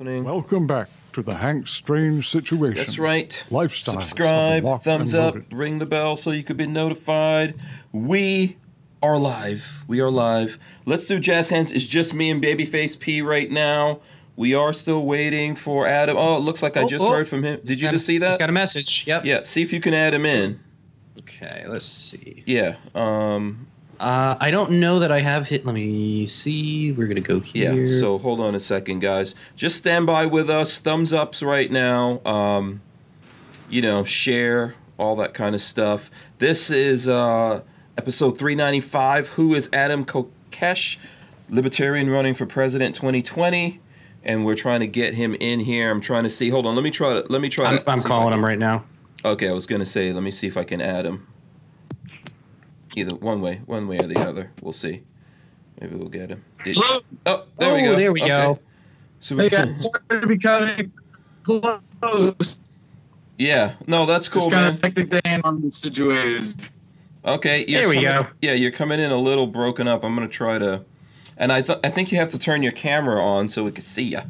Welcome back to the Hank Strange situation. That's right. Lifestyle. Subscribe, thumbs up, ring the bell so you could be notified. We are live. We are live. Let's do jazz hands. It's just me and Babyface P right now. We are still waiting for Adam. Oh, it looks like I Oh, just oh. heard from him. Did Just you got- just see that? Just got a message. Yep. yeah. See if you can add him in. Okay, let's see. Yeah. Um. Uh, I don't know that I have hit. Let me see. We're gonna go here. Yeah. So hold on a second, guys. Just stand by with us. Thumbs ups right now. Um, you know, share all that kind of stuff. This is uh, episode 395. Who is Adam Kokesh, Libertarian running for president 2020? And we're trying to get him in here. I'm trying to see. Hold on. Let me try to. Let me try I'm, to. I'm see if I calling him right now. Okay, I was gonna say. Let me see if I can add him. Either one way, one way or the other. We'll see. Maybe we'll get him. Did- Hello? oh, there we Oh, go. there we Okay. go. So we Hey guys, sorry to close. Yeah, no, that's cool, Just kind man. of hectic day and I'm situated. Okay, you're There we coming- go. Yeah, you're coming in a little broken up. I'm gonna try to, and I th- I think you have to turn your camera on so we can see you.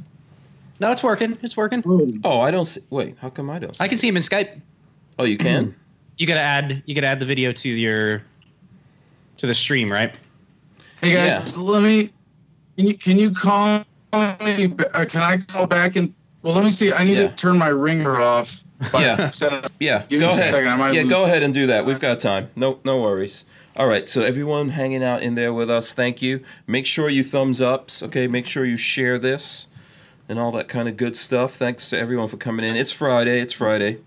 No, it's working. It's working. Hmm. Oh, I don't see. Wait, how come I don't? See? I can see him in Skype. Oh, you can. You gotta add. You gotta add the video to your to the stream, right? Hey guys, let me. Can you can you call me? Or can I call back and? Well, let me see. I need Yeah. to turn my ringer off. Yeah. Set it up. Yeah, Give me go a ahead. second, I might yeah, lose- go ahead and do that. We've got time. No, no worries. All right, so everyone hanging out in there with us, thank you. Make sure you thumbs ups. Okay, make sure you share this and all that kind of good stuff. Thanks to everyone for coming in. It's Friday. It's Friday.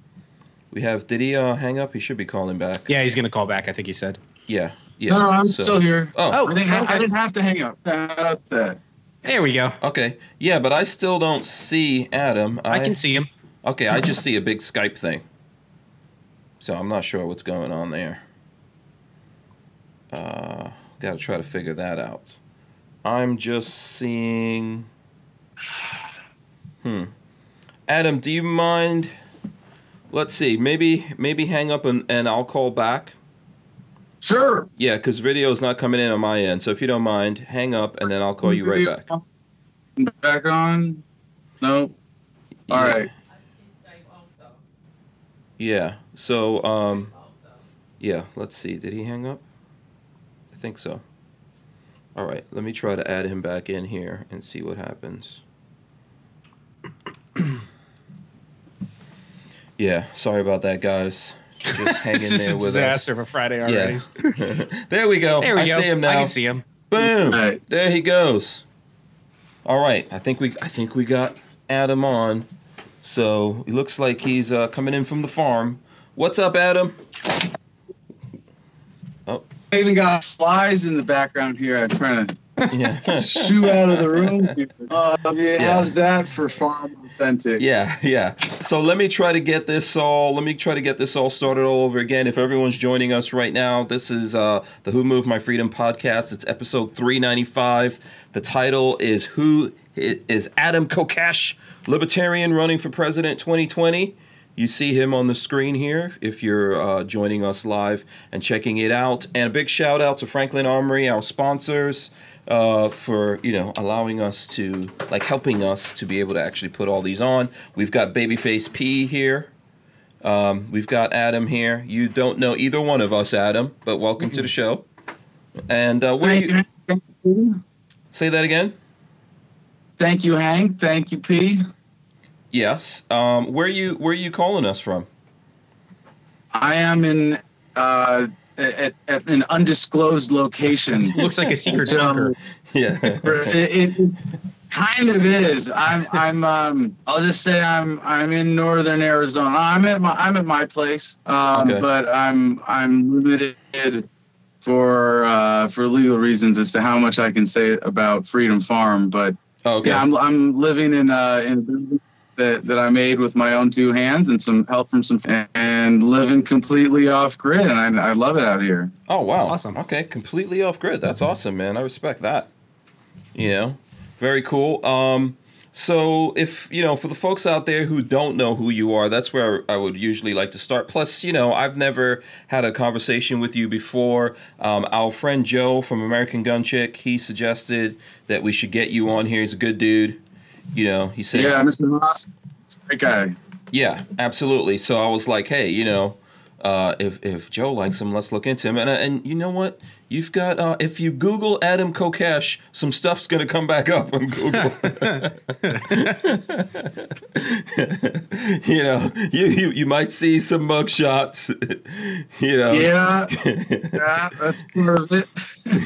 We have. Did he uh, hang up? He should be calling back. Yeah, he's gonna call back. I think he said. Yeah. Yeah. No, no, I'm so- still here. Oh. Oh, I didn't, have, I didn't have to hang up. About that. There we go. Okay. Yeah, but I still don't see Adam. I can see him. Okay, I just see a big Skype thing. So I'm not sure what's going on there. Uh, got to try to figure that out. I'm just seeing. Hmm. Adam, do you mind? Let's see. Maybe maybe hang up and, and I'll call back. Sure. Yeah, because video is not coming in on my end. So if you don't mind, hang up and then I'll call you right back. Back on. Nope. All Yeah. right. Yeah. So um yeah, let's see. Did he hang up? I think so. All right, let me try to add him back in here and see what happens. yeah, sorry about that, guys. Just hang in This is there a with disaster for Friday us. already. Yeah. there we go. There we I go. see him now. I can see him. Boom. Right. There he goes. All right. I think we I think we got Adam on. So it looks like he's uh, coming in from the farm. What's up, Adam? Oh, I even got flies in the background here. I'm trying to yeah. shoo out of the room. Uh, yeah, Yeah. How's that for farm authentic? Yeah, yeah. So let me try to get this all. Let me try to get this all started all over again. If everyone's joining us right now, this is uh, the Who Moved My Freedom podcast. It's episode 395. The title is Who is Adam Kokesh, Libertarian running for President 2020. You see him on the screen here if you're uh, joining us live and checking it out. And a big shout out to Franklin Armory, our sponsors, uh, for you know allowing us to like helping us to be able to actually put all these on. We've got Babyface P here. Um, we've got Adam here. You don't know either one of us, Adam, but welcome to the show. And uh, you you. You. say that again? Thank you, Hank. Thank you, P. Yes. Um, where you where are you calling us from? I am in uh, at, at an undisclosed location. Looks like a secret Um, bunker. Yeah. it, it kind of is. I'm I'm um I'll just say I'm I'm in northern Arizona. I'm at my I'm at my place. Um Okay. but I'm I'm limited for uh for legal reasons as to how much I can say about Freedom Farm, but Oh, okay. yeah, I'm I'm living in uh in a building that, that I made with my own two hands and some help from some and living completely off grid and I, I love it out here. Oh wow! Awesome. Okay, completely off grid. That's awesome, man. I respect that. You know, very cool. Um, so if you know, for the folks out there who don't know who you are, that's where I would usually like to start. Plus, you know, I've never had a conversation with you before. Um, our friend Joe from American Gun Chick, he suggested that we should get you on here. He's a good dude. You know, he said, Yeah, Mr. Haas, great guy. Yeah, absolutely. So I was like, hey, you know, uh, if if Joe likes him, let's look into him. And and you know what? You've got uh, if you Google Adam Kokesh, some stuff's gonna come back up on Google. you know, you, you you might see some mugshots. you know, Yeah, yeah, that's part of it.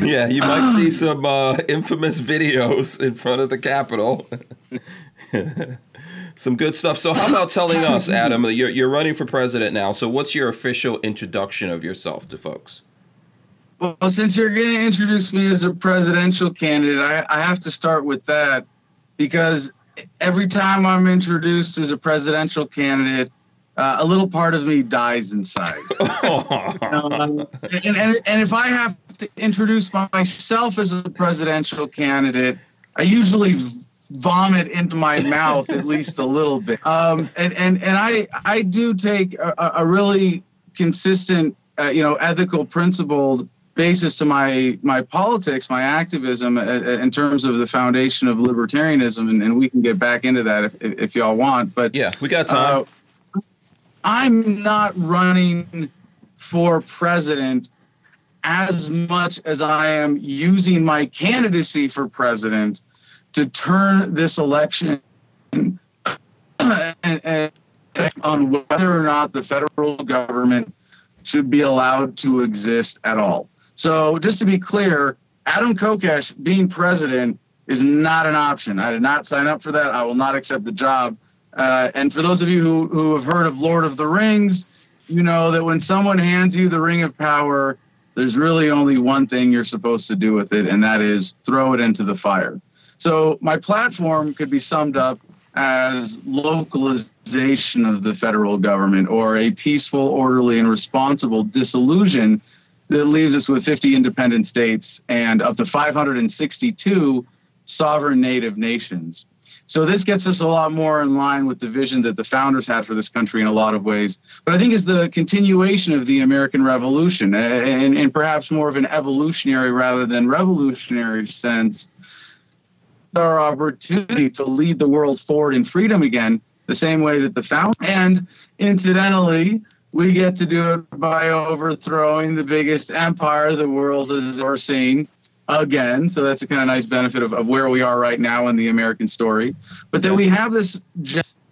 yeah, you might see some uh, infamous videos in front of the Capitol. some good stuff. So, how about telling us, Adam, that you're, you're running for president now? So, what's your official introduction of yourself to folks? Well, since you're going to introduce me as a presidential candidate, I, I have to start with that because every time I'm introduced as a presidential candidate, uh, a little part of me dies inside. Um, and, and, and if I have to introduce myself as a presidential candidate, I usually v- vomit into my mouth at least a little bit. Um, and, and, and I, I do take a, a- really consistent, uh, you know, ethical, principled basis to my my politics, my activism uh, uh, in terms of the foundation of libertarianism, and, and we can get back into that if, if, if y'all want. But yeah, we got time. uh, I'm not running for president as much as I am using my candidacy for president to turn this election on whether or not the federal government should be allowed to exist at all. So, just to be clear, Adam Kokesh being president is not an option. I did not sign up for that. I will not accept the job. Uh, and for those of you who, who have heard of Lord of the Rings, you know that when someone hands you the Ring of Power, there's really only one thing you're supposed to do with it, and that is throw it into the fire. So my platform could be summed up as localization of the federal government or a peaceful, orderly, and responsible dissolution that leaves us with 50 independent states and up to 562 sovereign native nations. So this gets us a lot more in line with the vision that the founders had for this country in a lot of ways. But I think is the continuation of the American Revolution and, and perhaps more of an evolutionary rather than revolutionary sense. Our opportunity to lead the world forward in freedom again, the same way that the found. And incidentally, we get to do it by overthrowing the biggest empire the world has ever seen again. So that's a kind of nice benefit of, of where we are right now in the American story. But then we have this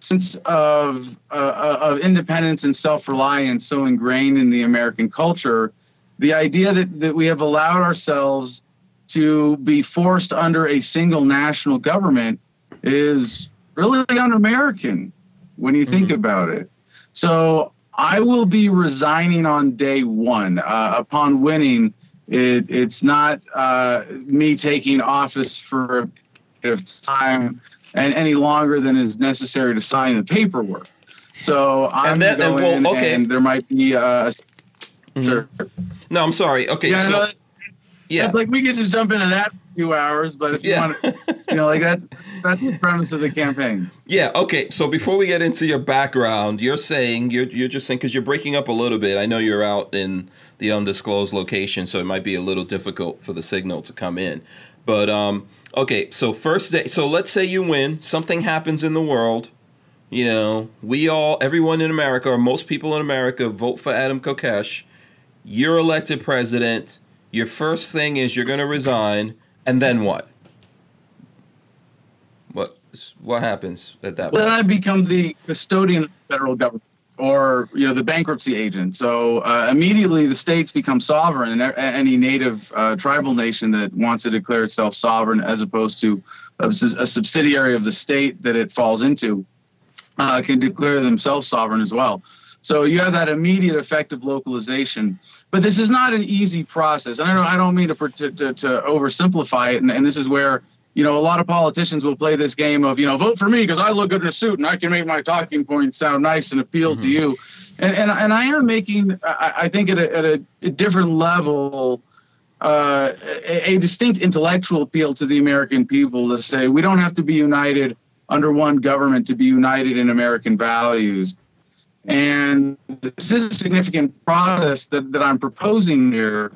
sense of uh, of independence and self reliance so ingrained in the American culture. The idea that, that we have allowed ourselves to be forced under a single national government is really un-American when you think about it. So I will be resigning on day one uh, upon winning. It, it's not uh, me taking office for a bit of time and any longer than is necessary to sign the paperwork. So I'm And then- going and well, okay. and there might be uh, sure. No, I'm sorry. Okay, Yeah, so yeah, like we could just jump into that for two hours, but if you Yeah. want to, you know, like that's that's the premise of the campaign. yeah. Okay, so before we get into your background, you're saying you're you're just saying because you're breaking up a little bit. I know you're out in the undisclosed location, so it might be a little difficult for the signal to come in. But um, okay, so first day. So let's say you win. Something happens in the world. You know, we all, everyone in America, or most people in America, vote for Adam Kokesh. You're elected president. Your first thing is you're going to resign, and then what? What what happens at that Then point? Then I become the custodian of the federal government, or you know, the bankruptcy agent. So uh, immediately the states become sovereign, and any native uh, tribal nation that wants to declare itself sovereign, as opposed to a subsidiary of the state that it falls into, uh, can declare themselves sovereign as well. So you have that immediate effect of localization, but this is not an easy process. And I don't, I don't mean to, to, to, to oversimplify it. And, and this is where, you know, a lot of politicians will play this game of, you know, vote for me because I look good in a suit and I can make my talking points sound nice and appeal to you. And, and, and I am making, I, I think at a, at a, a different level, uh, a, a distinct intellectual appeal to the American people to say we don't have to be united under one government to be united in American values. And this is a significant process that, that I'm proposing here.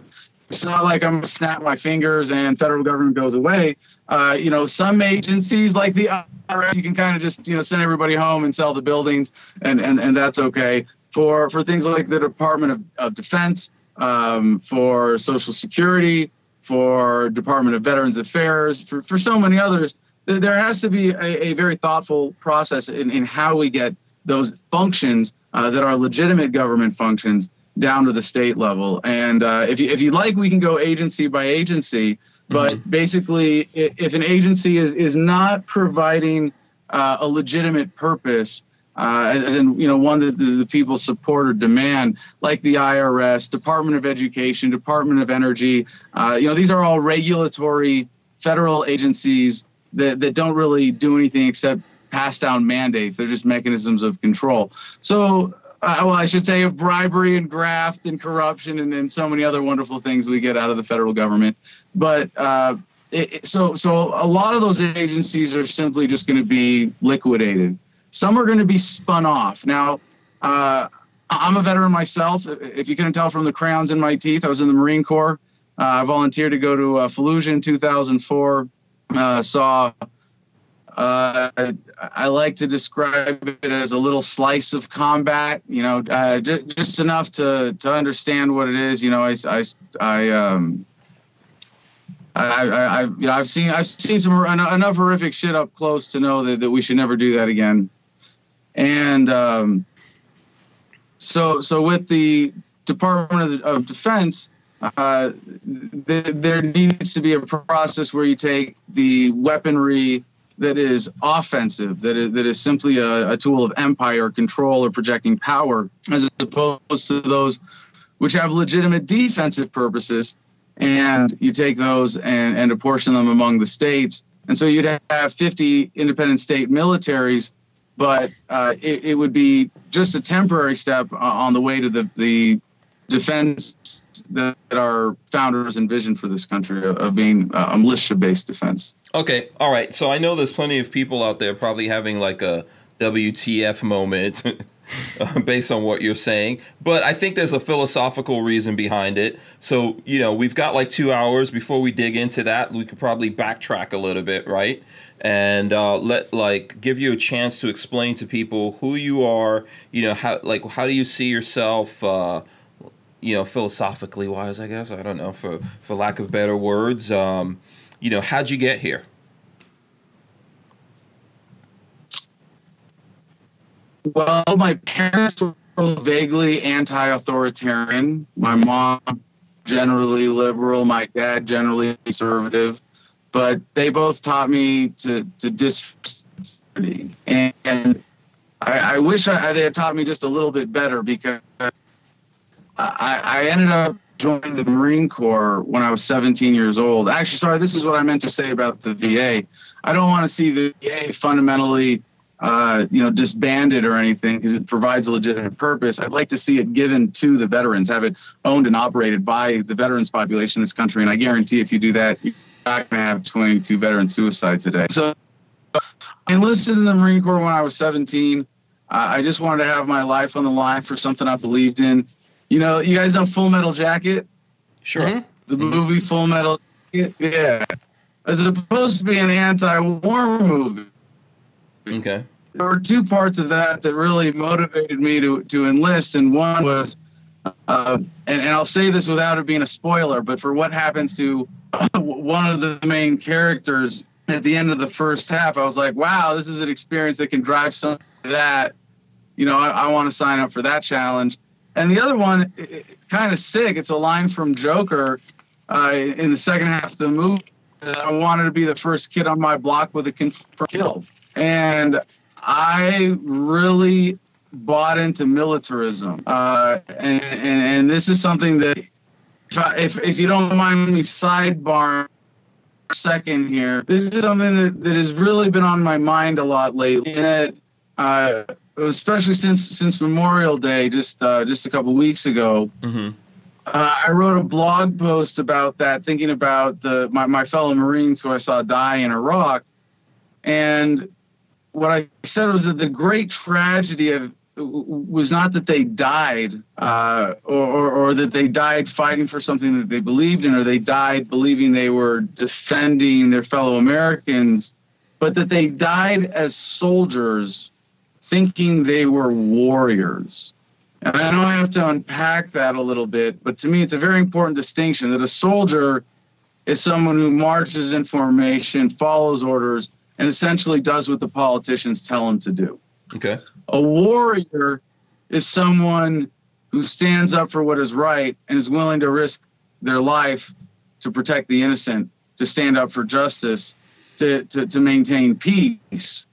it's not like I'm gonna snap my fingers and federal government goes away. Uh, you know, some agencies like the IRS, you can kind of just you know send everybody home and sell the buildings, and and and that's okay. For for things like the Department of, of Defense, um, for Social Security, for Department of Veterans Affairs, for for so many others, there has to be a, a very thoughtful process in, in how we get those functions uh, that are legitimate government functions down to the state level. And uh, if you if you like, we can go agency by agency. But mm-hmm. basically, if an agency is is not providing uh, a legitimate purpose, uh, as in you know one that the, the, people support or demand, like the IRS, Department of Education, Department of Energy, uh, you know these are all regulatory federal agencies that that don't really do anything except pass down mandates. They're just mechanisms of control. So uh, well, I should say of bribery and graft and corruption and, and so many other wonderful things we get out of the federal government. But uh, it, so so a lot of those agencies are simply just going to be liquidated. Some are going to be spun off. Now, uh, I'm a veteran myself. If you couldn't tell from the crayons in my teeth, I was in the Marine Corps. Uh, I volunteered to go to uh, Fallujah in 2004. Uh, saw uh, I like to describe it as a little slice of combat. You know, uh, j- just enough to to understand what it is. You know, I I I um. I, I, I, you know, I've seen I've seen some enough horrific shit up close to know that, that we should never do that again. And um, so so with the Department of, of Defense, uh, th- there needs to be a process where you take the weaponry that is offensive, that is, that is simply a, a tool of empire control or projecting power, as opposed to those which have legitimate defensive purposes. And you take those and, and apportion them among the states. And so you'd have 50 independent state militaries, but uh, it, it would be just a temporary step on the way to the, the defense that our founders envisioned for this country of being a militia-based defense. Okay, all right. So I know there's plenty of people out there probably having like a WTF moment based on what you're saying, but I think there's a philosophical reason behind it. So, you know, we've got like 2 hours before we dig into that. We could probably backtrack a little bit, right? And uh, let like give you a chance to explain to people who you are, you know, how like how do you see yourself uh, you know, philosophically wise, I guess. I don't know, for for lack of better words. Um, you know, how'd you get here? Well, my parents were vaguely anti-authoritarian. My mom generally liberal, my dad generally conservative, but they both taught me to to distrust and, and I, I, wish I, they had taught me just a little bit better because I, I ended up joining the Marine Corps when I was 17 years old. Actually, sorry, this is what I meant to say about the VA. I don't want to see the VA fundamentally, uh, you know, disbanded or anything because it provides a legitimate purpose. I'd like to see it given to the veterans, have it owned and operated by the veterans population in this country. And I guarantee if you do that, you're not going to have 22 veteran suicides today. So I enlisted in the Marine Corps when I was 17. Uh, I just wanted to have my life on the line for something I believed in. You know, you guys know Full Metal Jacket? Sure. Mm-hmm. The movie Full Metal Jacket? Yeah. As opposed to be an anti-war movie. Okay. There were two parts of that that really motivated me to, to enlist, and one was, uh, and, and I'll say this without it being a spoiler, but for what happens to one of the main characters at the end of the first half, I was like, wow, this is an experience that can drive some that. You know, I, I want to sign up for that challenge. And the other one, it, it's kind of sick. It's a line from Joker uh, in the second half of the movie. I wanted to be the first kid on my block with a confirmed kill. And I really bought into militarism. Uh, and, and, and, this is something that, if, I, if, if you don't mind me sidebar second here, this is something that, that has really been on my mind a lot lately. And uh, especially since since Memorial Day, just uh, just a couple weeks ago. Mm-hmm. Uh, I wrote a blog post about that, thinking about the my, my fellow Marines who I saw die in Iraq, and what I said was that the great tragedy of was not that they died uh, or, or, or, that they died fighting for something that they believed in or they died believing they were defending their fellow Americans, but that they died as soldiers thinking they were warriors. And I know I have to unpack that a little bit, but to me, it's a very important distinction that a soldier is someone who marches in formation, follows orders, and essentially does what the politicians tell him to do. Okay. A warrior is someone who stands up for what is right and is willing to risk their life to protect the innocent, to stand up for justice, to, to, to maintain peace.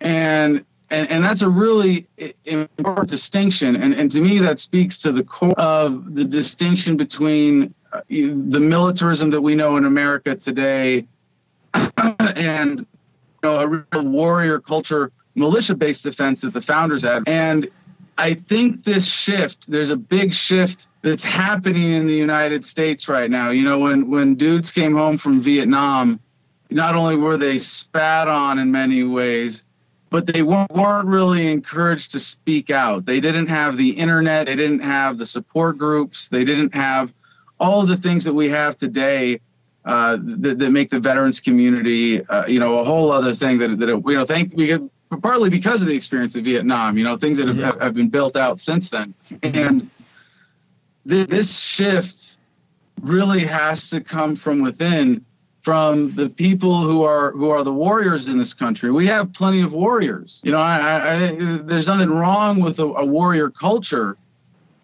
And and, and that's a really important distinction. And, and to me, that speaks to the core of the distinction between uh, the militarism that we know in America today and you know, a real warrior culture, militia based defense that the founders had. And I think this shift, there's a big shift that's happening in the United States right now. You know, when, when dudes came home from Vietnam, not only were they spat on in many ways, but they weren't really encouraged to speak out. They didn't have the internet, they didn't have the support groups, they didn't have all of the things that we have today uh, that, that, make the veterans community, uh, you know, a whole other thing that, that you know, thank we get, partly because of the experience of Vietnam, you know, things that have, mm-hmm. have been built out since then. And th- this shift really has to come from within from the people who are who are the warriors in this country. We have plenty of warriors. You know, I, I, there's nothing wrong with a, a, warrior culture,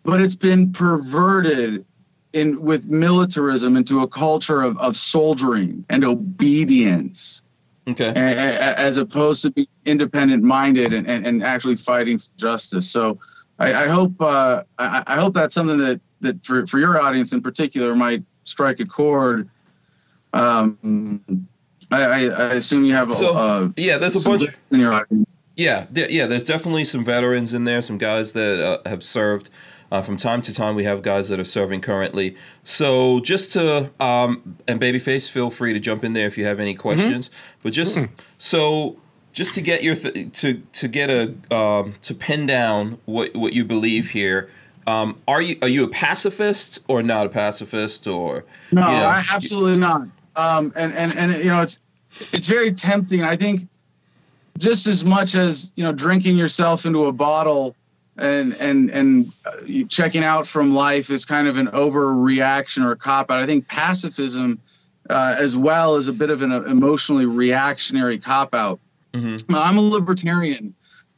but it's been perverted in with militarism into a culture of, of soldiering and obedience. Okay. as opposed to be independent minded and, and, and actually fighting for justice. So I, I hope uh, I, I hope that's something that that for, for your audience in particular might strike a chord um, I, I, assume you have so, uh, yeah. There's a bunch in your audience. Yeah, yeah. There's definitely some veterans in there, some guys that uh, have served. Uh, from time to time, we have guys that are serving currently. So just to um, and babyface, feel free to jump in there if you have any mm-hmm. questions. Mm-hmm. But just mm-hmm. so just to get your th- to to get a um, to pin down what what you believe here. Um, are you are you a pacifist or not a pacifist or no? You know, absolutely not. Um, and and and you know, it's it's very tempting. I think just as much as you know, drinking yourself into a bottle and and and uh, checking out from life is kind of an overreaction or a cop out. I think pacifism, uh, as well, is a bit of an emotionally reactionary cop out. Mm-hmm. I'm a libertarian,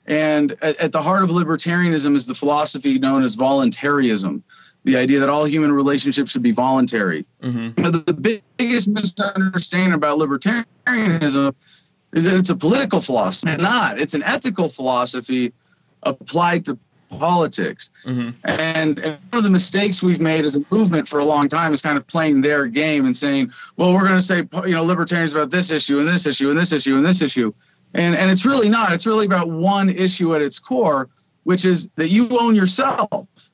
and at, at, the heart of libertarianism is the philosophy known as voluntarism the idea that all human relationships should be voluntary. Mm-hmm. The biggest misunderstanding about libertarianism is that it's a political philosophy. It's not. It's an ethical philosophy applied to politics. Mm-hmm. And, and, one of the mistakes we've made as a movement for a long time is kind of playing their game and saying, well, we're going to say, you know, libertarians about this issue and this issue and this issue and this issue. And, and it's really not. It's really about one issue at its core, which is that you own yourself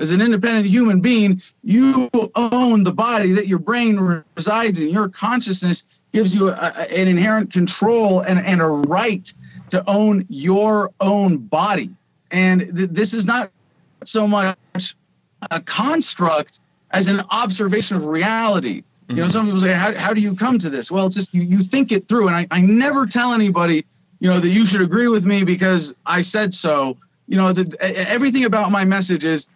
as an independent human being, you own the body that your brain resides in. Your consciousness gives you a, an inherent control and, and a right to own your own body. And th- this is not so much a construct as an observation of reality. Mm-hmm. You know, mm-hmm. some people say, how, how do you come to this? Well, it's just you, you think it through. And I, I never tell anybody, you know, that you should agree with me because I said so. You know, the, everything about my message is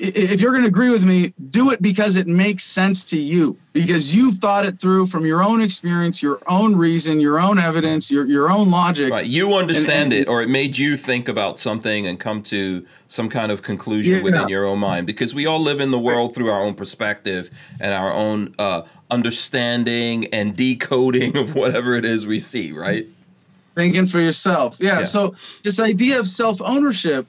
if you're going to agree with me, do it because it makes sense to you, because you've thought it through from your own experience, your own reason, your own evidence, your, your own logic. Right. You understand and, and, it, or it made you think about something and come to some kind of conclusion yeah. within your own mind, because we all live in the world through our own perspective and our own uh, understanding and decoding of whatever it is we see, right? Thinking for yourself. yeah. yeah. So, this idea of self ownership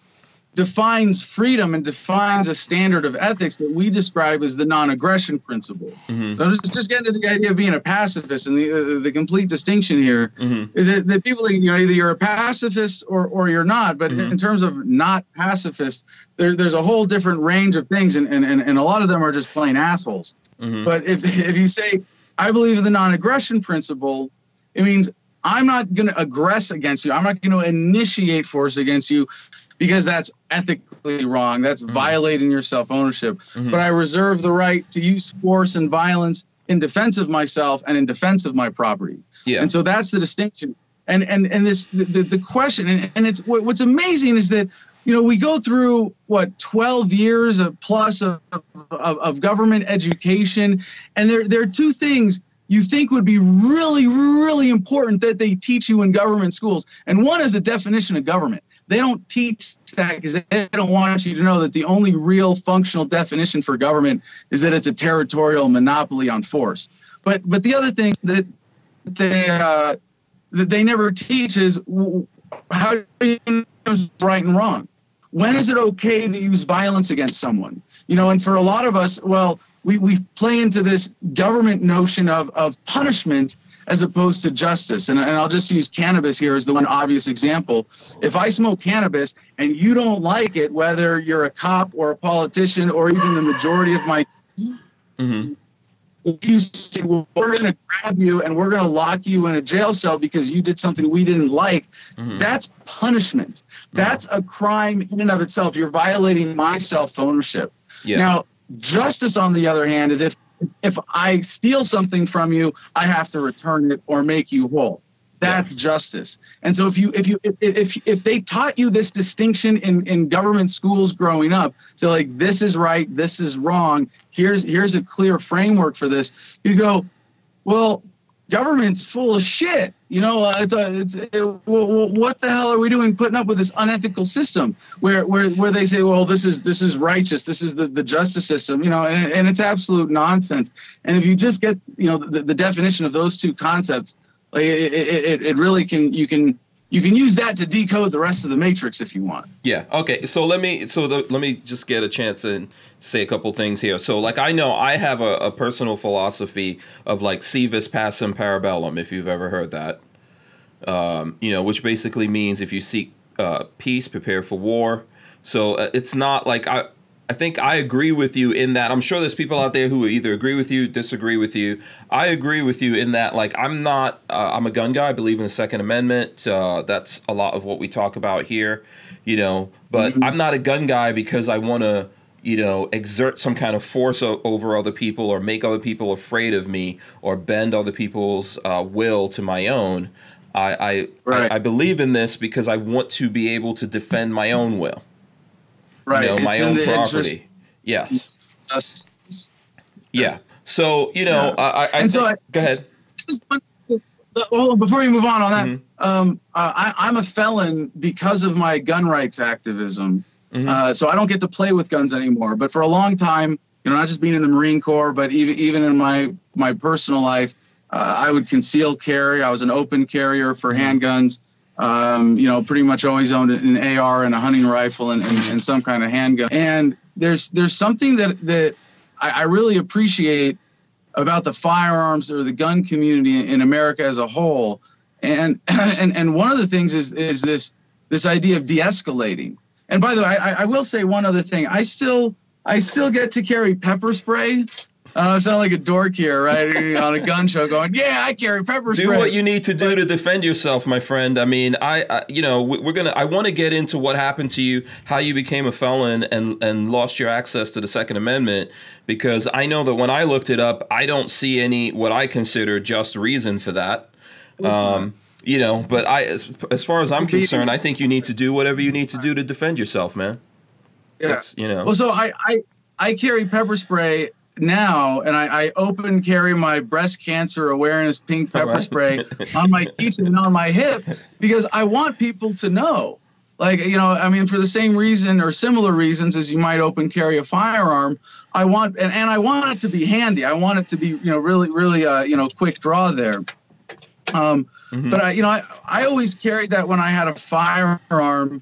defines freedom and defines a standard of ethics that we describe as the non-aggression principle. Mm-hmm. So just, just get into the idea of being a pacifist and the uh, the complete distinction here mm-hmm. is that, that people you know either you're a pacifist or or you're not. But mm-hmm. in terms of not pacifist, there, there's a whole different range of things, and, and and and a lot of them are just plain assholes. Mm-hmm. But if if you say I believe in the non-aggression principle, it means I'm not going to aggress against you. I'm not going to initiate force against you because that's ethically wrong. That's Mm-hmm. violating your self ownership. But I reserve the right to use force and violence in defense of myself and in defense of my property. Yeah. And so that's the distinction. And and and this the, the, the question and, and it's what, what's amazing is that you know we go through what 12 years of plus of, of, of government education and there there are two things you think would be really really important that they teach you in government schools and one is a definition of government they don't teach that because they don't want you to know that the only real functional definition for government is that it's a territorial monopoly on force. But but the other thing that they uh, that they never teach is how right and wrong? When is it okay to use violence against someone? You know and for a lot of us well we, we play into this government notion of, of punishment as opposed to justice and, and i'll just use cannabis here as the one obvious example if i smoke cannabis and you don't like it whether you're a cop or a politician or even the majority of my hmm you say, well, we're going to grab you and we're going to lock you in a jail cell because you did something we didn't like. That's punishment. That's a crime in and of itself. You're violating my self ownership. Yeah. Now, justice, on the other hand, is if if I steal something from you, I have to return it or make you whole. That's justice. And so if you if you if if, if they taught you this distinction in, in government schools growing up, so like this is right, this is wrong, here's here's a clear framework for this, you go, well, government's full of shit. You know, uh, it's, uh, it's, it, well, well, what the hell are we doing putting up with this unethical system where where where they say, well, this is this is righteous, this is the, the justice system, you know, and, and it's absolute nonsense. And if you just get, you know, the, the definition of those two concepts, like it, it, it really can you can you can use that to decode the rest of the matrix if you want. Yeah. Okay. So let me so the, let me just get a chance and say a couple things here. So like I know I have a, a personal philosophy of like si vis pacem parabellum, if you've ever heard that. Um, you know, which basically means if you seek uh, peace, prepare for war. So uh, it's not like I. I think I agree with you in that. I'm sure there's people out there who either agree with you, disagree with you. I agree with you in that, like, I'm not, uh, I'm a gun guy. I believe in the Second Amendment. Uh, that's a lot of what we talk about here, you know. But I'm not a gun guy because I want to, you know, exert some kind of force o- over other people or make other people afraid of me or bend other people's uh, will to my own. I, I, Right. I, I believe in this because I want to be able to defend my own will Right. you know, my own property. Yes. of- Yeah. So you know, Yeah. I, I, And so I- go ahead. This is one- Well, before you move on on that, Mhm. um, uh, I, I'm a felon because of my gun rights activism. Mhm. Uh, so I don't get to play with guns anymore. But for a long time, you know, not just being in the Marine Corps, but even even in my my personal life, uh, I would conceal carry. I was an open carrier for handguns. Um, you know, pretty much always owned an AR and a hunting rifle and, and, and some kind of handgun. And there's there's something that that I, I really appreciate about the firearms or the gun community in America as a whole. And and and one of the things is is this this idea of de-escalating. And by the way, I, I will say one other thing. I still I still get to carry pepper spray. I don't sound like a dork here, right? On a gun show, going, "Yeah, I carry pepper spray. Do what you need to do to defend yourself, my friend. I mean, I, I you know, we- we're gonna. I want to get into what happened to you, how you became a felon, and and lost your access to the Second Amendment, because I know that when I looked it up, I don't see any what I consider just reason for that. Um, you know, but I, as, as far as I'm concerned, I think you need to do whatever you need to do to defend yourself, man. Yeah. You know. Well, so I, I I carry pepper spray now, and I, I open carry my breast cancer awareness pink pepper Alright. spray on my keychain and on my hip because I want people to know. Like you know, I mean, for the same reason or similar reasons as you might open carry a firearm, I want and, and I want it to be handy. I want it to be you know really really uh, you know quick draw there. Um, Mhm. But I you know I I always carried that when I had a firearm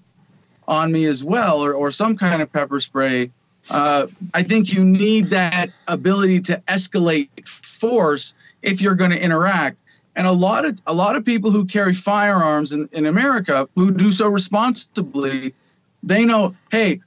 on me as well, or, or some kind of pepper spray. Uh, I think you need that ability to escalate force if you're going to interact. And a lot of a lot of people who carry firearms in, in America who do so responsibly, they know, hey,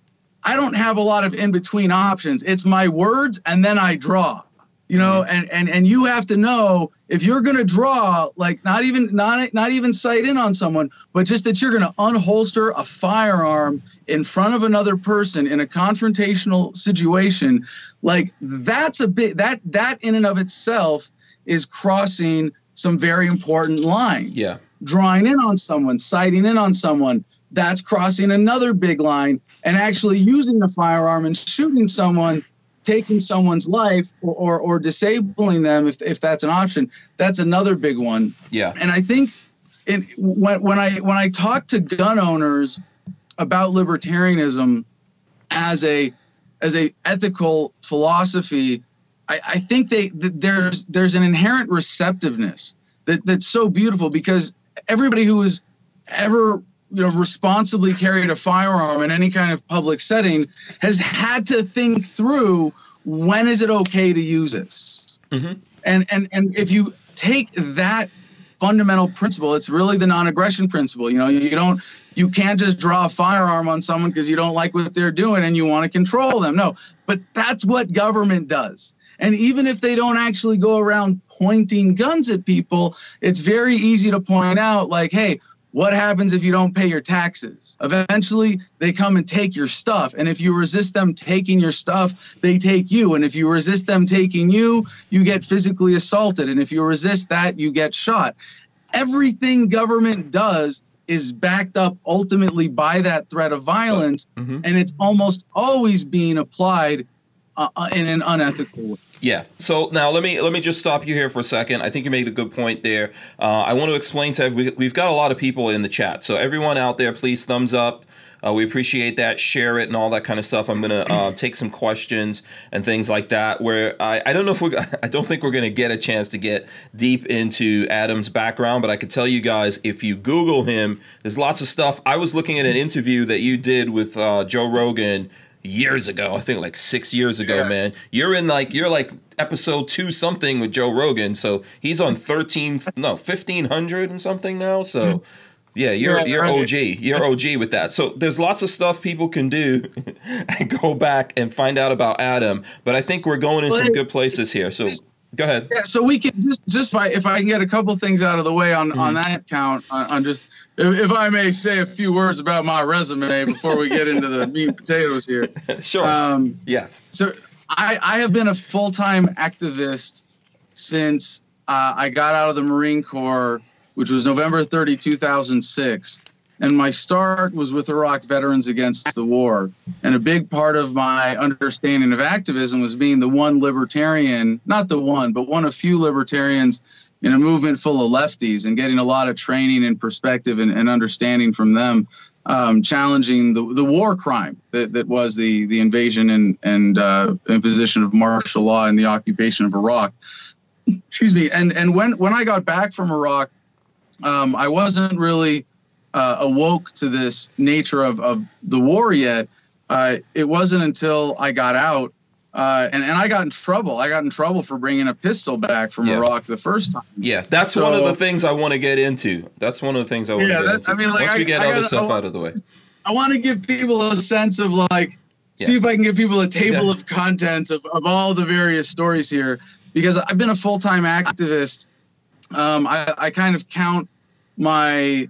I don't have a lot of in between options. It's my words and then I draw. You know mm-hmm. and and and you have to know if you're going to draw like not even not not even sight in on someone but just that you're going to unholster a firearm in front of another person in a confrontational situation like that's a bit that that in and of itself is crossing some very important lines Yeah. drawing in on someone sighting in on someone that's crossing another big line and actually using a firearm and shooting someone taking someone's life or, or, or disabling them if, if that's an option that's another big one Yeah. and i think in, when, when i when i talk to gun owners about libertarianism as a as a ethical philosophy i, I think they that there's there's an inherent receptiveness that, that's so beautiful because everybody who has ever you know responsibly carried a firearm in any kind of public setting has had to think through when is it okay to use this? Mhm. and and and if you take that fundamental principle it's really the non-aggression principle you know you don't you can't just draw a firearm on someone because you don't like what they're doing and you want to control them no. But that's what government does. And even if they don't actually go around pointing guns at people it's very easy to point out like hey what happens if you don't pay your taxes? Eventually, they come and take your stuff. And if you resist them taking your stuff, they take you. And if you resist them taking you, you get physically assaulted. And if you resist that, you get shot. Everything government does is backed up ultimately by that threat of violence. Mhm. And it's almost always being applied uh, in an unethical way. Yeah. So now let me let me just stop you here for a second. I think you made a good point there. Uh, I want to explain to we, we've got a lot of people in the chat. So everyone out there, please thumbs up. Uh, we appreciate that. Share it and all that kind of stuff. I'm gonna uh, take some questions and things like that. Where I, I don't know if we I don't think we're gonna get a chance to get deep into Adam's background, but I could tell you guys if you Google him, there's lots of stuff. I was looking at an interview that you did with uh, Joe Rogan years ago. I think like six years ago, Yeah. man. You're in like you're like episode two something with Joe Rogan. So he's on thirteen no fifteen hundred and something now. So yeah, you're Yeah, you're. OG. You're OG with that. So there's lots of stuff people can do and go back and find out about Adam. But I think we're going in some good places here. So go ahead. Yeah, so we can just just if I, if I can get a couple things out of the way on on Mm-hmm. that count on, on just if, if I may say a few words about my resume before we get into the meat and potatoes here. Sure. Um, yes. so I I have been a full time activist since uh, I got out of the Marine Corps, which was November 30, 2006. And my start was with Iraq Veterans Against the War. And a big part of my understanding of activism was being the one libertarian, not the one, but one of few libertarians in a movement full of lefties and getting a lot of training and perspective and, and understanding from them, um, challenging the, the war crime that, that was the, the invasion and, and uh, imposition of martial law and the occupation of Iraq. Excuse me. And, and when, when I got back from Iraq, um, I wasn't really uh, awoke to this nature of, of the war yet. Uh, it wasn't until I got out, uh, and, and I got in trouble. I got in trouble for bringing a pistol back from Yeah. Iraq the first time. Yeah, that's one of the things I want to get into. That's one of the things I want Yeah, to get into. I mean, like, Once we get I other gotta- stuff out of the way. I want to give people a sense of like, see if I can give people a table Yeah. of contents of, of all the various stories here, because I've been a full time activist. Um, I, I kind of count my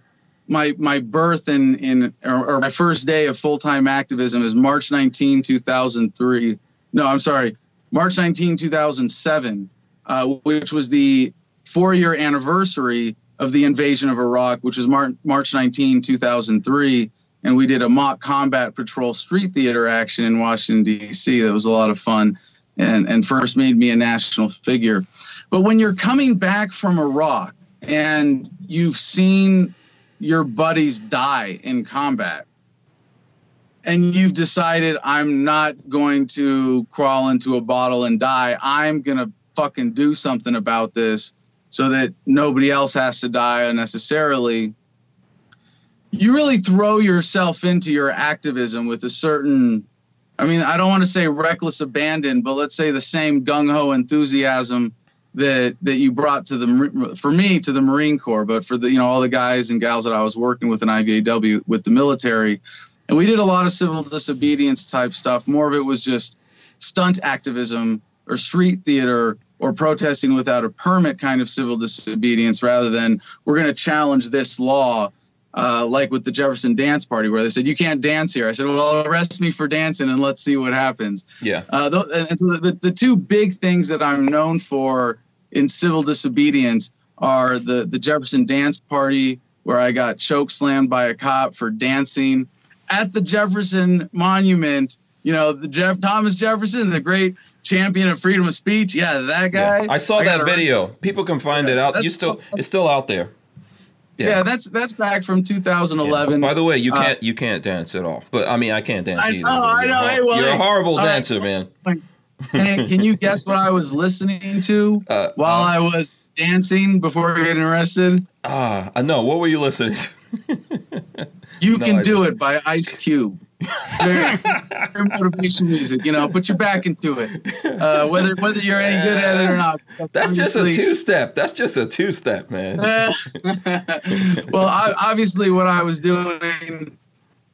my my birth in in or, or my first day of full time activism is March 19, 2003. No, I'm sorry, March 19, 2007, uh, which was the four year anniversary of the invasion of Iraq, which was Mar- March 19, 2003. And we did a mock combat patrol street theater action in Washington, D.C. That was a lot of fun and, and first made me a national figure. But when you're coming back from Iraq and you've seen your buddies die in combat, and you've decided I'm not going to crawl into a bottle and die. I'm going to fucking do something about this so that nobody else has to die unnecessarily. You really throw yourself into your activism with a certain, I mean, I don't want to say reckless abandon, but let's say the same gung ho enthusiasm that that you brought to the for me to the Marine Corps, but for the you know all the guys and gals that I was working with in IVAW with the military, and we did a lot of civil disobedience type stuff. More of it was just stunt activism or street theater or protesting without a permit kind of civil disobedience rather than we're going to challenge this law uh, like with the Jefferson Dance Party, where they said you can't dance here. I said, well, arrest me for dancing and let's see what happens. Yeah. Uh, so the, the two big things that I'm known for in civil disobedience are the the Jefferson Dance Party, where I got choke slammed by a cop for dancing at the Jefferson Monument. You know, the Jeff Thomas Jefferson, the great champion of freedom of speech. Yeah, that guy. Yeah. I saw I that video. People can find yeah, it out. You still, it's still out there. Yeah. yeah. that's that's back from 2011. Yeah. By the way, you can't uh, you can't dance at all. But I mean, I can't dance I either. I know. Hey, well, you're a horrible dancer, man. Hey, can you guess what I was listening to uh, while uh, I was dancing before getting arrested? Ah, I know. What were you listening to? you no, can I do didn't. it by Ice Cube. Very, very motivation music, you know. Put your back into it, uh, whether whether you're any good at it or not. That's just a two step. That's just a two step, man. well, I, obviously, what I was doing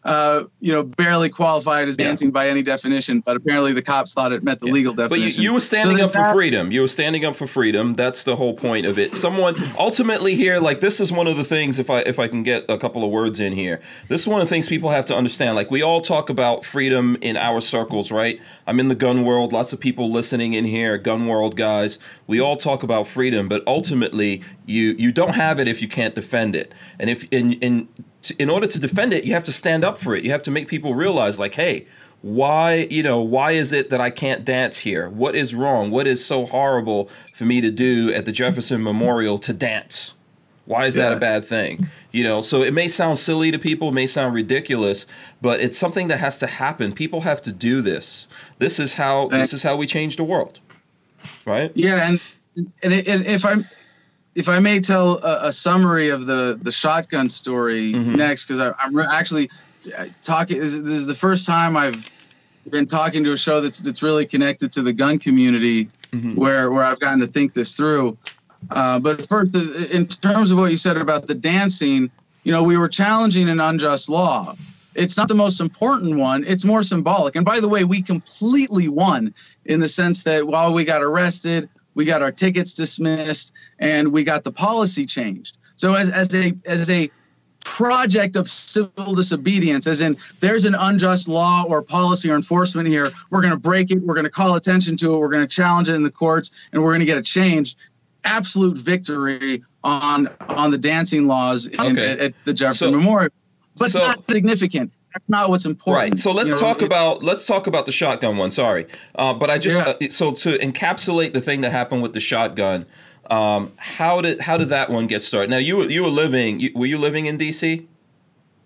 uh, you know, barely qualified as dancing yeah. by any definition, but apparently the cops thought it met the yeah. legal definition. But you, you were standing so up for that. freedom. You were standing up for freedom. That's the whole point of it. Someone ultimately here, like this is one of the things. If I if I can get a couple of words in here, this is one of the things people have to understand. Like we all talk about freedom in our circles, right? I'm in the gun world. Lots of people listening in here, gun world guys. We all talk about freedom, but ultimately, you you don't have it if you can't defend it. And if in in in order to defend it, you have to stand up for it. You have to make people realize, like, hey, why you know why is it that I can't dance here? What is wrong? What is so horrible for me to do at the Jefferson Memorial to dance? Why is yeah. that a bad thing? You know, so it may sound silly to people, may sound ridiculous, but it's something that has to happen. People have to do this. This is how this is how we change the world, right? Yeah, and and, and if I'm if I may tell a, a, summary of the the shotgun story mm-hmm. next, because I'm re- actually uh, talking. This, this is the first time I've been talking to a show that's that's really connected to the gun community, mm-hmm. where where I've gotten to think this through. Uh, but first, in terms of what you said about the dancing, you know, we were challenging an unjust law. It's not the most important one. It's more symbolic. And by the way, we completely won in the sense that while we got arrested, we got our tickets dismissed, and we got the policy changed. So as, as a as a project of civil disobedience, as in there's an unjust law or policy or enforcement here, we're going to break it, we're going to call attention to it, we're going to challenge it in the courts, and we're going to get it changed. Absolute victory on on the dancing laws in, okay. at, at, the Jefferson so, Memorial, but so, it's not significant that's not what's important. Right. So let's you know, talk it, about let's talk about the shotgun one. Sorry, uh, but I just yeah. uh, so to encapsulate the thing that happened with the shotgun. Um, how did how did that one get started? Now you you were living you, were you living in DC?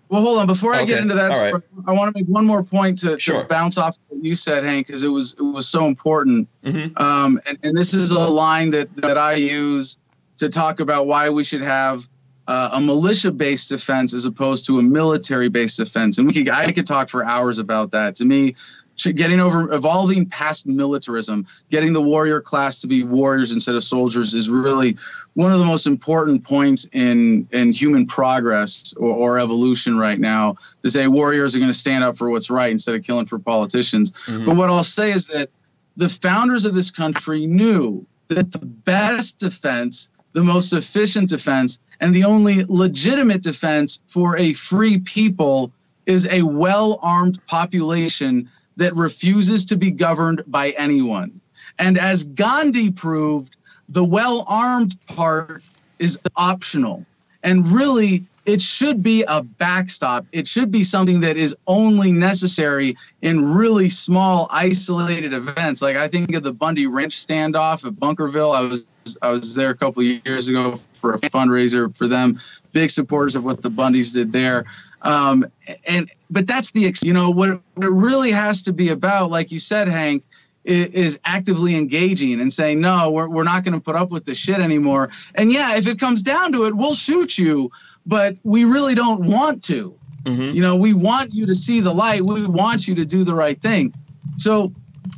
Well, hold on. Before I okay. get into that, right. I want to make one more point to, sure. to bounce off what you said, Hank, because it was it was so important. Mm-hmm. Um, and, and this is a line that that I use to talk about why we should have uh, a militia-based defense as opposed to a military-based defense. And we could I could talk for hours about that. To me, getting over evolving past militarism, getting the warrior class to be warriors instead of soldiers is really one of the most important points in in human progress or, or evolution right now. To say warriors are going to stand up for what's right instead of killing for politicians. Mm-hmm. But what I'll say is that the founders of this country knew that the best defense the most efficient defense and the only legitimate defense for a free people is a well armed population that refuses to be governed by anyone. And as Gandhi proved, the well armed part is optional. And really, it should be a backstop. It should be something that is only necessary in really small, isolated events. Like I think of the Bundy Ranch standoff at Bunkerville. I was I was there a couple years ago for a fundraiser for them. Big supporters of what the Bundys did there. Um, and but that's the you know what it really has to be about, like you said, Hank, is actively engaging and saying no, we're we're not going to put up with this shit anymore. And yeah, if it comes down to it, we'll shoot you, but we really don't want to. Mm-hmm. You know, we want you to see the light. We want you to do the right thing. So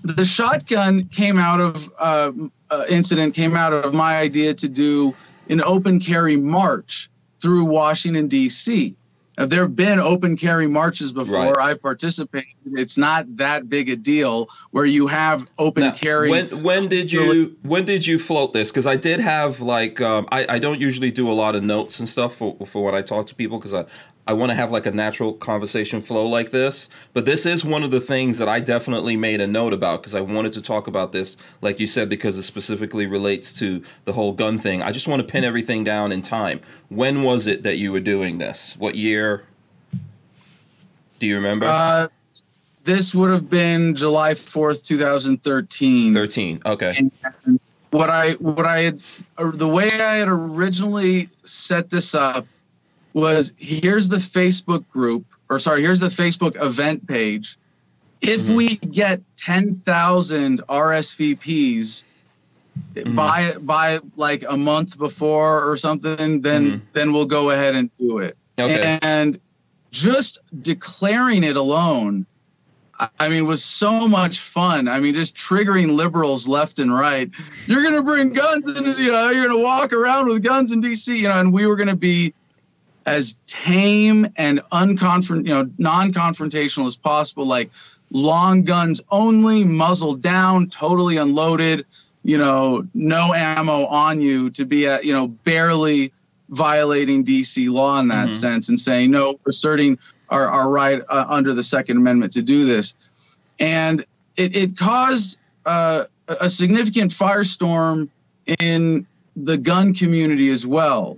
the shotgun came out of uh, uh, incident came out of my idea to do an open carry march through Washington D.C. If there have been open carry marches before, Right. I've participated. It's not that big a deal where you have open Now, carry. When when did you when did you float this? Because I did have like um, I I don't usually do a lot of notes and stuff for for when I talk to people because I I want to have like a natural conversation flow like this. But this is one of the things that I definitely made a note about because I wanted to talk about this, like you said, because it specifically relates to the whole gun thing. I just want to pin everything down in time. When was it that you were doing this? What year? Do you remember? uh, this would have been July 4th, 2013. Thirteen. Okay. And what I what I had the way I had originally set this up was here's the Facebook group or sorry here's the Facebook event page. If Mhm. we get 10,000 RSVPs Mhm. by by like a month before or something then Mhm. then we'll go ahead and do it. Okay. And just declaring it alone, I- mean, was so much fun. I mean, just triggering liberals left and right. You're going to bring guns in, you know, you're going to walk around with guns in DC, you know, and we were going to be as tame and unconfront, you know, non-confrontational as possible, like long guns only, muzzle down, totally unloaded, you know, no ammo on you to be at, you know, barely violating DC law in that Mhm. sense and saying, no, we're asserting our, our right uh, under the Second Amendment to do this. And it, it caused uh, a significant firestorm in the gun community as well.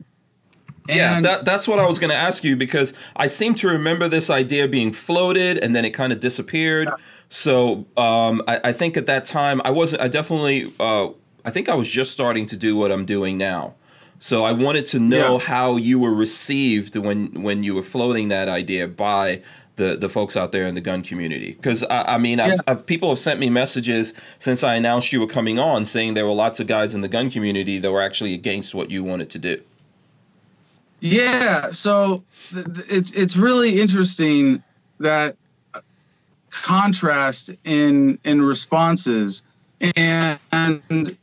Yeah, And- that, that's what I was going to ask you because I seem to remember this idea being floated and then it kind of disappeared. So um, I, I think at that time I wasn't. I definitely. Uh, I think I was just starting to do what I'm doing now. So I wanted to know Yeah. how you were received when when you were floating that idea by the the folks out there in the gun community. Because I, I mean, I've, Yeah. I've, people have sent me messages since I announced you were coming on, saying there were lots of guys in the gun community that were actually against what you wanted to do. Yeah, so th- it's it's really interesting that contrast in in responses, and, and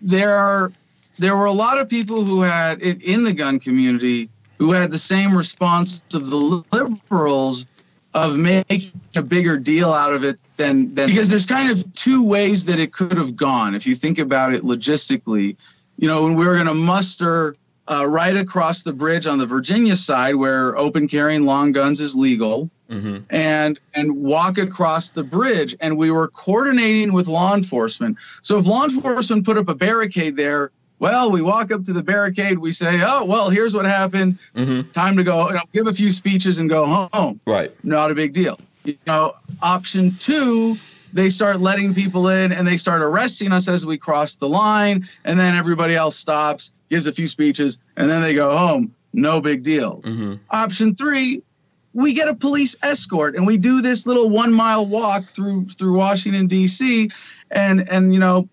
there are there were a lot of people who had in in the gun community who had the same response of the liberals of making a bigger deal out of it than, than because there's kind of two ways that it could have gone if you think about it logistically. You know when we were going to muster uh, right across the bridge on the Virginia side, where open carrying long guns is legal, hmm and and walk across the bridge. And we were coordinating with law enforcement. So if law enforcement put up a barricade there, well, we walk up to the barricade, we say, "Oh, well, here's what happened. hmm Time to go. You know, give a few speeches and go home." Right. not a big deal. You know, option two, they start letting people in and they start arresting us as we cross the line, and then everybody else stops, gives a few speeches, and then they go home. No big deal. hmm Option three, we get a police escort and we do this little one mile walk through through Washington D.C. and and you know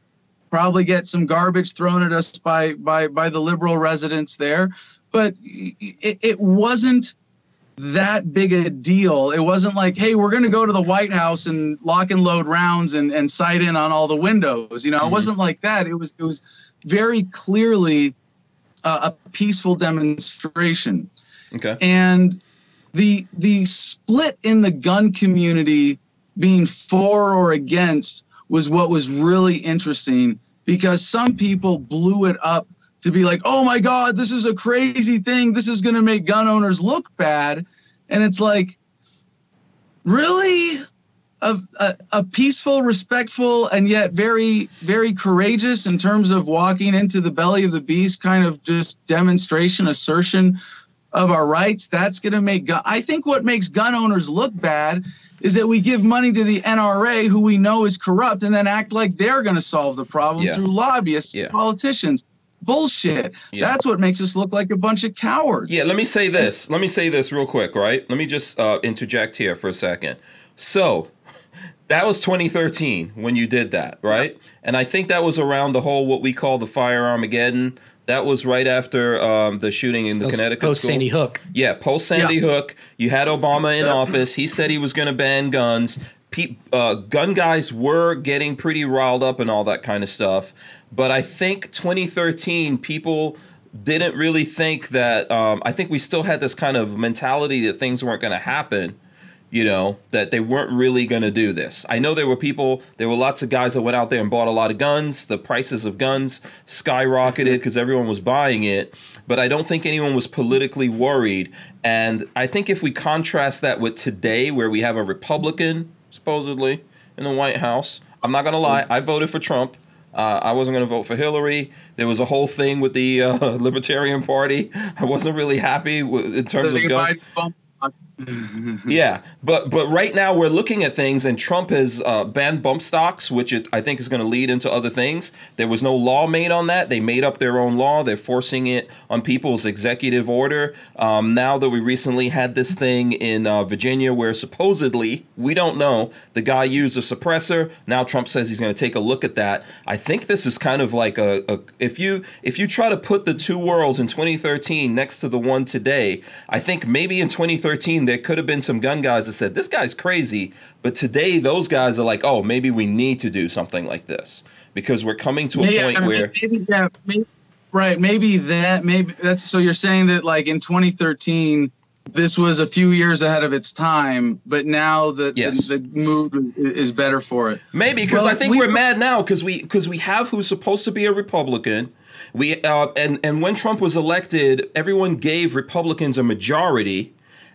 probably get some garbage thrown at us by by by the liberal residents there, but it, it wasn't that big a deal. It wasn't like, hey, we're going to go to the White House and lock and load rounds and, and sight in on all the windows. You know, Mhm. it wasn't like that. It was it was very clearly uh, a peaceful demonstration Okay. and the the split in the gun community being for or against was what was really interesting because some people blew it up to be like oh my god this is a crazy thing. This is going to make gun owners look bad. And it's like really? A, a, a peaceful respectful and yet very very courageous in terms of walking into the belly of the beast kind of just demonstration assertion of our rights. That's going to make gun i think what makes gun owners look bad is that we give money to the nra who we know is corrupt and then act like they're going to solve the problem Yeah. through lobbyists Yeah. politicians bullshit Yeah. that's what makes us look like a bunch of cowards Yeah, let me say this. Let me say this real quick, right? Let me just uh, interject here for a second. So, that was 2013 when you did that, right? And I think that was around the whole what we call the fire Armageddon. That was right after um, the shooting in the Connecticut Post school. Sandy Hook. Yeah, post Sandy Yeah. Hook. You had Obama in Yeah. office. He said he was going to ban guns. Pe- uh, gun guys were getting pretty riled up and all that kind of stuff. But I think 2013, people didn't really think that. Um, I think we still had this kind of mentality that things weren't going to happen. You know that they weren't really going to do this. I know there were people. There were lots of guys that went out there and bought a lot of guns. The prices of guns skyrocketed because everyone was buying it. But I don't think anyone was politically worried. And I think if we contrast that with today, where we have a Republican supposedly in the White House, I'm not going to lie. I voted for Trump. Uh, I wasn't going to vote for Hillary. There was a whole thing with the uh, Libertarian Party. I wasn't really happy with, in terms of gun. Yeah, but but right now we're looking at things, and Trump has uh, banned bump stocks, which it, I think is going to lead into other things. There was no law made on that; they made up their own law. They're forcing it on people's executive order. Um, now that we recently had this thing in uh, Virginia, where supposedly we don't know the guy used a suppressor. Now Trump says he's going to take a look at that. I think this is kind of like a, a if you if you try to put the two worlds in 2013 next to the one today, I think maybe in 2013 there could have been some gun guys that said this guy's crazy, but today those guys are like, oh, maybe we need to do something like this because we're coming to a Yeah, point I mean, where maybe that, maybe, right? Maybe that, maybe that's so. You're saying that like in 2013, this was a few years ahead of its time, but now the Yes. the, the move is better for it. Maybe because Well, I think we- we, are mad now because we because we have who's supposed to be a Republican. We uh, and and when Trump was elected, everyone gave Republicans a majority,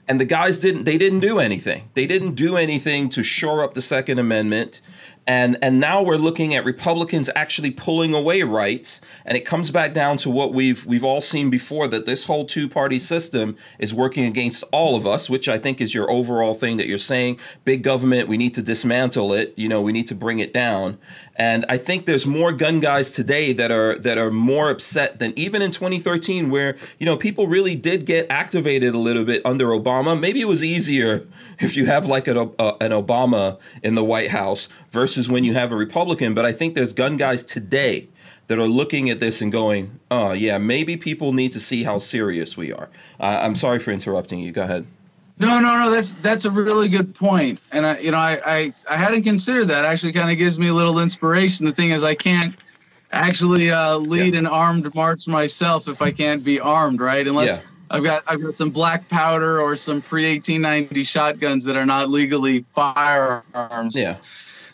and the guys didn't. They didn't do anything. They didn't do anything to shore up the Second Amendment. And and now we're looking at Republicans actually pulling away rights, and it comes back down to what we've we've all seen before that this whole two party system is working against all of us, which I think is your overall thing that you're saying. Big government, we need to dismantle it. You know, we need to bring it down. And I think there's more gun guys today that are that are more upset than even in 2013, where you know people really did get activated a little bit under Obama. Maybe it was easier if you have like an, uh, an Obama in the White House versus when you have a Republican. But I think there's gun guys today that are looking at this and going, "Oh yeah, maybe people need to see how serious we are." Uh, I'm sorry for interrupting you. Go ahead. No, no, no. That's that's a really good point, and I, you know, I I, I hadn't considered that. Actually, kind of gives me a little inspiration. The thing is, I can't actually uh, lead Yeah. an armed march myself if I can't be armed, right? Unless Yeah. I've got I've got some black powder or some pre 1890 shotguns that are not legally firearms. Yeah.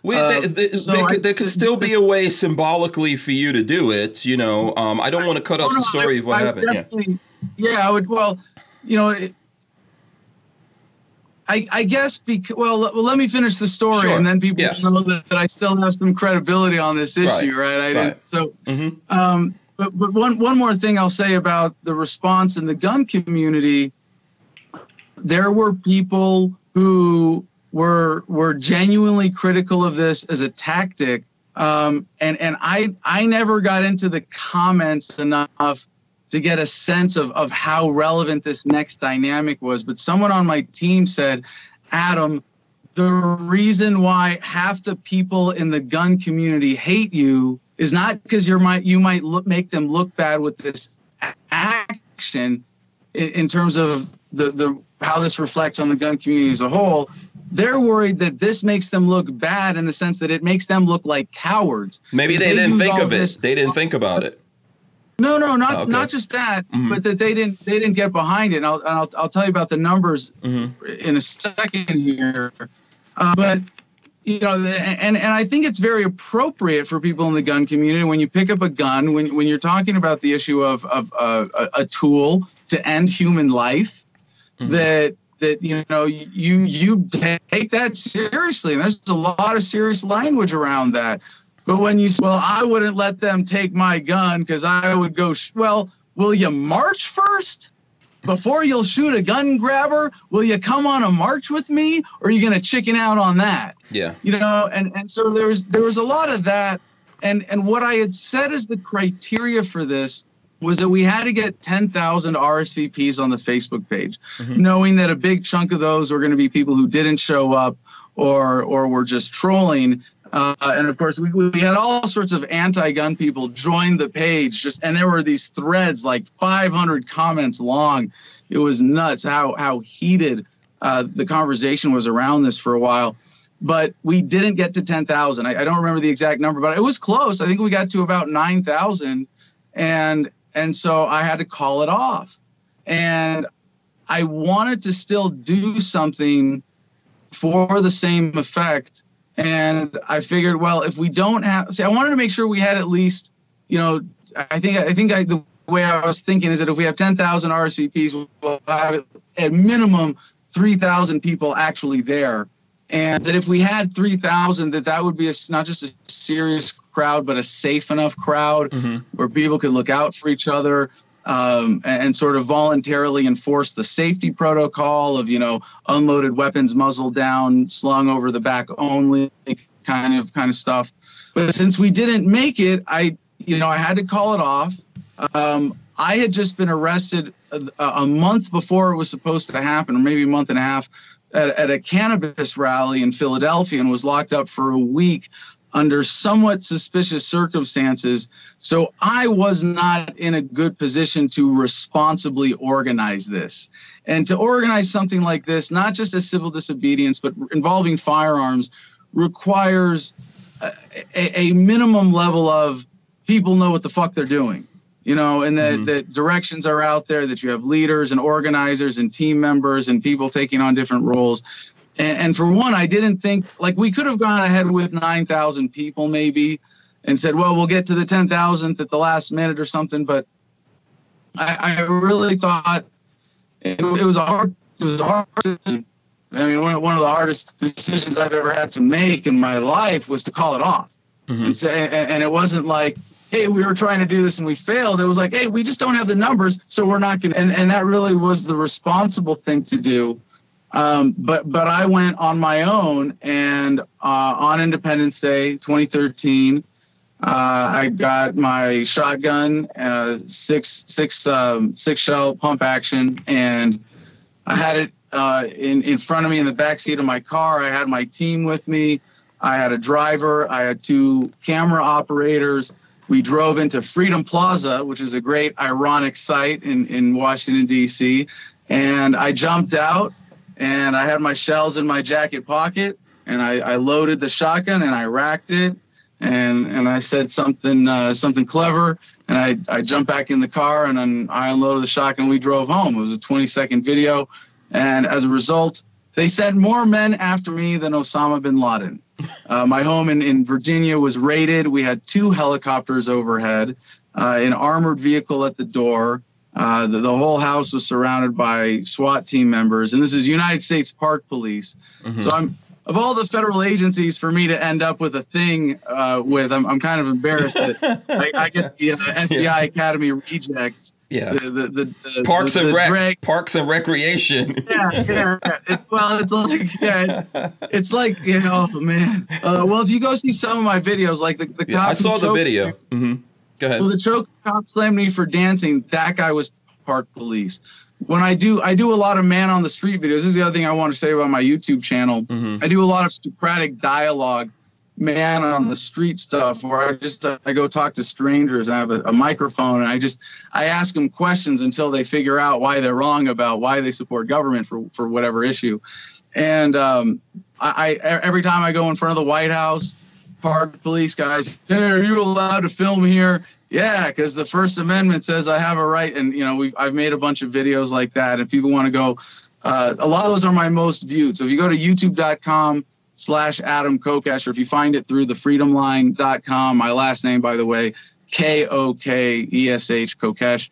We, Uh, there, there, so there, I- could, there could still be a way symbolically for you to do it. You know, um, I don't want to cut off no, the story I- of what I happened. Yeah. yeah, I would. Well, you know, it, I I guess because well, well, let me finish the story, Sure, and then people yes. know that, that I still have some credibility on this issue, right? I right. didn't. So, hmm um, but but one one more thing I'll say about the response in the gun community. There were people who were were genuinely critical of this as a tactic, um, and and I I never got into the comments enough to get a sense of of how relevant this next dynamic was. But someone on my team said, Adam, the reason why half the people in the gun community hate you is not because you might you might look, make them look bad with this action in, in terms of the the how this reflects on the gun community as a whole. They're worried that this makes them look bad in the sense that it makes them look like cowards. Maybe they, They didn't think of it. They didn't think about it. No, no, not Okay. not just that, Mhm. but that they didn't they didn't get behind it. And I'll and I'll, I'll tell you about the numbers hmm in a second here. Uh, but you know, the, and and I think it's very appropriate for people in the gun community when you pick up a gun when when you're talking about the issue of of uh, a, a tool to end human life Mhm. that that you know you you take that seriously and there's a lot of serious language around that but when you say, well i wouldn't let them take my gun because i would go sh-. well will you march first before you'll shoot a gun grabber will you come on a march with me or are you going to chicken out on that Yeah. you know and and so there was there was a lot of that and and what i had said as the criteria for this was that we had to get 10,000 RSVPs on the Facebook page, Mhm. knowing that a big chunk of those were going to be people who didn't show up or or were just trolling. Uh, and of course, we, we had all sorts of anti-gun people join the page, just and there were these threads like 500 comments long. It was nuts how how heated uh, the conversation was around this for a while. But we didn't get to 10,000. I, I don't remember the exact number, but it was close. I think we got to about 9,000 and and so I had to call it off. And I wanted to still do something for the same effect. And I figured, well, if we don't have, see, I wanted to make sure we had at least, you know, I think I think I, the way I was thinking is that if we have 10,000 RSVPs, we'll have at minimum 3,000 people actually there and that if we had 3000 that that would be a, not just a serious crowd but a safe enough crowd mm-hmm. where people could look out for each other um, and, and, sort of voluntarily enforce the safety protocol of you know unloaded weapons muzzle down slung over the back only kind of kind of stuff but since we didn't make it i you know i had to call it off um, i had just been arrested a, a month before it was supposed to happen or maybe a month and a half at, at a cannabis rally in Philadelphia and was locked up for a week under somewhat suspicious circumstances. So I was not in a good position to responsibly organize this. And to organize something like this, not just as civil disobedience, but involving firearms, requires a, a, minimum level of people know what the fuck they're doing you know, and that, mm-hmm. that directions are out there, that you have leaders and organizers and team members and people taking on different roles. And, and for one, I didn't think like we could have gone ahead with 9,000 people maybe and said, well, we'll get to the 10,000th at the last minute or something. But I, I really thought it, it, was a hard, it was a hard decision. I mean, one, one of the hardest decisions I've ever had to make in my life was to call it off. Mm-hmm. And, say, and, and it wasn't like, hey, we were trying to do this and we failed. It was like, hey, we just don't have the numbers, so we're not going to. And, and that really was the responsible thing to do. Um, but but I went on my own, and uh, on Independence Day 2013, uh, I got my shotgun, uh, six six um, six shell pump action, and I had it uh, in in front of me in the back seat of my car. I had my team with me. I had a driver. I had two camera operators we drove into Freedom Plaza, which is a great ironic site in, in Washington, D.C. And I jumped out and I had my shells in my jacket pocket and I, I loaded the shotgun and I racked it and and I said something uh, something clever and I, I jumped back in the car and then I unloaded the shotgun. We drove home. It was a 20 second video. And as a result, they sent more men after me than Osama bin Laden. Uh, my home in, in Virginia was raided. We had two helicopters overhead, uh, an armored vehicle at the door. Uh, the, the, whole house was surrounded by SWAT team members, and this is United States Park Police. Mm-hmm. So I'm of all the federal agencies for me to end up with a thing uh, with, I'm, I'm kind of embarrassed that I, I, get the uh, FBI yeah. Academy rejects. Yeah. The, the, the, the parks and rec, drag. parks and recreation. Yeah, yeah. It, well, it's like yeah, it's, it's like you know, man. Uh, well, if you go see some of my videos, like the the yeah, I saw the video. Mm-hmm. Go ahead. Well, the choke cop slammed me for dancing. That guy was park police. When I do, I do a lot of man on the street videos. This is the other thing I want to say about my YouTube channel. Mm-hmm. I do a lot of Socratic dialogue man on the street stuff where I just I go talk to strangers and I have a, a, microphone and I just I ask them questions until they figure out why they're wrong about why they support government for for whatever issue. And um, I, I every time I go in front of the White House, park police guys, hey, are you allowed to film here? Yeah, because the First Amendment says I have a right, and you know we've I've made a bunch of videos like that. If people want to go, uh, a lot of those are my most viewed. So if you go to YouTube.com slash Adam Kokesh, or if you find it through the freedomline.com, my last name, by the way, K O K E S H, Kokesh.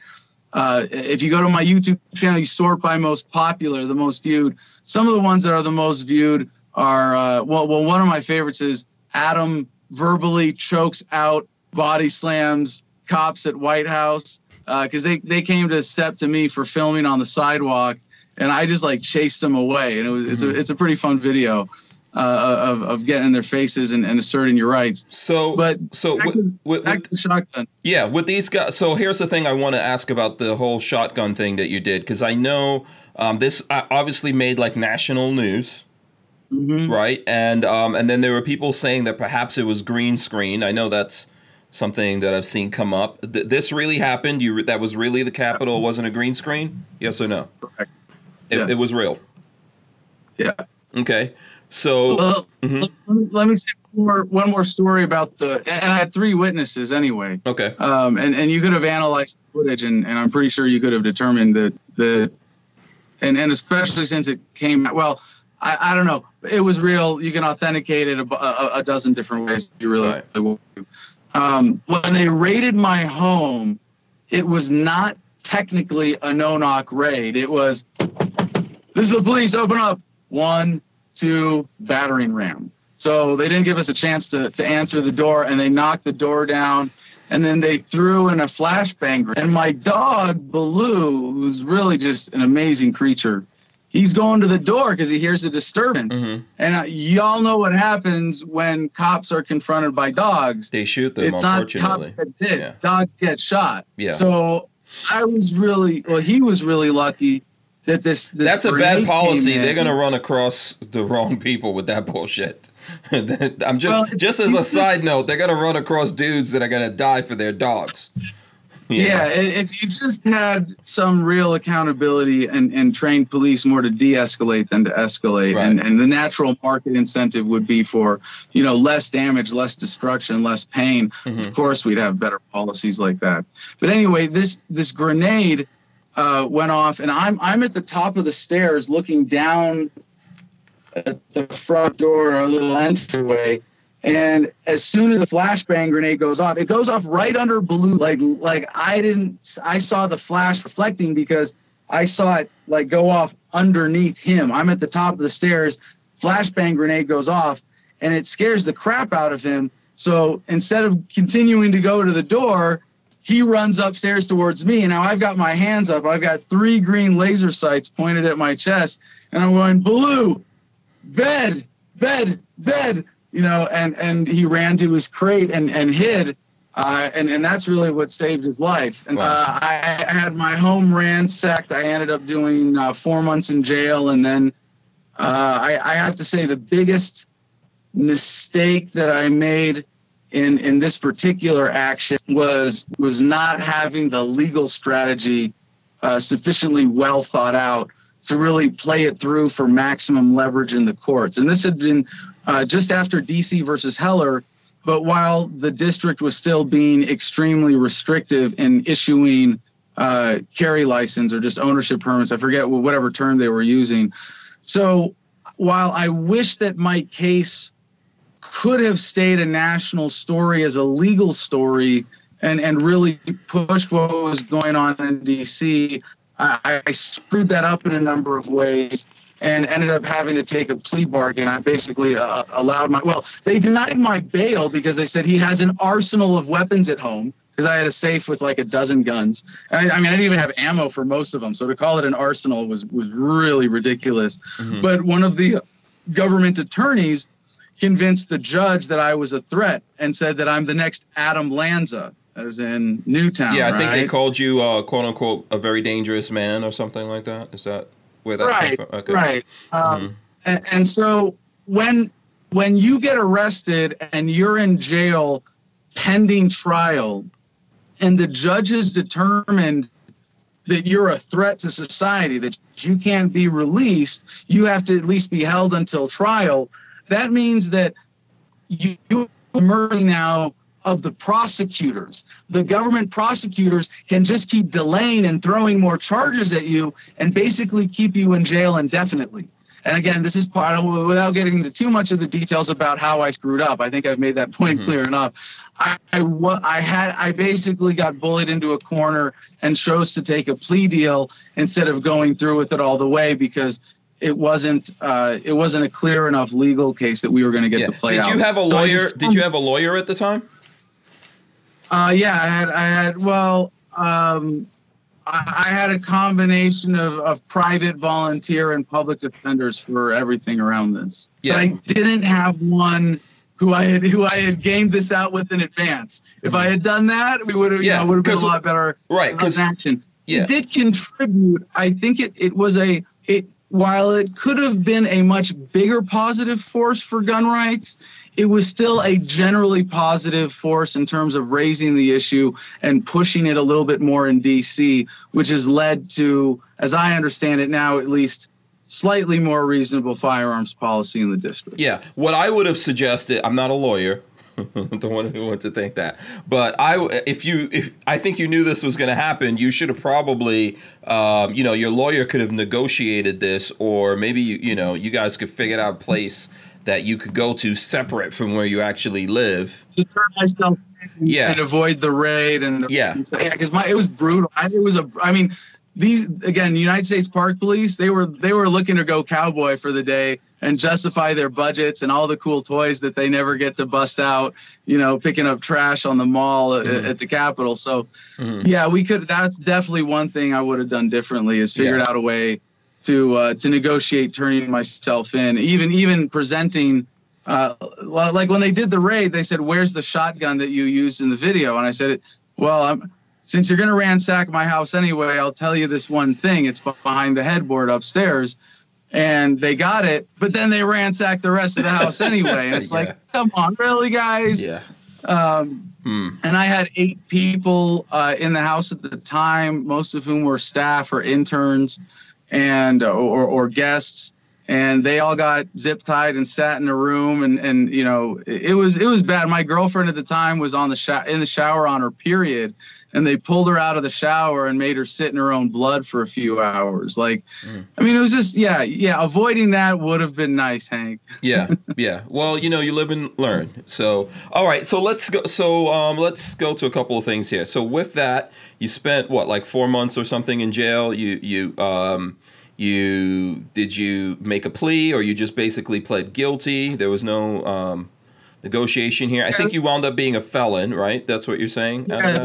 Uh, if you go to my YouTube channel, you sort by most popular, the most viewed. Some of the ones that are the most viewed are, uh, well, well, one of my favorites is Adam verbally chokes out, body slams cops at White House because uh, they, they came to step to me for filming on the sidewalk and I just like chased them away. And it was, mm-hmm. it's a, it's a pretty fun video uh, of, of getting in their faces and, and, asserting your rights. So, but so back, with, with, back with, shotgun. Yeah, with these guys. So here's the thing I want to ask about the whole shotgun thing that you did because I know um, this uh, obviously made like national news. Mm-hmm. Right, and um, and then there were people saying that perhaps it was green screen. I know that's something that I've seen come up. Th- this really happened. You that was really the Capitol. Wasn't a green screen? Yes or no? Correct. It, yes. it was real. Yeah. Okay. So well, mm-hmm. let me say more one more story about the and I had three witnesses anyway. Okay. Um, and and you could have analyzed the footage, and, and I'm pretty sure you could have determined that the and and especially since it came well. I, I don't know. It was real. You can authenticate it a, a, a dozen different ways. If you really Right. want to. Um, when they raided my home, it was not technically a no-knock raid. It was, this is the police. Open up. One, two, battering ram. So they didn't give us a chance to to answer the door, and they knocked the door down, and then they threw in a flashbang. And my dog Baloo, who's really just an amazing creature, he's going to the door because he hears a disturbance. Mhm. And uh, y'all know what happens when cops are confronted by dogs. They shoot them, It's not cops that did. Yeah. Dogs get shot. Yeah. So I was really well. He was really lucky that this. this That's a bad policy. They're gonna run across the wrong people with that bullshit. I'm just Well, just as a side note, they're gonna run across dudes that are gonna die for their dogs. Yeah, i- if you just had some real accountability and, and trained police more to de-escalate than to escalate, Right. and, and the natural market incentive would be for you know less damage, less destruction, less pain. Mm-hmm. Of course, we'd have better policies like that. But anyway, this this grenade uh, went off, and I'm I'm at the top of the stairs looking down at the front door, a little entryway. And as soon as the flashbang grenade goes off, it goes off right under Baloo. Like like I didn't I saw the flash reflecting because I saw it like go off underneath him. I'm at the top of the stairs, flashbang grenade goes off, and it scares the crap out of him. So instead of continuing to go to the door, he runs upstairs towards me. And now I've got my hands up. I've got three green laser sights pointed at my chest, and I'm going, Baloo, bed, bed, bed, you know, and and he ran to his crate and and hid, uh, and and that's really what saved his life. And Wow. uh, I, I had my home ransacked. I ended up doing uh, four months in jail, and then uh, I, I have to say the biggest mistake that I made in in this particular action was was not having the legal strategy uh, sufficiently well thought out to really play it through for maximum leverage in the courts. And this had been uh, just after DC versus Heller, but while the district was still being extremely restrictive in issuing uh, carry license or just ownership permits, I forget wh- whatever term they were using. So while I wish that my case could have stayed a national story as a legal story and, and really pushed what was going on in DC, I, I screwed that up in a number of ways and ended up having to take a plea bargain. I basically uh, allowed my, well, they denied my bail because they said he has an arsenal of weapons at home because I had a safe with like a dozen guns. I, I mean, I didn't even have ammo for most of them. So to call it an arsenal was, was really ridiculous. But one of the government attorneys convinced the judge that I was a threat and said that I'm the next Adam Lanza, as in Newtown. Yeah, I think they called you uh, "quote unquote" a very dangerous man or something like that. Is that where that right, came from? Okay. right. Um, and, and so when when you get arrested and you're in jail pending trial, and the judges determined that you're a threat to society, that you can't be released, you have to at least be held until trial. That means that you you are mercy now of the prosecutors. The government prosecutors can just keep delaying and throwing more charges at you and basically keep you in jail indefinitely. And again, this is part of, without getting into too much of the details about how I screwed up. I think I've made that point mm-hmm. clear enough. I, I, I had, I basically got bullied into a corner and chose to take a plea deal instead of going through with it all the way because it wasn't, uh, it wasn't a clear enough legal case that we were going to get Yeah. to play Did out. you have a So lawyer? just- Did you have a lawyer at the time? uh, yeah, I had, I had, well, um, I, I had a combination of, of private volunteer and public defenders for everything around this. Yeah. But I didn't have one who I had, who I had gamed this out with in advance. If I had done that, we would have, Yeah, you know, would have been a 'cause- lot better Right, 'cause- action. yeah. It did contribute. I think it, it was a, it, while it could have been a much bigger positive force for gun rights, it was still a generally positive force in terms of raising the issue and pushing it a little bit more in DC, which has led to, as I understand it now, at least slightly more reasonable firearms policy in the district. Yeah, what I would have suggested. I'm not a lawyer. Don't want anyone to think that. But I, if you, if I think you knew this was going to happen, you should have probably, um, you know, your lawyer could have negotiated this, or maybe you, you know, you guys could figure out a place that you could go to separate from where you actually live. Just turn myself in Yeah. and avoid the raid and the, Yeah. yeah, because my it was brutal. I, it was a, I mean, these again, United States Park Police, they were they were looking to go cowboy for the day and justify their budgets and all the cool toys that they never get to bust out. You know, picking up trash on the mall at, Mhm. at the Capitol. So, Mhm. yeah, we could. That's definitely one thing I would have done differently is figured Yeah. out a way to uh, to negotiate turning myself in, even even presenting. Uh, well, like when they did the raid, they said, "Where's the shotgun that you used in the video?" And I said, "Well, I'm, since you're going to ransack my house anyway, I'll tell you this one thing. It's behind the headboard upstairs." And they got it, but then they ransacked the rest of the house anyway. And it's Yeah. like, come on, really, guys? Yeah. Um, Hmm. and I had eight people uh, in the house at the time, most of whom were staff or interns, and or, or guests, and they all got zip tied and sat in a room, and and you know it, it was it was bad. My girlfriend at the time was on the sho- in the shower on her period, and they pulled her out of the shower and made her sit in her own blood for a few hours. Like, Mm. I mean, it was just yeah, yeah. Avoiding that would have been nice, Hank. yeah yeah well you know you live and learn so all right so let's go so um let's go to a couple of things here so with that you spent what like four months or something in jail you you um you did you make a plea or you just basically pled guilty there was no um negotiation here i think you wound up being a felon right that's what you're saying Yeah?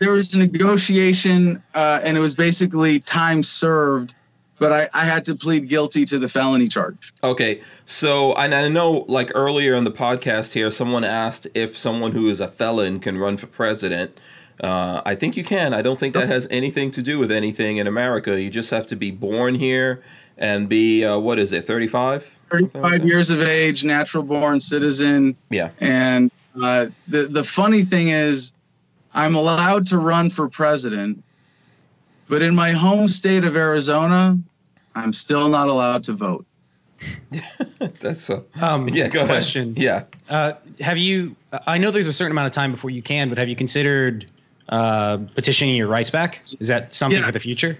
There, was- a negotiation, uh, and it was basically time served, but I, I had to plead guilty to the felony charge. Okay, so and I know, like earlier in the podcast here, someone asked if someone who is a felon can run for president. Uh, I think you can. I don't think that has anything to do with anything in America. You just have to be born here and be uh, what is it, thirty five? 35 years of age, natural born citizen. Yeah. And uh, the, the funny thing is, I'm allowed to run for president, but in my home state of Arizona, I'm still not allowed to vote. That's so. Um, Yeah, go ahead. question. Yeah. Uh, have you? I know there's a certain amount of time before you can, but have you considered uh, petitioning your rights back? Is that something Yeah. for the future?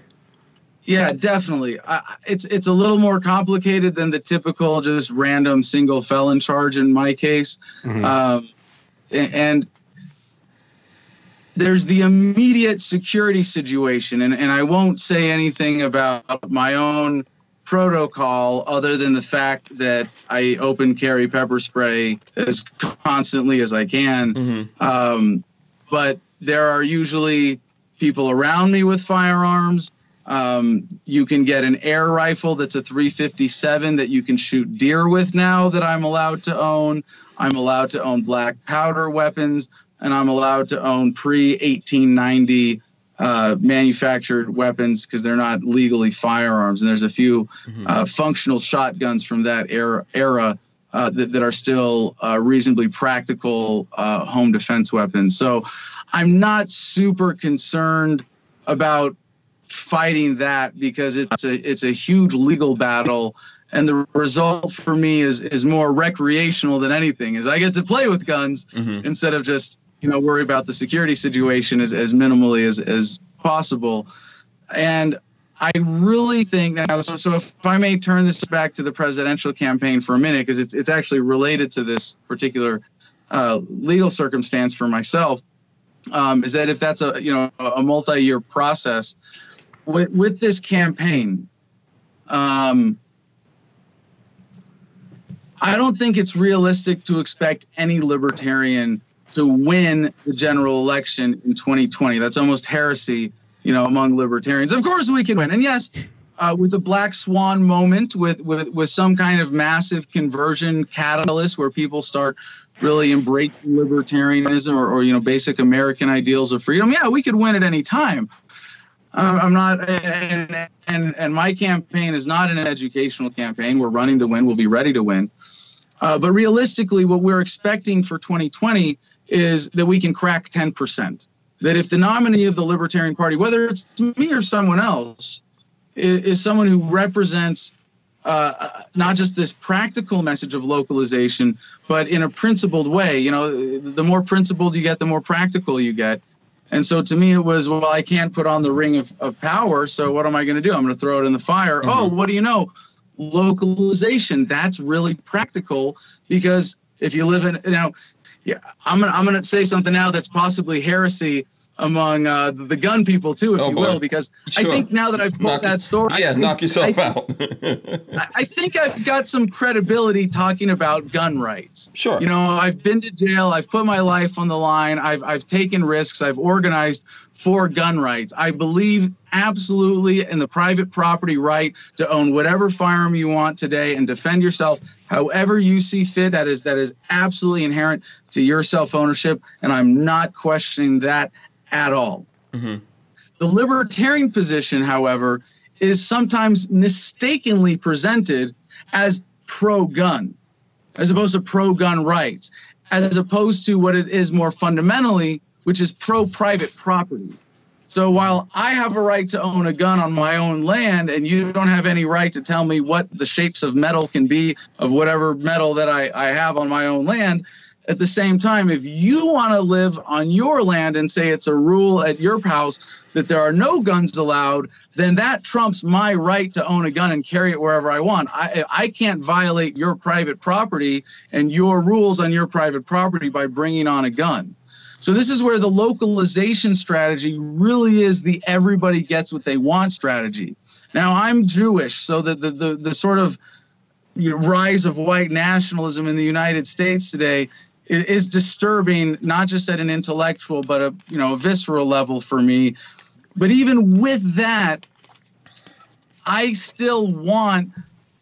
Yeah, definitely. I, I- it's it's a little more complicated than the typical just random single felon charge in my case. Mhm. Um, a- and there's the immediate security situation, and, and I won't say anything about my own protocol other than the fact that I open carry pepper spray as constantly as I can. hmm Um, but there are usually people around me with firearms. Um, you can get an air rifle that's a 357 that you can shoot deer with now that I'm allowed to own. I'm allowed to own black powder weapons, and I'm allowed to own pre 1890 uh, manufactured weapons because they're not legally firearms. And there's a few uh, functional shotguns from that era, era uh, that, that are still uh, reasonably practical uh, home defense weapons. So I'm not super concerned about fighting that because it's a it's a huge legal battle and the result for me is is more recreational than anything is I get to play with guns hmm instead of just you know worry about the security situation as, as minimally as, as possible. And i really think now so, so if i may turn this back to the presidential campaign for a minute because it's, it's actually related to this particular uh, legal circumstance for myself um, is that if that's a you know a multi-year process with, with this campaign um, I don't think it's realistic to expect any libertarian to win the general election in 2020. That's almost heresy, you know, among libertarians. Of course, we can win, and yes, uh, with a black swan moment, with with with some kind of massive conversion catalyst where people start really embracing libertarianism or, or you know basic American ideals of freedom. Yeah, we could win at any time. Um, I'm not, and, and and my campaign is not an educational campaign. We're running to win. We'll be ready to win. Uh, but realistically, what we're expecting for 2020 is that we can crack 10%. That if the nominee of the Libertarian Party, whether it's me or someone else, is, is someone who represents uh, not just this practical message of localization, but in a principled way. You know, the more principled you get, the more practical you get. And so to me, it was, well, I can't put on the ring of, of power. So what am I going to do? I'm going to throw it in the fire. Mm-hmm. Oh, what do you know? Localization. That's really practical because if you live in, you know, yeah, I'm gonna I'm gonna say something now that's possibly heresy among uh, the gun people too, if oh, you boy. will, because sure. I think now that I've told that story, yeah, knock yourself I, out. I think I've got some credibility talking about gun rights. Sure. You know, I've been to jail. I've put my life on the line. I've I've taken risks. I've organized for gun rights. I believe absolutely in the private property right to own whatever firearm you want today and defend yourself however you see fit. That is that is absolutely inherent to your self ownership, and I'm not questioning that at all. Mm-hmm. The libertarian position, however, is sometimes mistakenly presented as pro gun, as opposed to pro gun rights, as opposed to what it is more fundamentally, which is pro private property. So while I have a right to own a gun on my own land, and you don't have any right to tell me what the shapes of metal can be of whatever metal that I, I have on my own land, at the same time, if you want to live on your land and say it's a rule at your house that there are no guns allowed, then that trumps my right to own a gun and carry it wherever I want. I, I can't violate your private property and your rules on your private property by bringing on a gun. So this is where the localization strategy really is the everybody gets what they want strategy. Now I'm Jewish, so the the the, the sort of rise of white nationalism in the United States today is disturbing, not just at an intellectual, but a you know a visceral level for me. But even with that, I still want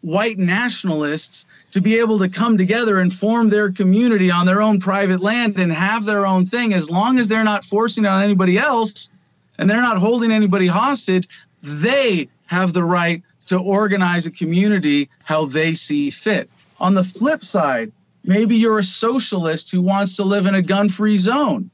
white nationalists to be able to come together and form their community on their own private land and have their own thing as long as they're not forcing it on anybody else and they're not holding anybody hostage they have the right to organize a community how they see fit on the flip side Maybe you're a socialist who wants to live in a gun free zone.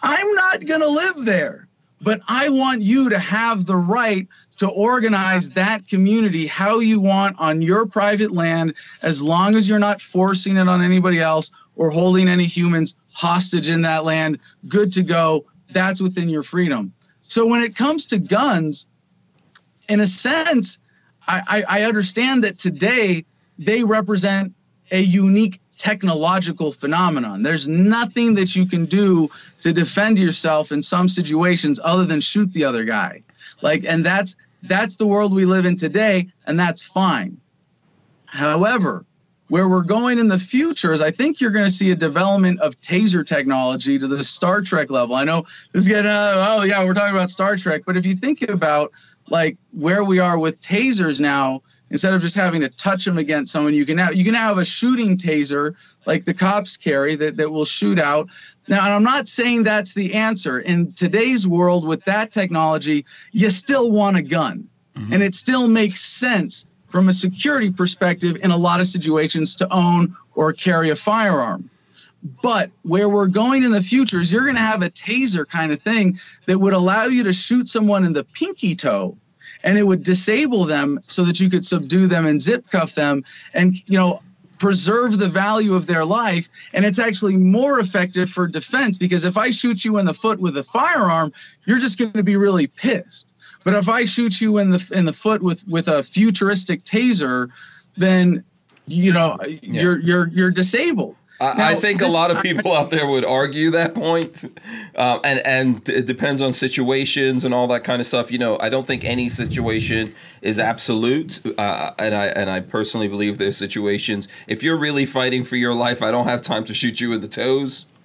I'm not going to live there, but I want you to have the right to organize that community how you want on your private land as long as you're not forcing it on anybody else or holding any humans hostage in that land. Good to go. That's within your freedom. So when it comes to guns, in a sense, I, I, I understand that today they represent a unique technological phenomenon. There's nothing that you can do to defend yourself in some situations other than shoot the other guy. Like and that's that's the world we live in today and that's fine. However, where we're going in the future is I think you're going to see a development of taser technology to the Star Trek level. I know this is getting uh, oh yeah, we're talking about Star Trek, but if you think about like where we are with tasers now, instead of just having to touch them against someone, you can now you can now have a shooting taser like the cops carry that, that will shoot out. Now, I'm not saying that's the answer. In today's world with that technology, you still want a gun. Mm-hmm. And it still makes sense from a security perspective in a lot of situations to own or carry a firearm. But where we're going in the future is you're going to have a taser kind of thing that would allow you to shoot someone in the pinky toe and it would disable them so that you could subdue them and zip cuff them and you know preserve the value of their life. And it's actually more effective for defense because if i shoot you in the foot with a firearm you're just going to be really pissed. But if i shoot you in the in the foot with with a futuristic taser then you know yeah. you're you're you're disabled I, I think a lot of people out there would argue that point. Um, and and it depends on situations and all that kind of stuff. You know, I don't think any situation is absolute, uh, and I and I personally believe there's situations. If you're really fighting for your life, I don't have time to shoot you in the toes.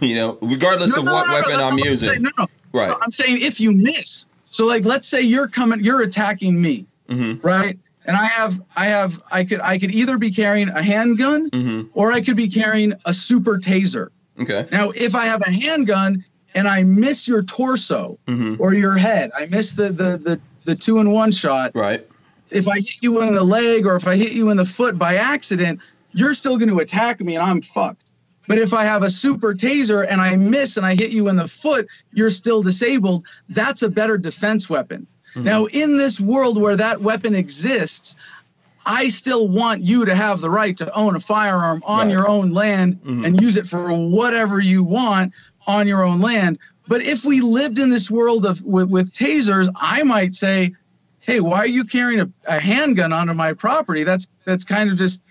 You know, regardless no, of no, what no, weapon I'm using. Saying, no, no, right. I'm saying if you miss. So like, let's say you're coming, you're attacking me, mm-hmm. right? And I have I have I could I could either be carrying a handgun mm-hmm. or I could be carrying a super taser. Okay. Now, if I have a handgun and I miss your torso mm-hmm. or your head, I miss the the the the two in one shot. Right. If I hit you in the leg or if I hit you in the foot by accident, you're still going to attack me and I'm fucked. But if I have a super taser and I miss and I hit you in the foot, you're still disabled. That's a better defense weapon. Mm-hmm. Now, in this world where that weapon exists, I still want you to have the right to own a firearm on Right. your own land mm-hmm. and use it for whatever you want on your own land. But if we lived in this world of with, with tasers, I might say, "Hey, why are you carrying a, a handgun onto my property? That's that's kind of just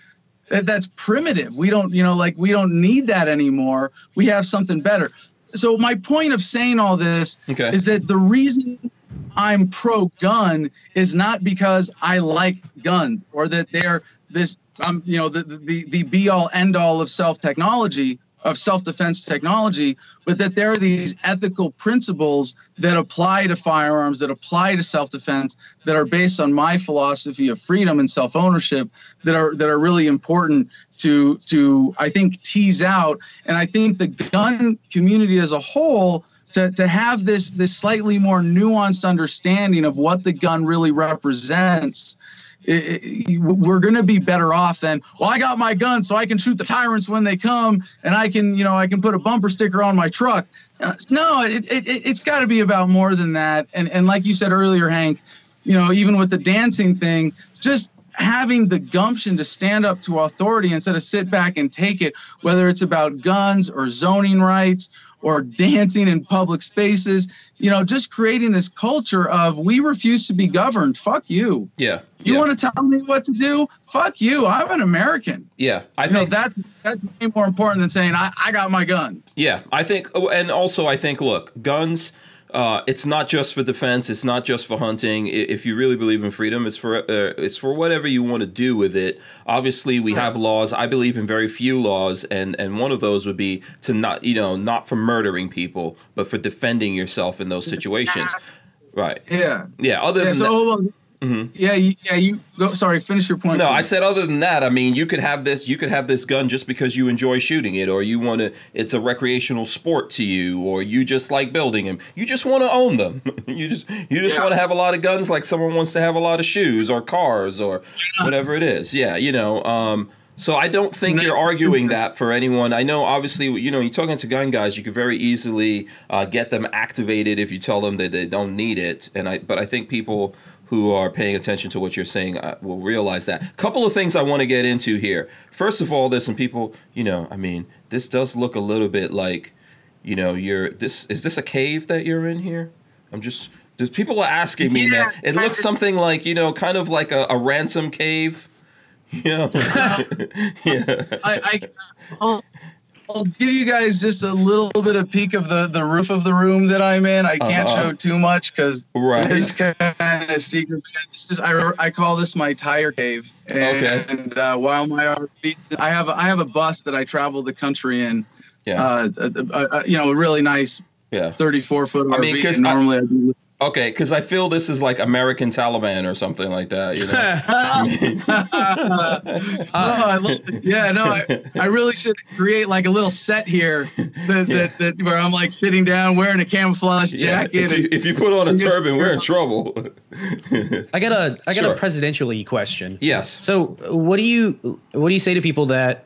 that, that's primitive. We don't, you know, like we don't need that anymore. We have something better." So my point of saying all this Okay. is that the reason I'm pro gun is not because I like guns or that they're this um you know the the, the be all end all of self technology of self defense technology, but that there are these ethical principles that apply to firearms, that apply to self defense, that are based on my philosophy of freedom and self ownership, that are that are really important to to I think tease out, and I think the gun community as a whole to, to have this this slightly more nuanced understanding of what the gun really represents i- i- we're going to be better off than well i got my gun so i can shoot the tyrants when they come and i can you know i can put a bumper sticker on my truck. Uh, no it, it, it- it's got to be about more than that. And and like you said earlier hank you know even with the dancing thing just having the gumption to stand up to authority instead of sit back and take it whether it's about guns or zoning rights or dancing in public spaces you know just creating this culture of we refuse to be governed fuck you Yeah. you yeah. want to tell me what to do fuck you i'm an american Yeah. I you know think that that's way more important than saying i, I got my gun Yeah, I think, oh, and also I think, look, guns. Uh, it's not just for defense. It's not just for hunting. If you really believe in freedom, it's for uh, it's for whatever you want to do with it. Obviously, we have laws. I believe in very few laws, and and one of those would be to not you know not for murdering people, but for defending yourself in those situations. Right. yeah Yeah. Other yeah than so that, on. yeah yeah you go sorry finish your point No, I said other than that, I mean, you could have this you could have this gun just because you enjoy shooting it or you want to it's a recreational sport to you or you just like building them. You just want to own them. you just you just Yeah. want to have a lot of guns like someone wants to have a lot of shoes or cars or whatever it is. Yeah, you know, um so I don't think you're arguing that for anyone. I know, obviously, you know, you're talking to gun guys. You could very easily uh, get them activated if you tell them that they don't need it. And I, but I think people who are paying attention to what you're saying uh, will realize that. A couple of things I want to get into here. First of all, there's some people, you know, I mean, this does look a little bit like, you know, you're this. Is this a cave that you're in here? I'm just. There's people are asking me, man. It looks something like you know, kind of like a, a ransom cave. You know, yeah. I, I I'll, give you guys just a little bit of peek of the the roof of the room that I'm in. I can't Uh-huh. show too much because Right. this is kind of secret. This is I, I call this my tire cave. And, Okay. uh, while my RV, I have a, I have a bus that I travel the country in. Yeah. Uh, uh, uh, uh, you know, a really nice Yeah. 34 foot RV. I mean, 'cause and I- normally I do Okay, because I feel this is like American Taliban or something like that. You know. oh, I love it. Yeah, no, I, I really should create like a little set here that, that, that where I'm like sitting down wearing a camouflage Yeah, jacket. if, you, and, if you put on a turban, we're in trouble. I got a I got Sure. a presidential question. yes. So, what do you what do you say to people that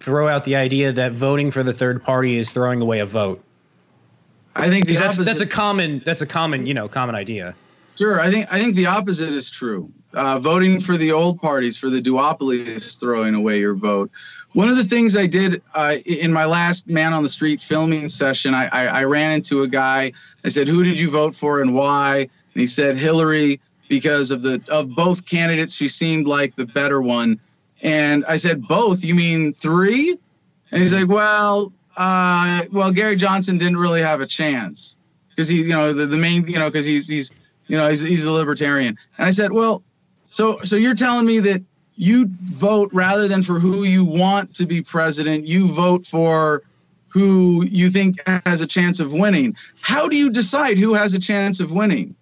throw out the idea that voting for the third party is throwing away a vote? I think Because that's opposite. that's a common that's a common you know common idea. Sure, I think I think the opposite is true. Uh, voting for the old parties, for the duopoly, is throwing away your vote. One of the things I did uh, in my last man on the street filming session, I, I, I ran into a guy. I said, "Who did you vote for and why?" And he said, "Hillary," because of the of both candidates, she seemed like the better one. And I said, "Both? You mean three? And he's like, "Well, uh, well, Gary Johnson didn't really have a chance. Because he, you know, the, the main, you know, because he's he's you know he's he's a libertarian. And i said well so so you're telling me that you vote rather than for who you want to be president you vote for who you think has a chance of winning. How do you decide who has a chance of winning?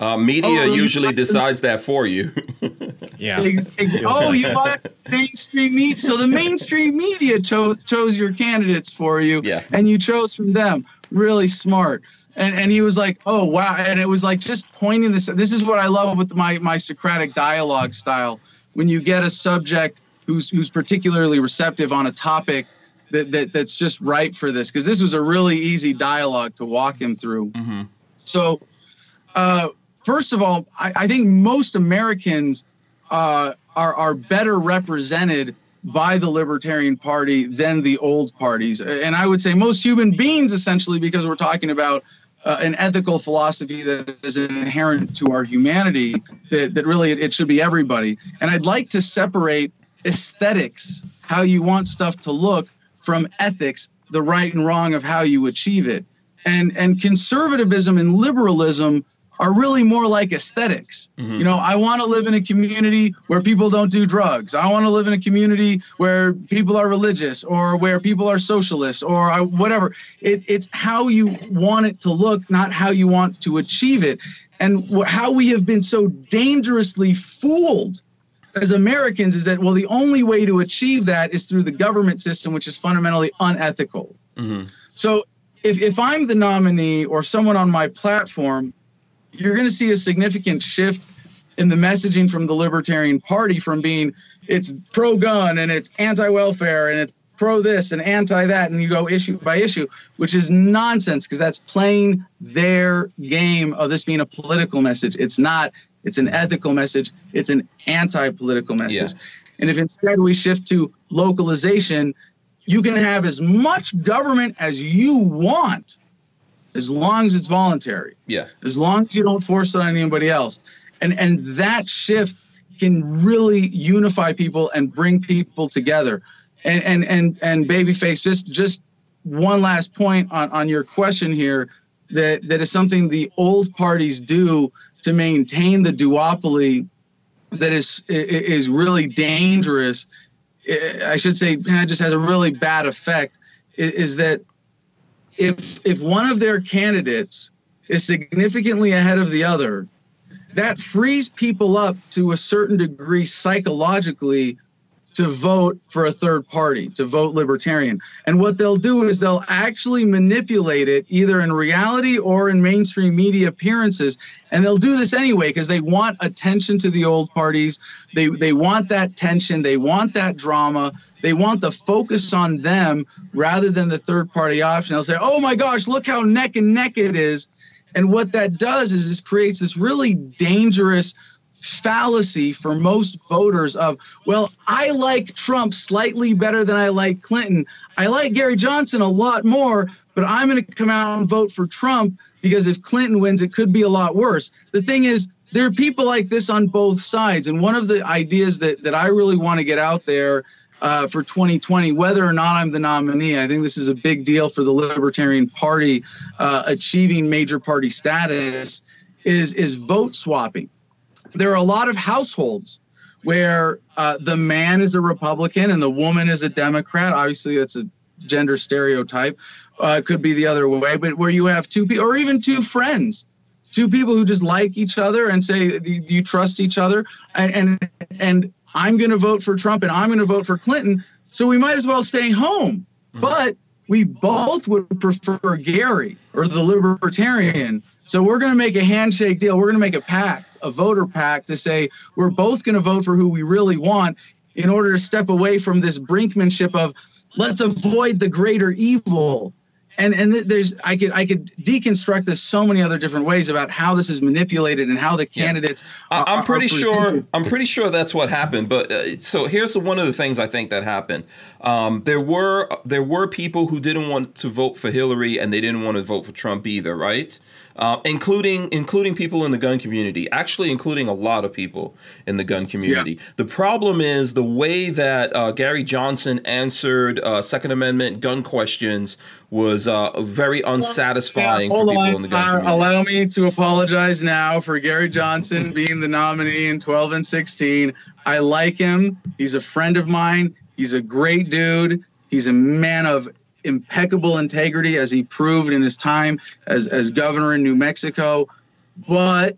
Uh, media Oh, usually decides that for you. Yeah. Ex- ex- oh you like mainstream media so the mainstream media chose chose your candidates for you Yeah. and you chose from them really smart and and he was like oh wow and it was like just pointing this this is what i love with my my socratic dialogue style when you get a subject who's who's particularly receptive on a topic that, that that's just right for this because this was a really easy dialogue to walk him through Mhm. so uh first of all, I, I think most Americans uh, are are better represented by the Libertarian Party than the old parties, and I would say most human beings, essentially, because we're talking about uh, an ethical philosophy that is inherent to our humanity. That that really it, it should be everybody. And I'd like to separate aesthetics, how you want stuff to look, from ethics, the right and wrong of how you achieve it. And and conservatism and liberalism are really more like esthetics mm-hmm. You know, I want to live in a community where people don't do drugs. I want to live in a community where people are religious or where people are socialists or I, whatever. It, it's how you want it to look, not how you want to achieve it. And wh- how we have been so dangerously fooled as Americans is that, well, the only way to achieve that is through the government system, which is fundamentally unethical. Mm-hmm. So if, if I'm the nominee or someone on my platform, you're going to see a significant shift in the messaging from the Libertarian Party from being it's pro gun and it's anti welfare and it's pro this and anti that, and you go issue by issue, which is nonsense because that's playing their game of this being a political message. It's not, it's an ethical message, it's an anti political message. Yeah. And if instead we shift to localization, you can have as much government as you want as long as it's voluntary. Yeah. As long as you don't force it on anybody else. And and that shift can really unify people and bring people together. And and and and babyface, just just one last point on, on your question here that that is something the old parties do to maintain the duopoly that is is really dangerous. I should say, it just has a really bad effect. Is that if if one of their candidates is significantly ahead of the other, that frees people up to a certain degree psychologically to vote for a third party, to vote libertarian. And what they'll do is they'll actually manipulate it either in reality or in mainstream media appearances. And they'll do this anyway because they want attention to the old parties. They, they want that tension. They want that drama. They want the focus on them rather than the third party option. They'll say, oh my gosh, look how neck and neck it is. And what that does is this creates this really dangerous fallacy for most voters of, well, I like Trump slightly better than I like Clinton. I like Gary Johnson a lot more, but I'm going to come out and vote for Trump because if Clinton wins, it could be a lot worse. The thing is, there are people like this on both sides. And one of the ideas that, that I really want to get out there uh, for 2020, whether or not I'm the nominee, I think this is a big deal for the Libertarian Party uh, achieving major party status, is, is vote swapping there are a lot of households where uh, the man is a Republican and the woman is a Democrat. Obviously, that's a gender stereotype. Uh, it could be the other way, but where you have two people or even two friends, two people who just like each other and say, "Do you trust each other?" And and, and I'm going to vote for Trump and I'm going to vote for Clinton. So we might as well stay home. Mm-hmm. But we both would prefer Gary or the Libertarian. So we're going to make a handshake deal. We're going to make a pact a voter pact to say we're both going to vote for who we really want in order to step away from this brinkmanship of let's avoid the greater evil and and there's I could I could deconstruct this so many other different ways about how this is manipulated and how the candidates. Yeah. I'm pretty sure I'm pretty sure that's what happened. But uh, so here's one of the things I think that happened. Um, there were there were people who didn't want to vote for Hillary and they didn't want to vote for Trump either, right? Uh, including including people in the gun community, actually including a lot of people in the gun community. Yeah. The problem is the way that uh, Gary Johnson answered uh, Second Amendment gun questions was uh, very unsatisfying yeah, for people on. in the gun uh, community. Allow me to apologize now for Gary Johnson being the nominee in 12 and 16. I like him. He's a friend of mine. He's a great dude. He's a man of impeccable integrity as he proved in his time as, as governor in New Mexico. But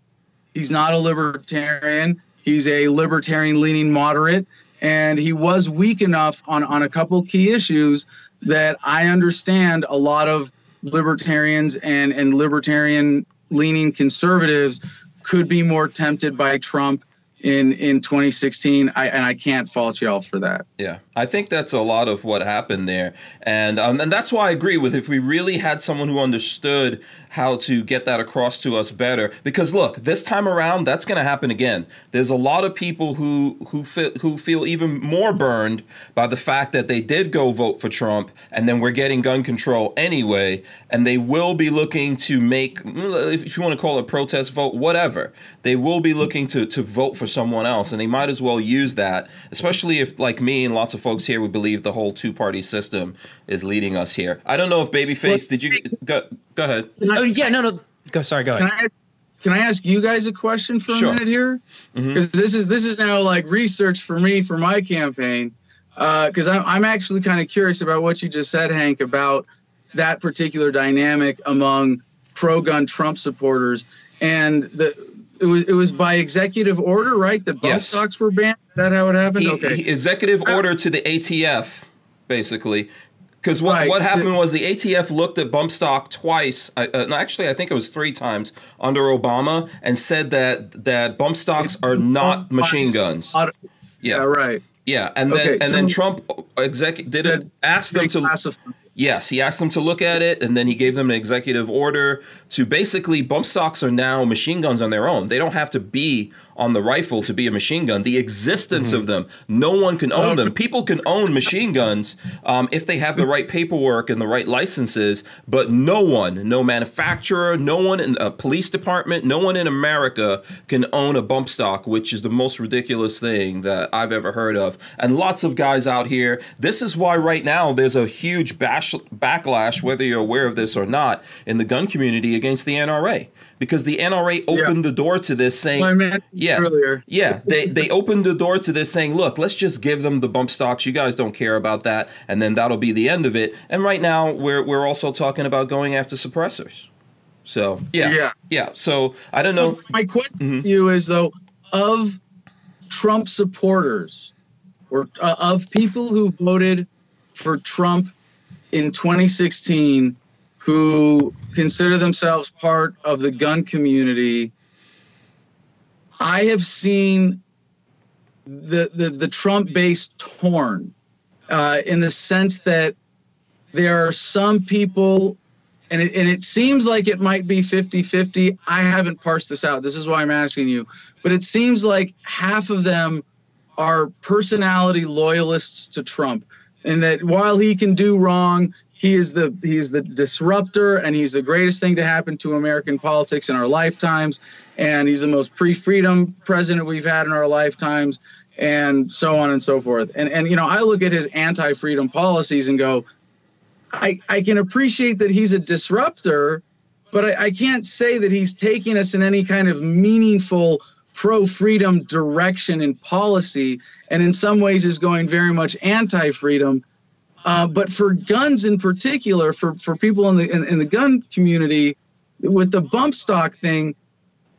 he's not a libertarian. He's a libertarian leaning moderate. And he was weak enough on, on a couple key issues that I understand a lot of libertarians and, and libertarian leaning conservatives could be more tempted by Trump in in 2016. I and I can't fault y'all for that. Yeah, I think that's a lot of what happened there, and um, and that's why I agree with if we really had someone who understood how to get that across to us better. Because look, this time around, that's going to happen again. There's a lot of people who who feel, who feel even more burned by the fact that they did go vote for Trump, and then we're getting gun control anyway, and they will be looking to make, if you want to call it a protest vote, whatever. They will be looking to to vote for someone else, and they might as well use that, especially if, like me and lots of folks here, we believe the whole two party system is leading us here. I don't know if Babyface, did you go? Go ahead. Oh yeah, no, no. Go. Sorry, go Can ahead. I can I ask you guys a question for Sure. a minute here? Mm-hmm. Because this is this is now like research for me for my campaign. Uh, because I'm I'm actually kind of curious about what you just said, Hank, about that particular dynamic among pro-gun Trump supporters, and the it was it was by executive order, right? The bump Yes. stocks were banned. Is that how it happened? He, okay. he- executive order to the ATF, basically. Because what, Right. what happened was the ATF looked at bump stock twice. I- Uh, no, actually, I think it was three times under Obama, and said that that bump stocks are not machine guns. Yeah, Yeah, right. yeah, and then Okay, and then Trump exec did it, asked them to. Yes, he asked them to look at it, and then he gave them an executive order to basically bump stocks are now machine guns on their own. They don't have to be on the rifle to be a machine gun. The existence of them, no one can own them. People can own machine guns um, if they have the right paperwork and the right licenses, but no one, no manufacturer, no one in a police department, no one in America can own a bump stock, which is the most ridiculous thing that I've ever heard of. And lots of guys out here, this is why right now there's a huge bash, backlash, whether you're aware of this or not, in the gun community against the NRA. Because the NRA opened the door to this saying, yeah, earlier. yeah, they they opened the door to this saying, look, let's just give them the bump stocks. You guys don't care about that, and then that'll be the end of it. And right now, we're we're also talking about going after suppressors. So yeah, Yeah. yeah. So I don't know. My question Mhm. to you is though, of Trump supporters or uh, of people who voted for Trump in 2016 who consider themselves part of the gun community, I have seen the the, the Trump base torn uh, in the sense that there are some people and it, and it seems like it might be 50-50 i haven't parsed this out. This is why i'm asking you. But it seems like half of them are personality loyalists to trump and that while he can do wrong he is the he is the disruptor and he's the greatest thing to happen to american politics in our lifetimes and he's the most pre-freedom president we've had in our lifetimes and so on and so forth and and you know i look at his anti-freedom policies and go I, I can appreciate that he's a disruptor, but I, I can't say that he's taking us in any kind of meaningful pro freedom direction in policy, and in some ways is going very much anti freedom. Uh, but for guns in particular, for, for people in the in, in the gun community, with the bump stock thing,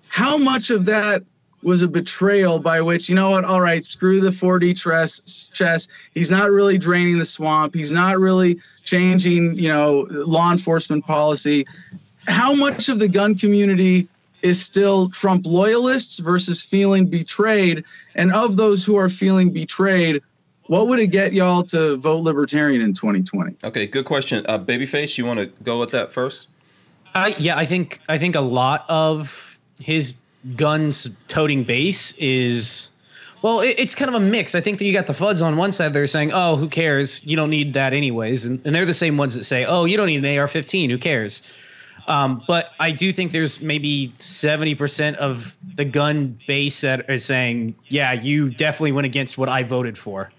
how much of that was a betrayal by which you know what all right screw the 4d chess chess. He's not really draining the swamp. He's not really changing you know law enforcement policy. How much of the gun community is still trump loyalists versus feeling betrayed? And of those who are feeling betrayed what would it get y'all to vote libertarian in 2020 Okay, good question. Uh, Babyface, you want to go with that first? I yeah, I think I think a lot of his guns toting base is well, it, it's kind of a mix. I think that you got the Fudds on one side. They're saying, "Oh, who cares? You don't need that anyways," and, and they're the same ones that say, "Oh, you don't need an AR-15. Who cares?" Um, but I do think there's maybe 70% of the gun base that is saying, "Yeah, you definitely went against what I voted for."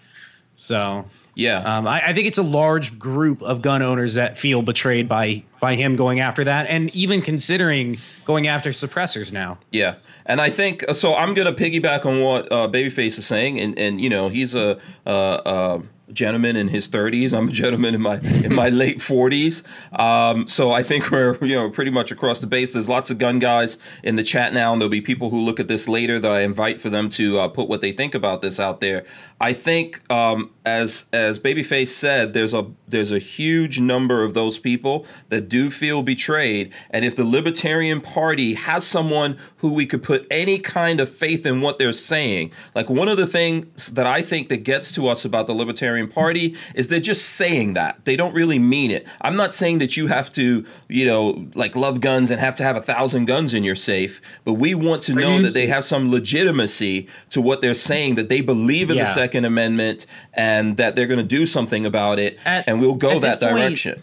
So Yeah. um, I, I think it's a large group of gun owners that feel betrayed by by him going after that, and even considering going after suppressors now. Yeah, and I think so. I'm gonna piggyback on what uh, Babyface is saying, and and you know he's a uh, uh, gentleman in his 30s. I'm a gentleman in my in my late 40s. Um, so I think we're you know pretty much across the base. There's lots of gun guys in the chat now, and there'll be people who look at this later that I invite for them to uh, put what they think about this out there. I think um, as as Babyface said, there's a there's a huge number of those people that do feel betrayed, and if the Libertarian Party has someone who we could put any kind of faith in what they're saying, like one of the things that I think that gets to us about the Libertarian Party is they're just saying that they don't really mean it. I'm not saying that you have to you know like love guns and have to have a thousand guns in your safe, but we want to know that they have some legitimacy to what they're saying, that they believe in Yeah. the Second Amendment and that they're going to do something about it, At- and we'll go that this point- direction.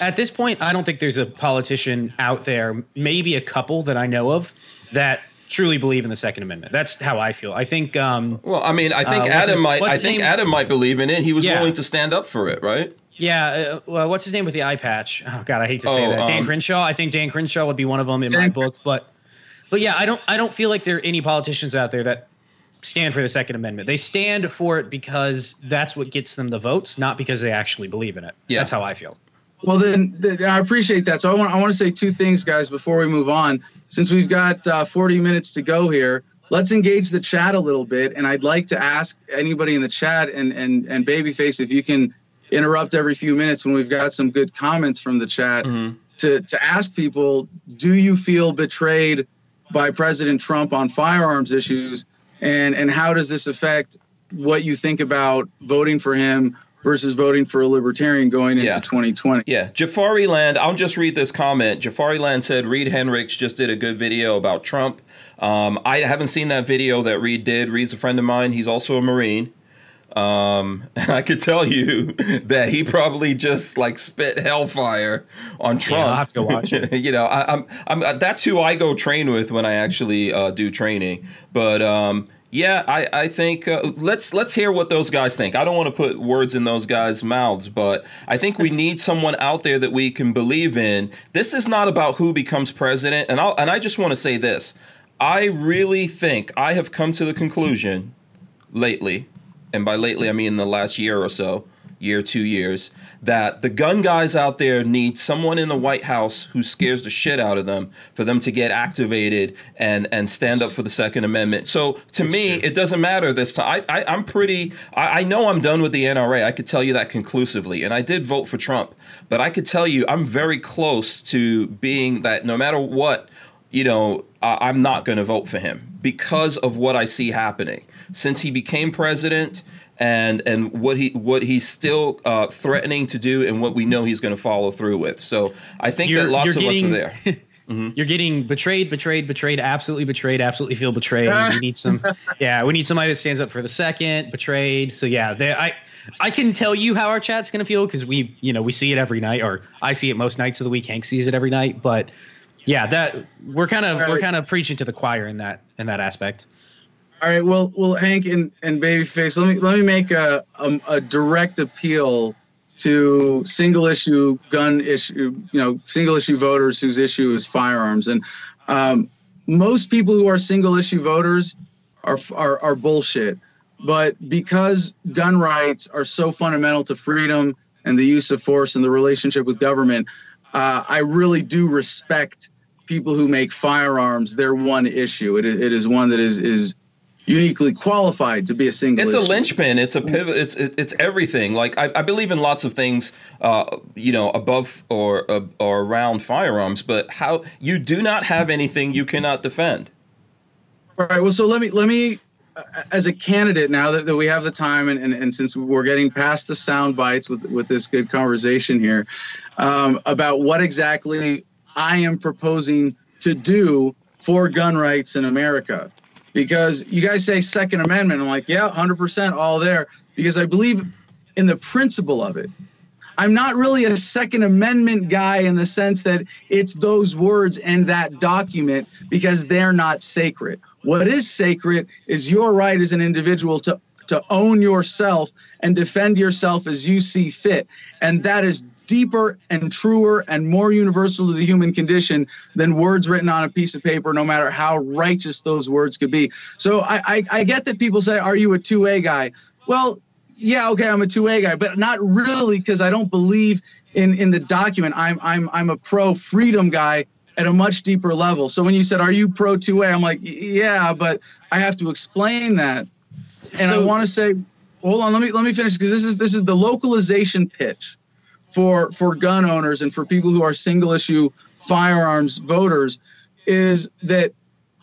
At this point, I don't think there's a politician out there, maybe a couple that I know of, that truly believe in the Second Amendment. That's how I feel. I think um, Well, I mean, I think Uh, Adam his- might. I think name? Adam might believe in it. He was Yeah. willing to stand up for it, right? Yeah, uh, well, what's his name with the eye patch? Oh God, I hate to say Oh, that. Dan um, Crenshaw. I think Dan Crenshaw would be one of them in my Dan- book, but but yeah, I don't I don't feel like there are any politicians out there that stand for the Second Amendment. They stand for it because that's what gets them the votes, not because they actually believe in it. Yeah. That's how I feel. Well, then, I appreciate that. So I want I want to say two things, guys, before we move on. Since we've got uh, 40 minutes to go here, let's engage the chat a little bit. And I'd like to ask anybody in the chat and and and Babyface if you can interrupt every few minutes when we've got some good comments from the chat to to ask people, do you feel betrayed by President Trump on firearms issues, and and how does this affect what you think about voting for him versus voting for a libertarian going into 2020? Yeah, Jafari Land. I'll just read this comment. Jafari Land said Reid Henrichs just did a good video about Trump. Um, I haven't seen that video that Reid did. Reid's a friend of mine. He's also a Marine. Um, I could tell you that he probably just like spit hellfire on Trump. I'll have to go watch it. you know, I, I'm, I'm, that's who I go train with when I actually uh, do training. But um, yeah, I, I think uh, let's let's hear what those guys think. I don't want to put words in those guys' mouths, but I think we need someone out there that we can believe in. This is not about who becomes president, and I and I just want to say this. I really think I have come to the conclusion lately, and by lately I mean the last year or so, year, two years, that the gun guys out there need someone in the White House who scares the shit out of them for them to get activated and and stand up for the Second Amendment. So to me, it doesn't matter this time. I, I I'm pretty. I, I know I'm done with the NRA. I could tell you that conclusively, and I did vote for Trump, but I could tell you I'm very close to being that. No matter what you know, I- I'm not going to vote for him because of what I see happening since he became president and and what he what he's still uh, threatening to do and what we know he's going to follow through with. So I think that lots of us are there. You're getting betrayed, betrayed, betrayed, absolutely betrayed, absolutely feel betrayed. we need some, yeah, we need somebody that stands up for the second, betrayed. So yeah, they, I, I can tell you how our chat's gonna feel because we, you know, we see it every night, or I see it most nights of the week. Hank sees it every night, but yeah, that we're kind of we're kind of preaching to the choir in that in that aspect. All right. Well, well, Hank and, and Babyface, let me let me make a, a a direct appeal to single issue gun issue, you know, single issue voters whose issue is firearms, and um, most people who are single issue voters are, are are bullshit. But because gun rights are so fundamental to freedom and the use of force and the relationship with government, uh, I really do respect people who make firearms their one issue. It, it is one that is is uniquely qualified to be a single. It's a linchpin. It's a pivot. It's it, it's everything. Like I, I believe in lots of things, uh, you know, above or uh, or around firearms. But how you do not have anything you cannot defend. All right. Well, so let me let me, uh, as a candidate now that, that we have the time, and, and, and since we're getting past the sound bites with with this good conversation here, um, about what exactly I am proposing to do for gun rights in America, because you guys say Second Amendment, I'm like, yeah, hundred percent, all there, because I believe in the principle of it. I'm not really a Second Amendment guy in the sense that it's those words and that document because they're not sacred. What is sacred is your right as an individual to to own yourself and defend yourself as you see fit. And that is deeper and truer and more universal to the human condition than words written on a piece of paper, no matter how righteous those words could be. So I, I, I get that people say, Are you a 2A guy? Well, yeah, okay, I'm a 2A guy, but not really because I don't believe in in the document. I'm I'm I'm a pro freedom guy at a much deeper level. So when you said, "Are you pro 2A?" I'm like, "Yeah, but I have to explain that." And so, I want to say, hold on, let me let me finish because this is this is the localization pitch for for gun owners and for people who are single issue firearms voters is that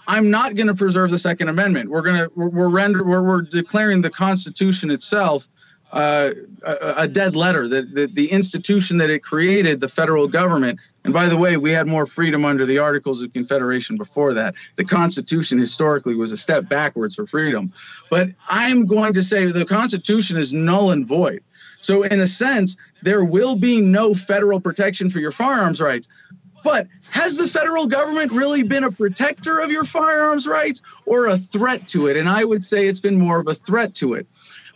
I'm not going to preserve the Second Amendment. We're going to we're, render we're, we're declaring the Constitution itself uh, a, a, dead letter. That the, the institution that it created, the federal government. And by the way, we had more freedom under the Articles of Confederation before that. The Constitution historically was a step backwards for freedom. But I'm going to say the Constitution is null and void. So in a sense, there will be no federal protection for your firearms rights. But has the federal government really been a protector of your firearms rights or a threat to it? And I would say it's been more of a threat to it.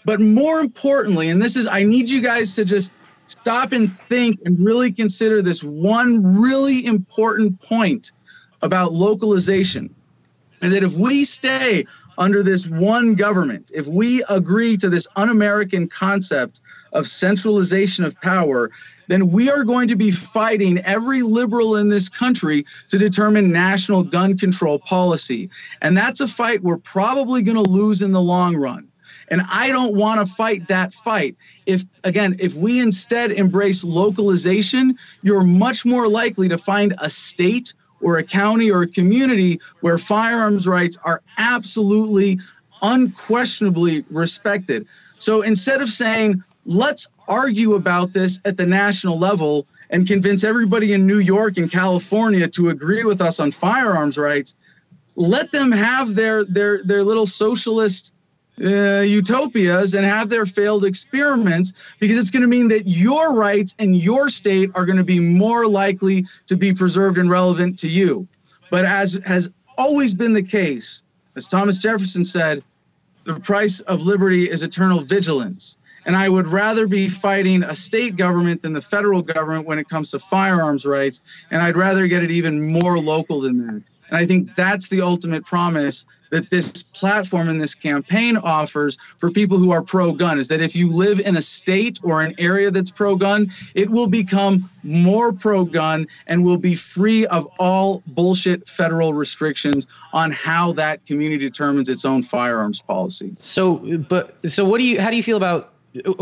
But more importantly, and this is, I need you guys to just stop and think and really consider this one really important point about localization is that if we stay under this one government, if we agree to this un American concept of centralization of power, then we are going to be fighting every liberal in this country to determine national gun control policy. And that's a fight we're probably going to lose in the long run. And I don't want to fight that fight. If, again, if we instead embrace localization, you're much more likely to find a state or a county or a community where firearms rights are absolutely, unquestionably respected. So instead of saying, let's argue about this at the national level and convince everybody in New York and California to agree with us on firearms rights, let them have their their their little socialist uh, utopias and have their failed experiments because it's going to mean that your rights and your state are going to be more likely to be preserved and relevant to you. But as has always been the case, as Thomas Jefferson said, the price of liberty is eternal vigilance. And I would rather be fighting a state government than the federal government when it comes to firearms rights. And I'd rather get it even more local than that. And I think that's the ultimate promise that this platform and this campaign offers for people who are pro gun is that if you live in a state or an area that's pro gun, it will become more pro gun and will be free of all bullshit federal restrictions on how that community determines its own firearms policy. So, but so what do you, how do you feel about,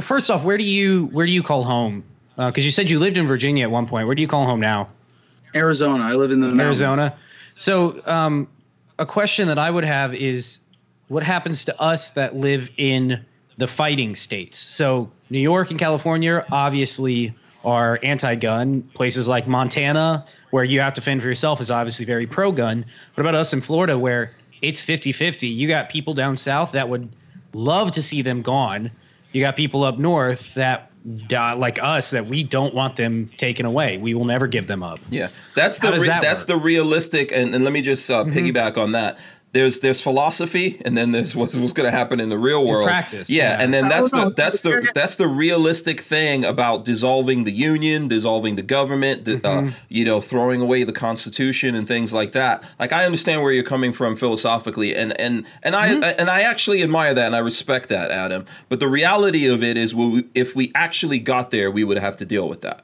first off, where do you, where do you call home? Because uh, you said you lived in Virginia at one point. Where do you call home now? Arizona. I live in the mountains. Arizona. So, um, a question that I would have is what happens to us that live in the fighting states? So, New York and California obviously are anti gun. Places like Montana, where you have to fend for yourself, is obviously very pro gun. What about us in Florida, where it's 50 50? You got people down south that would love to see them gone. You got people up north that uh, like us that we don't want them taken away. We will never give them up. Yeah, that's the re- that that's work? the realistic. And, and let me just uh, mm-hmm. piggyback on that there's there's philosophy and then there's what's, what's going to happen in the real world in practice yeah, yeah, and then that's the that's the that's the realistic thing about dissolving the union dissolving the government uh, mm-hmm. uh, you know throwing away the constitution and things like that like i understand where you're coming from philosophically and and and mm-hmm. i and i actually admire that and i respect that adam but the reality of it is we, if we actually got there we would have to deal with that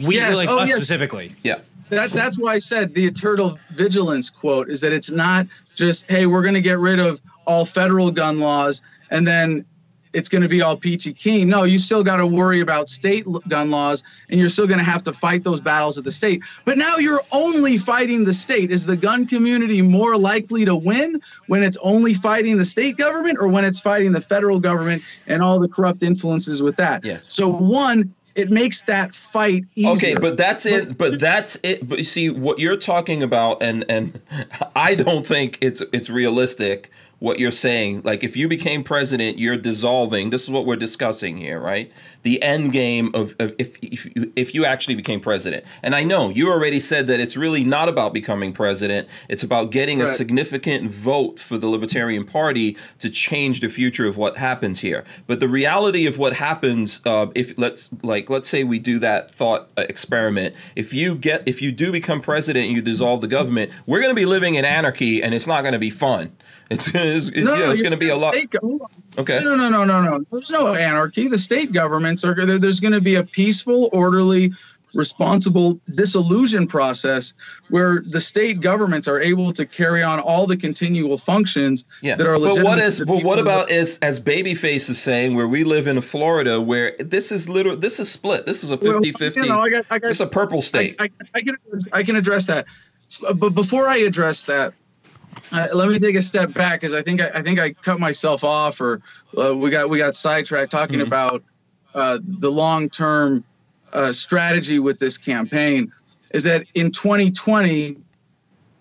we yes. like oh, us yes. specifically yeah that, that's why I said the eternal vigilance quote is that it's not just, hey, we're going to get rid of all federal gun laws and then it's going to be all peachy keen. No, you still got to worry about state gun laws and you're still going to have to fight those battles at the state. But now you're only fighting the state. Is the gun community more likely to win when it's only fighting the state government or when it's fighting the federal government and all the corrupt influences with that? Yeah. So, one, it makes that fight easier. Okay, but that's it. But that's it. But you see what you're talking about, and and I don't think it's it's realistic what you're saying. Like if you became president, you're dissolving. This is what we're discussing here, right? The end game of, of if if you, if you actually became president. And I know you already said that it's really not about becoming president. It's about getting right. a significant vote for the Libertarian Party to change the future of what happens here. But the reality of what happens, uh, if let's like let's say we do that thought uh, experiment. If you get if you do become president and you dissolve the government, we're going to be living in anarchy, and it's not going to be fun. It's is yeah, it's going to be a lot. Okay. No, no, no, no, no. There's no anarchy. The state governments are there, there's going to be a peaceful, orderly, responsible dissolution process where the state governments are able to carry on all the continual functions yeah. that are legitimate. But what is but what about as as Babyface is saying where we live in Florida where this is literal this is split. This is a 50-50. You know, I got, I got, it's a purple state. I, I, I, can I can address that. But before I address that, uh, let me take a step back because I think I, I, think I cut myself off or uh, we got we got sidetracked talking mm-hmm. about uh, the long term uh, strategy with this campaign is that in 2020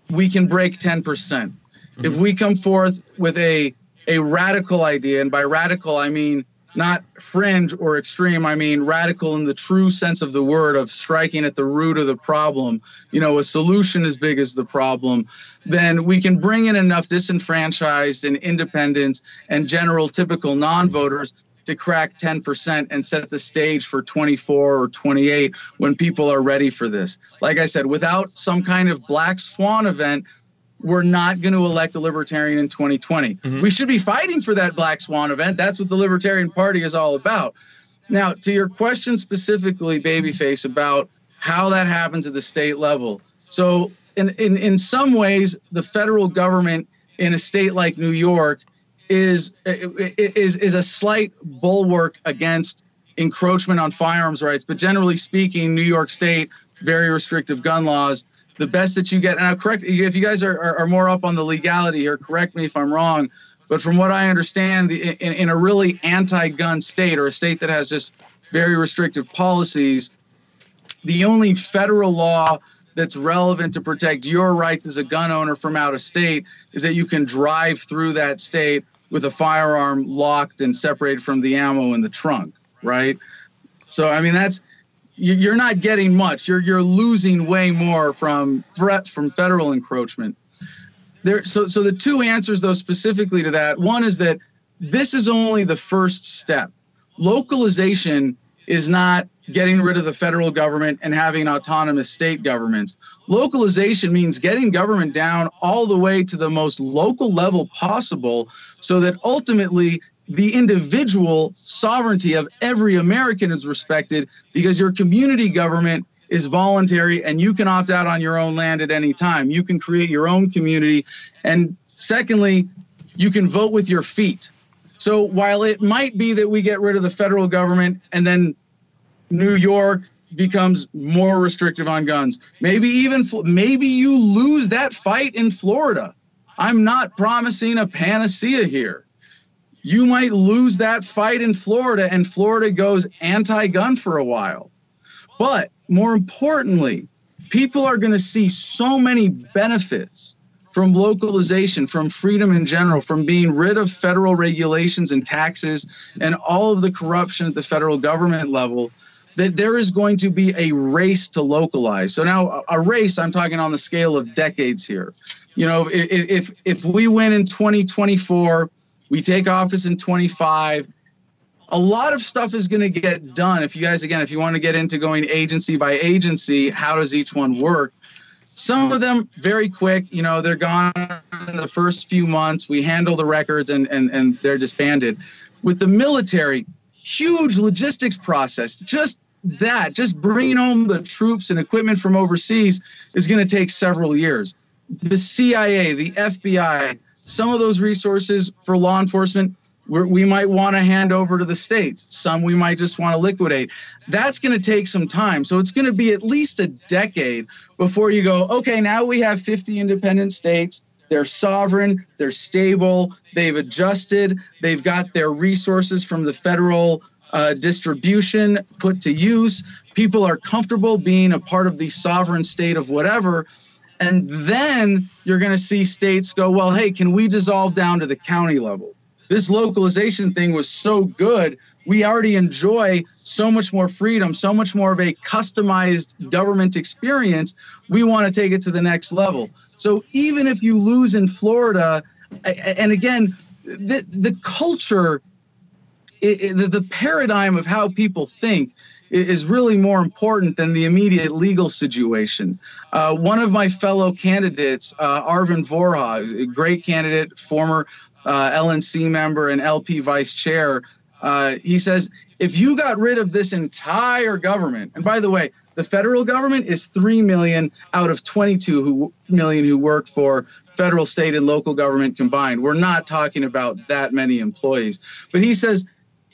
we can break 10%. percent mm hmm If we come forth with a a radical idea, and by radical I mean not fringe or extreme, I mean radical in the true sense of the word of striking at the root of the problem, you know, a solution as big as the problem, then we can bring in enough disenfranchised and independents and general typical non voters to crack 10% and set the stage for 24 or 28 when people are ready for this. Like I said, without some kind of black swan event, we're not going to elect a libertarian in 2020. Mm-hmm. We should be fighting for that black swan event. That's what the Libertarian Party is all about. Now, to your question specifically, Babyface, about how that happens at the state level. So, in, in, in some ways, the federal government in a state like New York is is is a slight bulwark against encroachment on firearms rights. But generally speaking, New York State very restrictive gun laws. The best that you get, and I'll correct if you guys are, are, are more up on the legality here. Correct me if I'm wrong, but from what I understand, the, in, in a really anti-gun state or a state that has just very restrictive policies, the only federal law that's relevant to protect your rights as a gun owner from out of state is that you can drive through that state with a firearm locked and separated from the ammo in the trunk, right? So I mean that's you're not getting much. You're you're losing way more from from federal encroachment. There so so the two answers though specifically to that. One is that this is only the first step. Localization is not getting rid of the federal government and having autonomous state governments. Localization means getting government down all the way to the most local level possible so that ultimately the individual sovereignty of every American is respected because your community government is voluntary and you can opt out on your own land at any time. You can create your own community. And secondly, you can vote with your feet. So while it might be that we get rid of the federal government and then New York becomes more restrictive on guns. Maybe even maybe you lose that fight in Florida. I'm not promising a panacea here. You might lose that fight in Florida and Florida goes anti-gun for a while. But more importantly, people are going to see so many benefits from localization, from freedom in general, from being rid of federal regulations and taxes and all of the corruption at the federal government level that there is going to be a race to localize. So now a race, I'm talking on the scale of decades here. You know, if if, if we win in 2024, we take office in 25, a lot of stuff is going to get done. If you guys, again, if you want to get into going agency by agency, how does each one work? Some of them very quick, you know, they're gone in the first few months. We handle the records and, and, and they're disbanded. With the military, huge logistics process. Just that, just bringing home the troops and equipment from overseas, is going to take several years. The CIA, the FBI, some of those resources for law enforcement, we might want to hand over to the states. Some we might just want to liquidate. That's going to take some time. So it's going to be at least a decade before you go, okay, now we have 50 independent states. They're sovereign, they're stable, they've adjusted, they've got their resources from the federal uh, distribution put to use. People are comfortable being a part of the sovereign state of whatever. And then you're going to see states go, well, hey, can we dissolve down to the county level? This localization thing was so good. We already enjoy so much more freedom, so much more of a customized government experience. We want to take it to the next level. So even if you lose in Florida, and again, the, the culture the paradigm of how people think is really more important than the immediate legal situation. Uh, one of my fellow candidates, uh, Arvin Vohra, a great candidate, former uh, LNC member and LP vice chair. Uh, he says, if you got rid of this entire government, and by the way, the federal government is 3 million out of 22 who, million who work for federal, state, and local government combined. We're not talking about that many employees. But he says,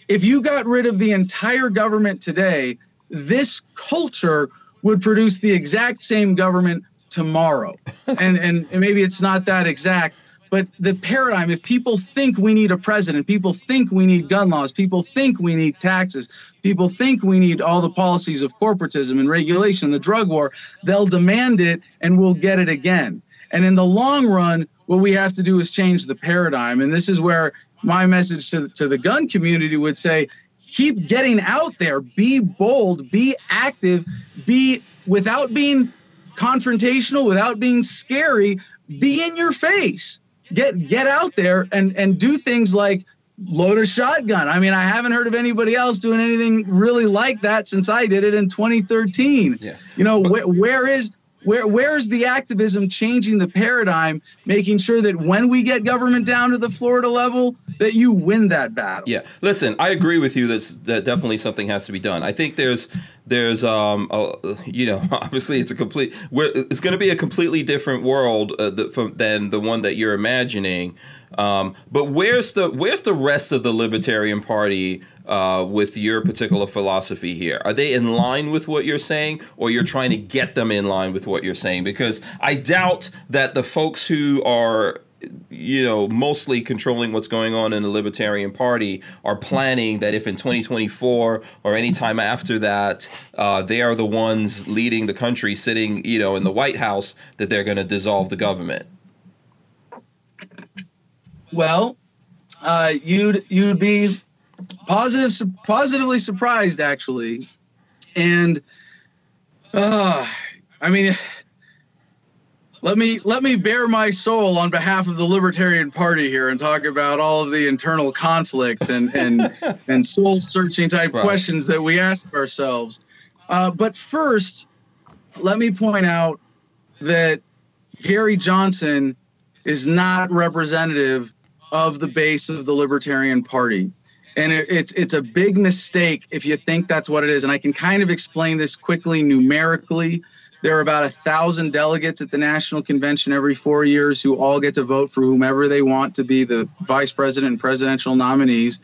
if you got rid of the entire government today, this culture would produce the exact same government tomorrow. and, and maybe it's not that exact, but the paradigm, if people think we need a president, people think we need gun laws, people think we need taxes, people think we need all the policies of corporatism and regulation, the drug war, they'll demand it and we'll get it again. And in the long run, what we have to do is change the paradigm. And this is where my message to, to the gun community would say keep getting out there, be bold, be active, be without being confrontational, without being scary, be in your face get get out there and and do things like load a shotgun. I mean, I haven't heard of anybody else doing anything really like that since I did it in 2013. Yeah. You know, wh- where is where where's the activism changing the paradigm, making sure that when we get government down to the Florida level, that you win that battle? Yeah, listen, I agree with you. That that definitely something has to be done. I think there's there's um a, you know obviously it's a complete it's going to be a completely different world uh, the, from, than the one that you're imagining. Um, but where's the where's the rest of the Libertarian Party uh, with your particular philosophy here? Are they in line with what you're saying, or you're trying to get them in line with what you're saying? Because I doubt that the folks who are you know, mostly controlling what's going on in the Libertarian Party are planning that if in 2024 or any time after that, uh, they are the ones leading the country, sitting, you know, in the White House, that they're going to dissolve the government. Well, uh, you'd you'd be positive, positively surprised actually, and uh, I mean, let me let me bare my soul on behalf of the Libertarian Party here and talk about all of the internal conflicts and and and soul searching type right. questions that we ask ourselves. Uh, but first, let me point out that Gary Johnson is not representative of the base of the Libertarian Party and it, it's it's a big mistake if you think that's what it is. And I can kind of explain this quickly numerically. There are about a thousand delegates at the national convention every four years who all get to vote for whomever they want to be the vice president and presidential nominees.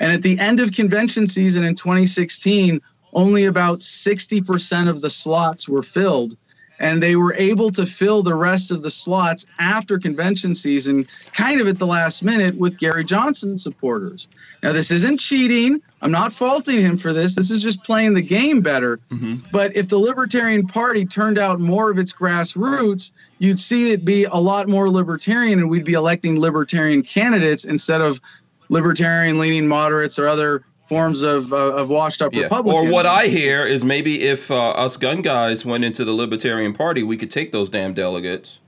And at the end of convention season in 2016, only about 60% of the slots were filled and they were able to fill the rest of the slots after convention season kind of at the last minute with Gary Johnson supporters. Now, this isn't cheating. I'm not faulting him for this. This is just playing the game better. Mm-hmm. But if the Libertarian Party turned out more of its grassroots, you'd see it be a lot more libertarian and we'd be electing libertarian candidates instead of libertarian leaning moderates or other forms of uh, of washed up yeah. Republicans. Or what I hear is maybe if uh, us gun guys went into the Libertarian Party, we could take those damn delegates.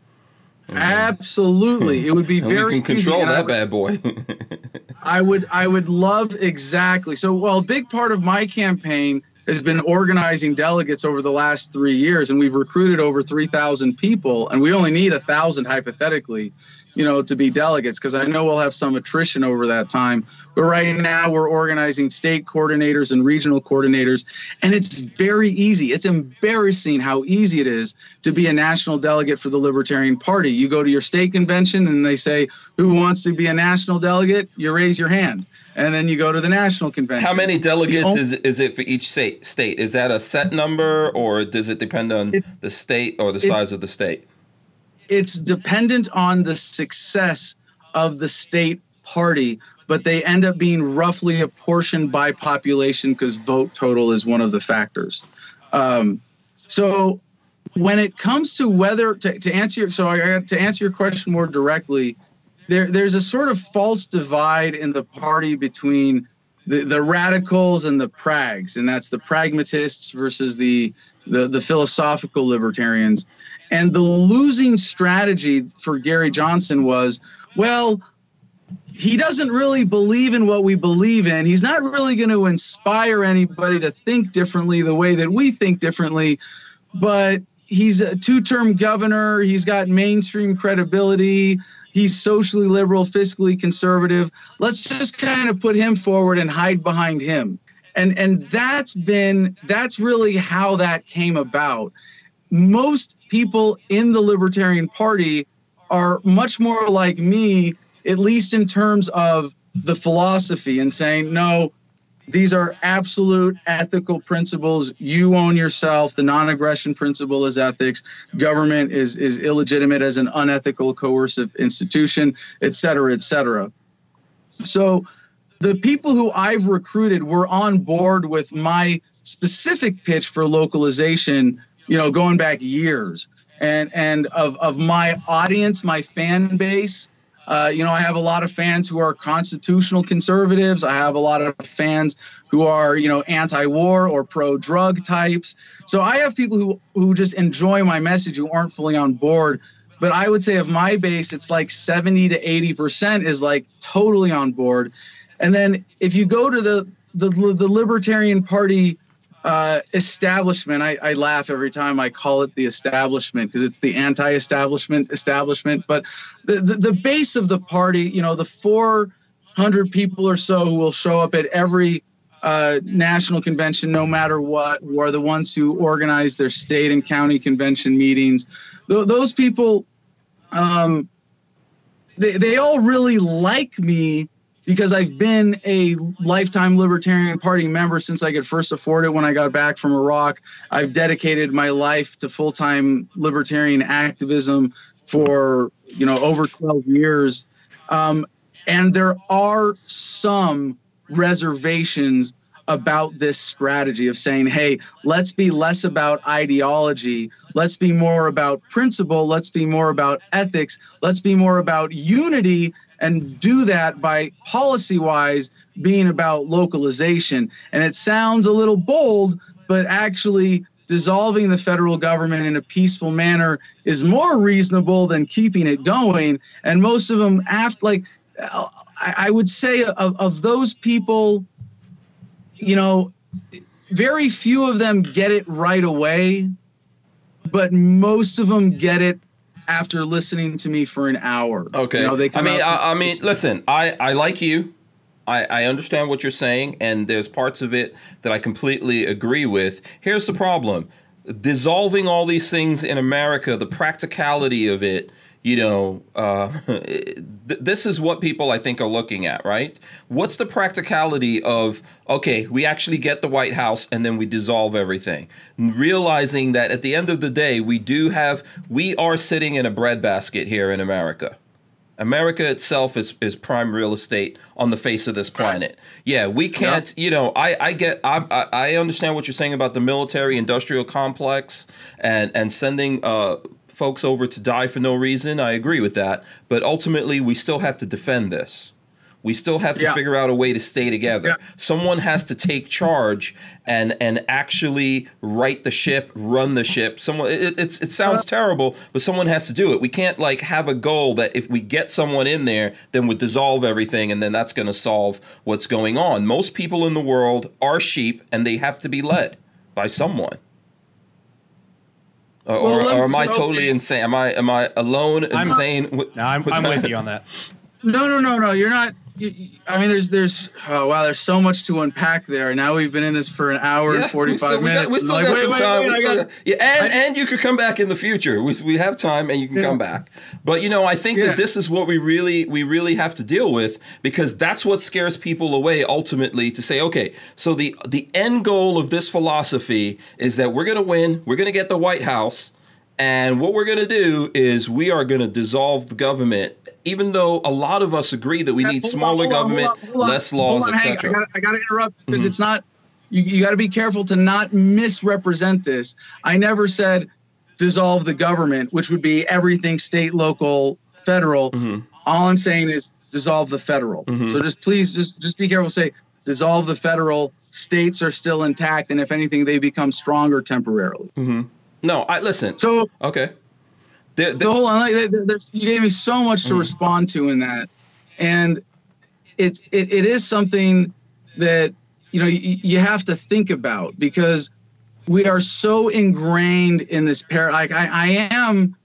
Absolutely, it would be very. We can control that bad boy. I would, I would love exactly. So, well, a big part of my campaign has been organizing delegates over the last three years, and we've recruited over three thousand people, and we only need a thousand hypothetically you know, to be delegates because I know we'll have some attrition over that time. But right now we're organizing state coordinators and regional coordinators, and it's very easy. It's embarrassing how easy it is to be a national delegate for the Libertarian Party. You go to your state convention and they say, Who wants to be a national delegate? You raise your hand. And then you go to the national convention. How many delegates only- is, is it for each state? State is that a set number, or does it depend on it, the state or the size of the state? It's dependent on the success of the state party, but they end up being roughly apportioned by population because vote total is one of the factors. Um, so when it comes to whether to, to answer your, so I, to answer your question more directly, there there's a sort of false divide in the party between the, the radicals and the prags, and that's the pragmatists versus the, the the philosophical libertarians. And the losing strategy for Gary Johnson was, well, he doesn't really believe in what we believe in. He's not really going to inspire anybody to think differently the way that we think differently. But he's a two-term governor. He's got mainstream credibility. He's socially liberal, fiscally conservative. Let's just kind of put him forward and hide behind him. And and that's been that's really how that came about. Most people in the Libertarian Party are much more like me, at least in terms of the philosophy and saying, no, these are absolute ethical principles. You own yourself. The non-aggression principle is ethics. Government is is illegitimate as an unethical, coercive institution, et cetera, et cetera. So the people who I've recruited were on board with my specific pitch for localization, you know, going back years. And and of of my audience, my fan base, uh, you know, I have a lot of fans who are constitutional conservatives. I have a lot of fans who are, you know, anti-war or pro-drug types. So I have people who who just enjoy my message who aren't fully on board. But I would say of my base, it's like 70 to 80 percent is like totally on board. And then if you go to the the, the Libertarian Party uh, establishment. I, I, laugh every time I call it the establishment because it's the anti-establishment establishment. But the, the, the base of the party, you know, the 400 people or so who will show up at every uh, national convention, no matter what, who are the ones who organize their state and county convention meetings. Th- those people, um, they, they all really like me because I've been a lifetime Libertarian Party member since I could first afford it when I got back from Iraq. I've dedicated my life to full time Libertarian activism for you know over 12 years, um, and there are some reservations about this strategy of saying, hey, let's be less about ideology. Let's be more about principle. Let's be more about ethics. Let's be more about unity and do that by policy wise being about localization. And it sounds a little bold, but actually dissolving the federal government in a peaceful manner is more reasonable than keeping it going. And most of them, after like, I would say of, of those people, you know, very few of them get it right away, but most of them get it after listening to me for an hour. Okay. You know, they I mean, I, I, mean, listen, I, I like you. I, I understand what you're saying, and there's parts of it that I completely agree with. Here's the problem dissolving all these things in America, the practicality of it you know, uh, th- this is what people I think are looking at, right? What's the practicality of, okay, we actually get the White House and then we dissolve everything? Realizing that at the end of the day, we do have, we are sitting in a breadbasket here in America. America itself is, is prime real estate on the face of this planet. Yeah, we can't. You know, I I get I I understand what you're saying about the military industrial complex and and sending uh, folks over to die for no reason. I agree with that. But ultimately, we still have to defend this. We still have to yeah. figure out a way to stay together. Yeah. Someone has to take charge and and actually right the ship, run the ship. Someone it, it's it sounds terrible, but someone has to do it. We can't like have a goal that if we get someone in there, then we dissolve everything and then that's going to solve what's going on. Most people in the world are sheep and they have to be led by someone. Or, well, or, or am I totally insane? Am I am I alone insane? I'm, with, no, I'm, with I'm with you on that. No, no, no, no. You're not. I mean, there's, there's, oh wow, there's so much to unpack there. Now we've been in this for an hour yeah, and 45 we still, minutes. We, got, we still like, got wait, some wait, time. Wait, got, yeah, and, I, and you could come back in the future. We, we have time and you can yeah. come back. But you know, I think yeah. that this is what we really, we really have to deal with because that's what scares people away ultimately to say, okay, so the, the end goal of this philosophy is that we're going to win. We're going to get the White House. And what we're going to do is we are going to dissolve the government even though a lot of us agree that we need smaller on, government, on, less laws, etc. I got to interrupt because mm-hmm. it's not. You, you got to be careful to not misrepresent this. I never said dissolve the government, which would be everything state, local, federal. Mm-hmm. All I'm saying is dissolve the federal. Mm-hmm. So just please, just just be careful. Say dissolve the federal. States are still intact, and if anything, they become stronger temporarily. Mm-hmm. No, I listen. So okay. They're, they're, hold on, you gave me so much to mm. respond to in that, and it's it, it is something that you know you, you have to think about because we are so ingrained in this pair. Like I, I am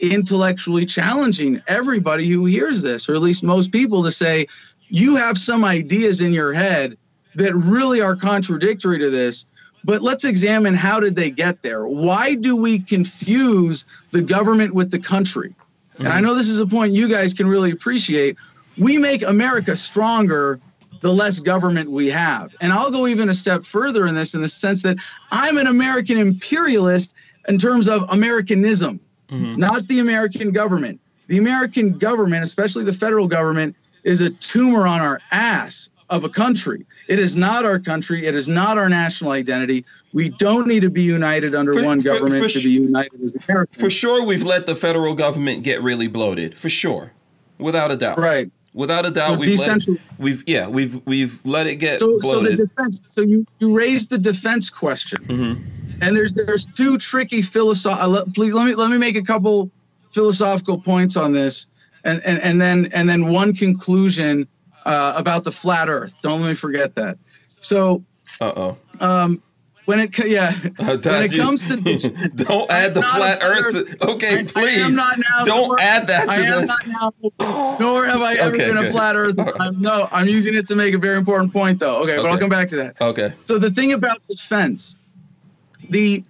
intellectually challenging everybody who hears this, or at least most people, to say you have some ideas in your head that really are contradictory to this. But let's examine how did they get there? Why do we confuse the government with the country? Mm-hmm. And I know this is a point you guys can really appreciate. We make America stronger the less government we have. And I'll go even a step further in this in the sense that I'm an American imperialist in terms of Americanism, mm-hmm. not the American government. The American government, especially the federal government, is a tumor on our ass of a country. It is not our country. It is not our national identity. We don't need to be united under for, one government for, for, to be united as Americans. For sure, we've let the federal government get really bloated. For sure, without a doubt. Right. Without a doubt, we've, let it, we've yeah we've we've let it get so, bloated. So the defense. So you you raised the defense question, mm-hmm. and there's there's two tricky philosophical. Uh, please let me let me make a couple philosophical points on this, and and and then and then one conclusion uh, about the flat Earth. Don't let me forget that. So. Uh oh. Um, when it yeah uh, when it comes to don't add the flat earth, earth. okay please now, don't nor, add that to this now, nor have i ever okay, been good. a flat earth I'm, no i'm using it to make a very important point though okay, okay, but i'll come back to that okay so the thing about defense the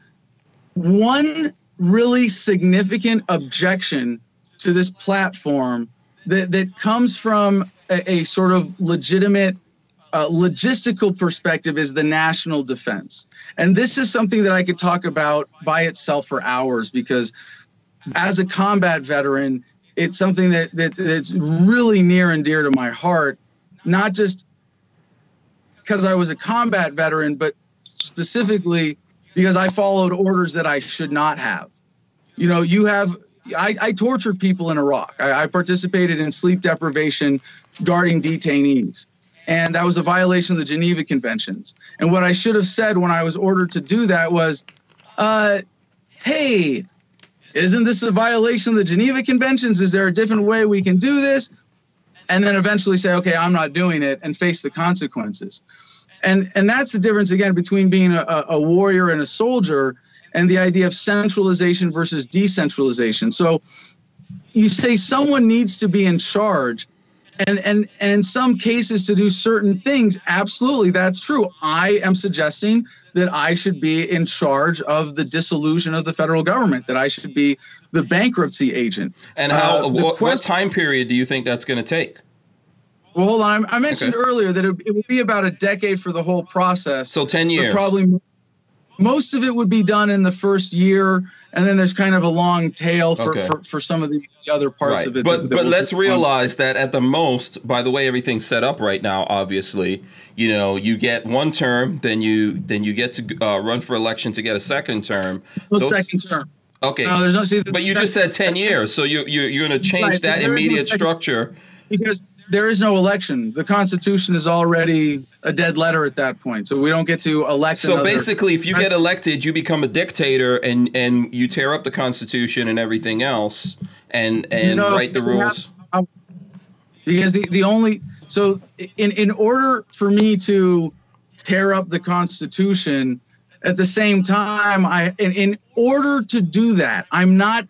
one really significant objection to this platform that, that comes from a, a sort of legitimate uh, logistical perspective is the national defense. And this is something that I could talk about by itself for hours because as a combat veteran, it's something that, that that's really near and dear to my heart, not just because I was a combat veteran, but specifically because I followed orders that I should not have. You know, you have I, I tortured people in Iraq. I, I participated in sleep deprivation guarding detainees and that was a violation of the Geneva Conventions. And what I should have said when I was ordered to do that was, uh, "Hey, isn't this a violation of the Geneva Conventions? Is there a different way we can do this?" And then eventually say, "Okay, I'm not doing it," and face the consequences. And and that's the difference again between being a, a warrior and a soldier, and the idea of centralization versus decentralization. So you say someone needs to be in charge and and and in some cases to do certain things absolutely that's true i am suggesting that i should be in charge of the dissolution of the federal government that i should be the bankruptcy agent and how uh, what, what, time period do you think that's going to take well hold on i, mentioned okay. earlier that it, it, would be about a decade for the whole process so 10 years probably most of it would be done in the first year and then there's kind of a long tail for, okay. for, for, some of the other parts right. of it. But that, that but let's realize that at the most, by the way everything's set up right now, obviously, you know, you get one term, then you then you get to uh, run for election to get a second term. No Those, second term. Okay. No, there's no, see, but you just said ten years, so you you you're going to change right, that immediate no structure because there is no election. The Constitution is already a dead letter at that point, so we don't get to elect. So another. basically, if you get elected, you become a dictator, and and you tear up the Constitution and everything else, and and no, write the rules. Have, because the the only so in in order for me to tear up the Constitution, at the same time, I in, in order to do that, I'm not.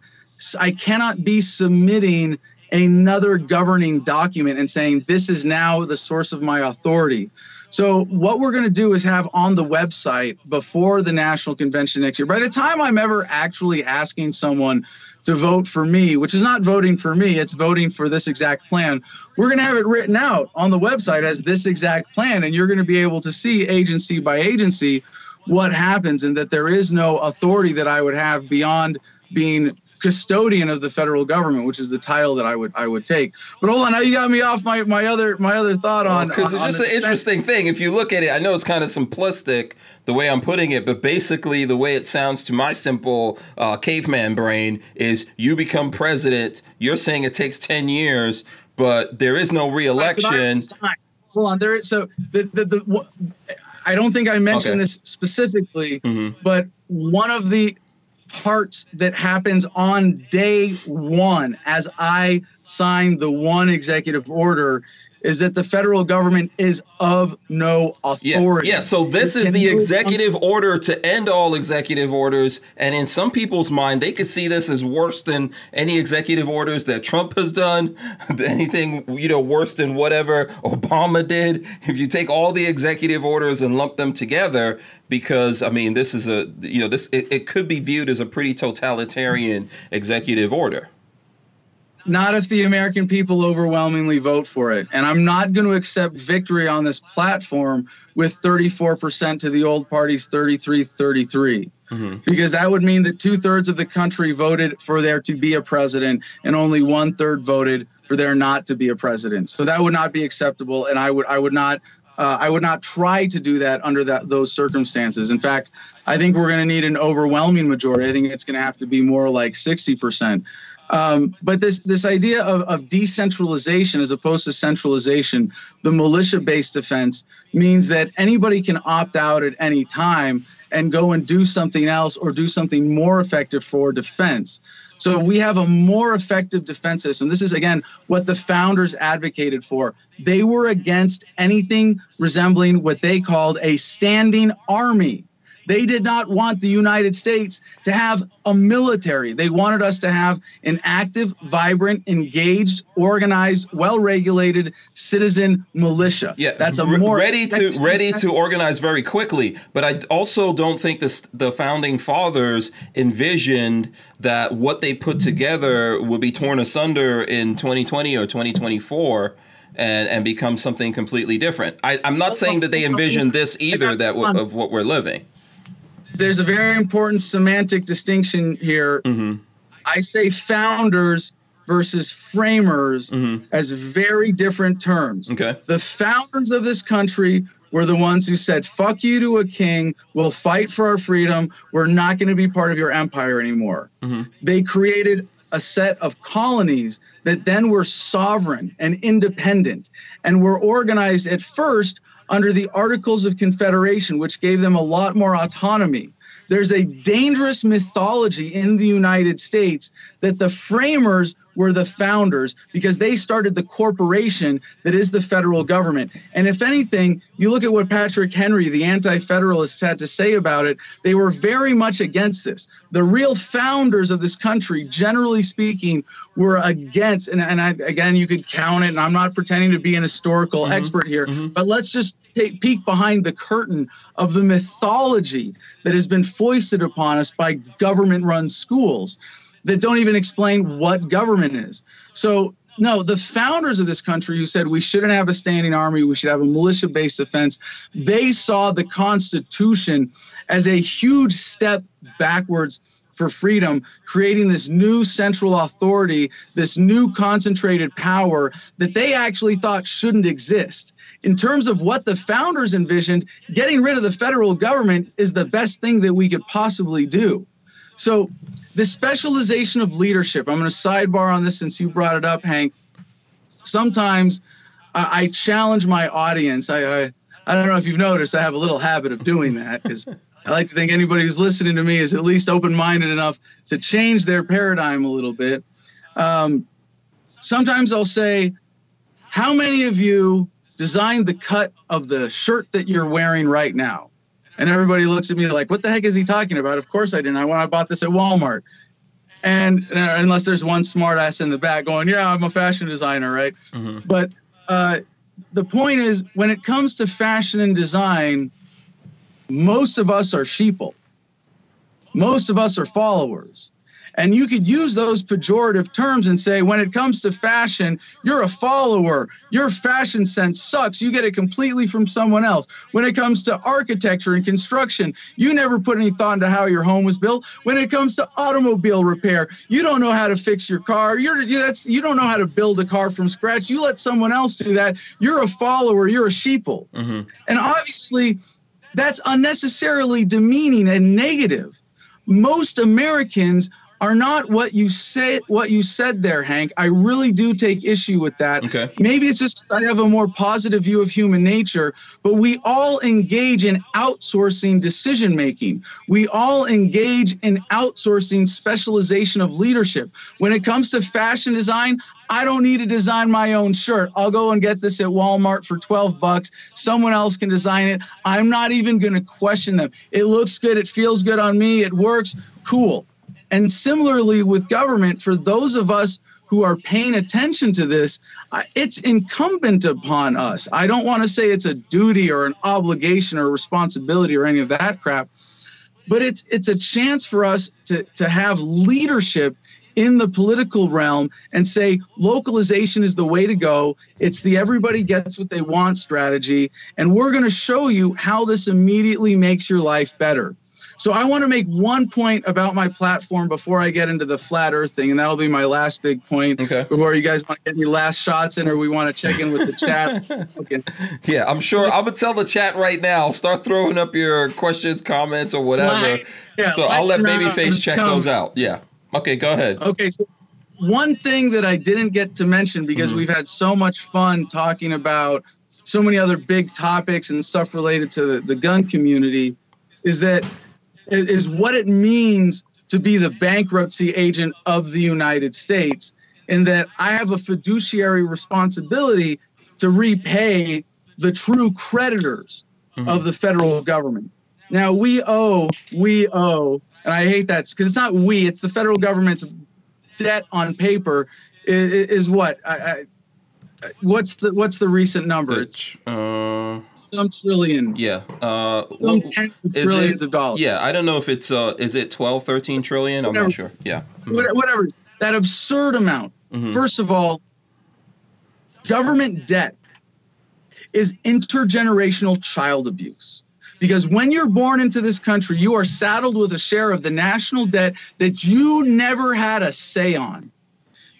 I cannot be submitting another governing document and saying this is now the source of my authority. So what we're going to do is have on the website before the national convention next year. By the time I'm ever actually asking someone to vote for me, which is not voting for me, it's voting for this exact plan. We're going to have it written out on the website as this exact plan and you're going to be able to see agency by agency what happens and that there is no authority that I would have beyond being custodian of the federal government, which is the title that I would I would take. But hold on, now you got me off my my other my other thought on because it's just an interesting thing. If you look at it, I know it's kind of simplistic the way I'm putting it, but basically the way it sounds to my simple uh, caveman brain is you become president. You're saying it takes ten years, but there is no reelection. Hold on, there. So the the, the I don't think I mentioned okay. this specifically, mm-hmm. but one of the parts that happens on day one as I sign the one executive order is that the federal government is of no authority. yeah. So this is the executive order to end all executive orders, and in some people's mind, they could see this as worse than any executive orders that Trump has done, anything you know worse than whatever Obama did. If you take all the executive orders and lump them together, because I mean, this is a you know this it, it could be viewed as a pretty totalitarian executive order. Not if the American people overwhelmingly vote for it. And I'm not going to accept victory on this platform with 34% to the old party's 33 33. Because that would mean that two thirds of the country voted for there to be a president and only one third voted for there not to be a president. So that would not be acceptable. And I would, I would not. Uh, I would not try to do that under that those circumstances. In fact, I think we're going to need an overwhelming majority. I think it's going to have to be more like 60 percent. Um, but this this idea of, of decentralization as opposed to centralization, the militia-based defense means that anybody can opt out at any time and go and do something else or do something more effective for defense. So we have a more effective defense system. This is again what the founders advocated for. They were against anything resembling what they called a standing army. They did not want the United States to have a military. They wanted us to have an active, vibrant, engaged, organized, well-regulated citizen militia. Yeah, that's a more ready to ready to organize very quickly. But I also don't think this, the founding fathers envisioned that what they put together would be torn asunder in 2020 or 2024 and and become something completely different. I, I'm not saying that they envisioned this either that w- of what we're living. There's a very important semantic distinction here. Mm-hmm. I say founders versus framers mm-hmm. as very different terms. Okay. The founders of this country were the ones who said, fuck you to a king, we'll fight for our freedom, we're not going to be part of your empire anymore. Mm-hmm. They created a set of colonies that then were sovereign and independent and were organized at first under the Articles of Confederation, which gave them a lot more autonomy. There's a dangerous mythology in the United States that the framers were the founders because they started the corporation that is the federal government. And if anything, you look at what Patrick Henry, the anti federalists, had to say about it, they were very much against this. The real founders of this country, generally speaking, were against, and, and I, again, you could count it, and I'm not pretending to be an historical mm-hmm. expert here, mm-hmm. but let's just take, peek behind the curtain of the mythology that has been foisted upon us by government run schools that don't even explain what government is. So, no, the founders of this country who said we shouldn't have a standing army, we should have a militia based defense, they saw the Constitution as a huge step backwards for freedom, creating this new central authority, this new concentrated power that they actually thought shouldn't exist. In terms of what the founders envisioned, getting rid of the federal government is the best thing that we could possibly do. So, the specialization of leadership, I'm going to sidebar on this since you brought it up, Hank. Sometimes I, I challenge my audience. I, I, I don't know if you've noticed, I have a little habit of doing that because I like to think anybody who's listening to me is at least open minded enough to change their paradigm a little bit. Um, sometimes I'll say, How many of you designed the cut of the shirt that you're wearing right now? And everybody looks at me like, what the heck is he talking about? Of course I didn't. I when I bought this at Walmart. And uh, unless there's one smartass in the back going, yeah, I'm a fashion designer, right? But uh, the point is, when it comes to fashion and design, most of us are sheeple. Most of us are followers. And you could use those pejorative terms and say, when it comes to fashion, you're a follower. Your fashion sense sucks. You get it completely from someone else. When it comes to architecture and construction, you never put any thought into how your home was built. When it comes to automobile repair, you don't know how to fix your car. You're that's you don't know how to build a car from scratch. You let someone else do that. You're a follower. You're a sheeple. Mm-hmm. And obviously, that's unnecessarily demeaning and negative most Americans are not what you say what you said there hank i really do take issue with that Okay. maybe it's just i have a more positive view of human nature but we all engage in outsourcing decision making we all engage in outsourcing specialization of leadership when it comes to fashion design I don't need to design my own shirt. I'll go and get this at Walmart for 12 bucks. Someone else can design it. I'm not even going to question them. It looks good. It feels good on me. It works. Cool. And similarly with government, for those of us who are paying attention to this, it's incumbent upon us. I don't want to say it's a duty or an obligation or a responsibility or any of that crap, but it's it's a chance for us to to have leadership in the political realm and say localization is the way to go. It's the everybody gets what they want strategy. And we're going to show you how this immediately makes your life better. So I want to make one point about my platform before I get into the flat earth thing, and that'll be my last big point. Okay. Before you guys want to get any last shots in, or we want to check in with the chat. Okay. Yeah, I'm sure. I'm gonna tell the chat right now. Start throwing up your questions, comments, or whatever. Like- yeah, so I'll let Babyface check come. those out. Yeah. Okay, go ahead. Okay, so one thing that I didn't get to mention because Mhm. we've had so much fun talking about so many other big topics and stuff related to the, the gun community is that is what it means to be the bankruptcy agent of the United States and that I have a fiduciary responsibility to repay the true creditors of the federal government. Now we owe, we owe, and I hate that because it's not we, it's the federal government's debt on paper is, is what I, I, what's the what's the recent number? It's Uh, some trillion, yeah. Uh, some tens of trillions it- of dollars. yeah, I don't know if it's uh, is it 12, 13 trillion? I'm not sure. Yeah. Mhm. Whatever that absurd amount. Mhm. First of all, government debt is intergenerational child abuse. Because when you're born into this country, you are saddled with a share of the national debt that you never had a say on.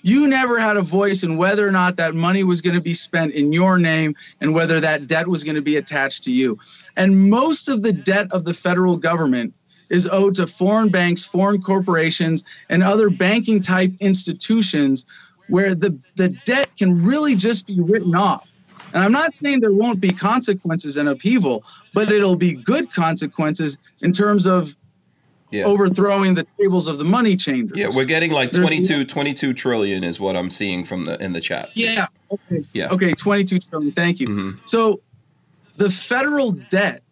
You never had a voice in whether or not that money was going to be spent in your name and whether that debt was going to be attached to you. And most of the debt of the federal government is owed to foreign banks, foreign corporations, and other banking type institutions where the, the debt can really just be written off. And I'm not saying there won't be consequences and upheaval, but it'll be good consequences in terms of Yeah. overthrowing the tables of the money changers. Yeah, we're getting like There's- 22, 22 trillion is what I'm seeing from the in the chat. Yeah. Okay. Yeah. Okay. 22 trillion. Thank you. Mhm. So the federal debt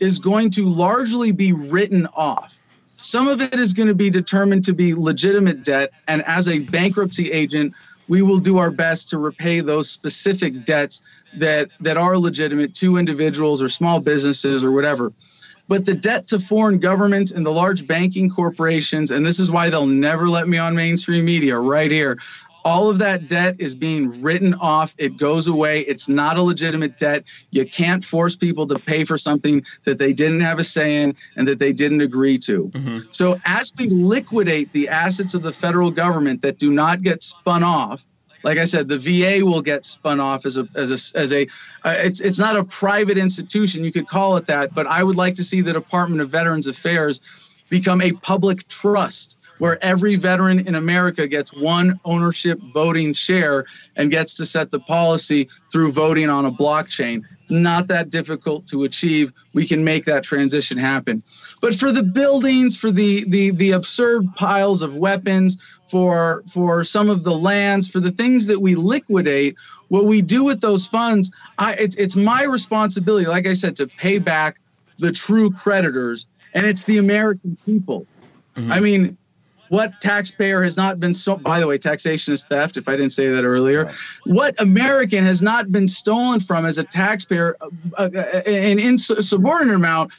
is going to largely be written off. Some of it is going to be determined to be legitimate debt. And as a bankruptcy agent, we will do our best to repay those specific debts that, that are legitimate to individuals or small businesses or whatever. But the debt to foreign governments and the large banking corporations, and this is why they'll never let me on mainstream media right here. All of that debt is being written off. It goes away. It's not a legitimate debt. You can't force people to pay for something that they didn't have a say in and that they didn't agree to. Mm-hmm. So, as we liquidate the assets of the federal government that do not get spun off, like I said, the VA will get spun off as a as a as a. Uh, it's it's not a private institution. You could call it that, but I would like to see the Department of Veterans Affairs become a public trust where every veteran in America gets one ownership voting share and gets to set the policy through voting on a blockchain. Not that difficult to achieve. We can make that transition happen. But for the buildings, for the the the absurd piles of weapons, for for some of the lands, for the things that we liquidate, what we do with those funds, I it's it's my responsibility, like I said, to pay back the true creditors, and it's the American people. I mean, what taxpayer has not been so by the way taxation is theft if i didn't say that earlier. What american has not been stolen from as a taxpayer uh, uh, an insubordinate amount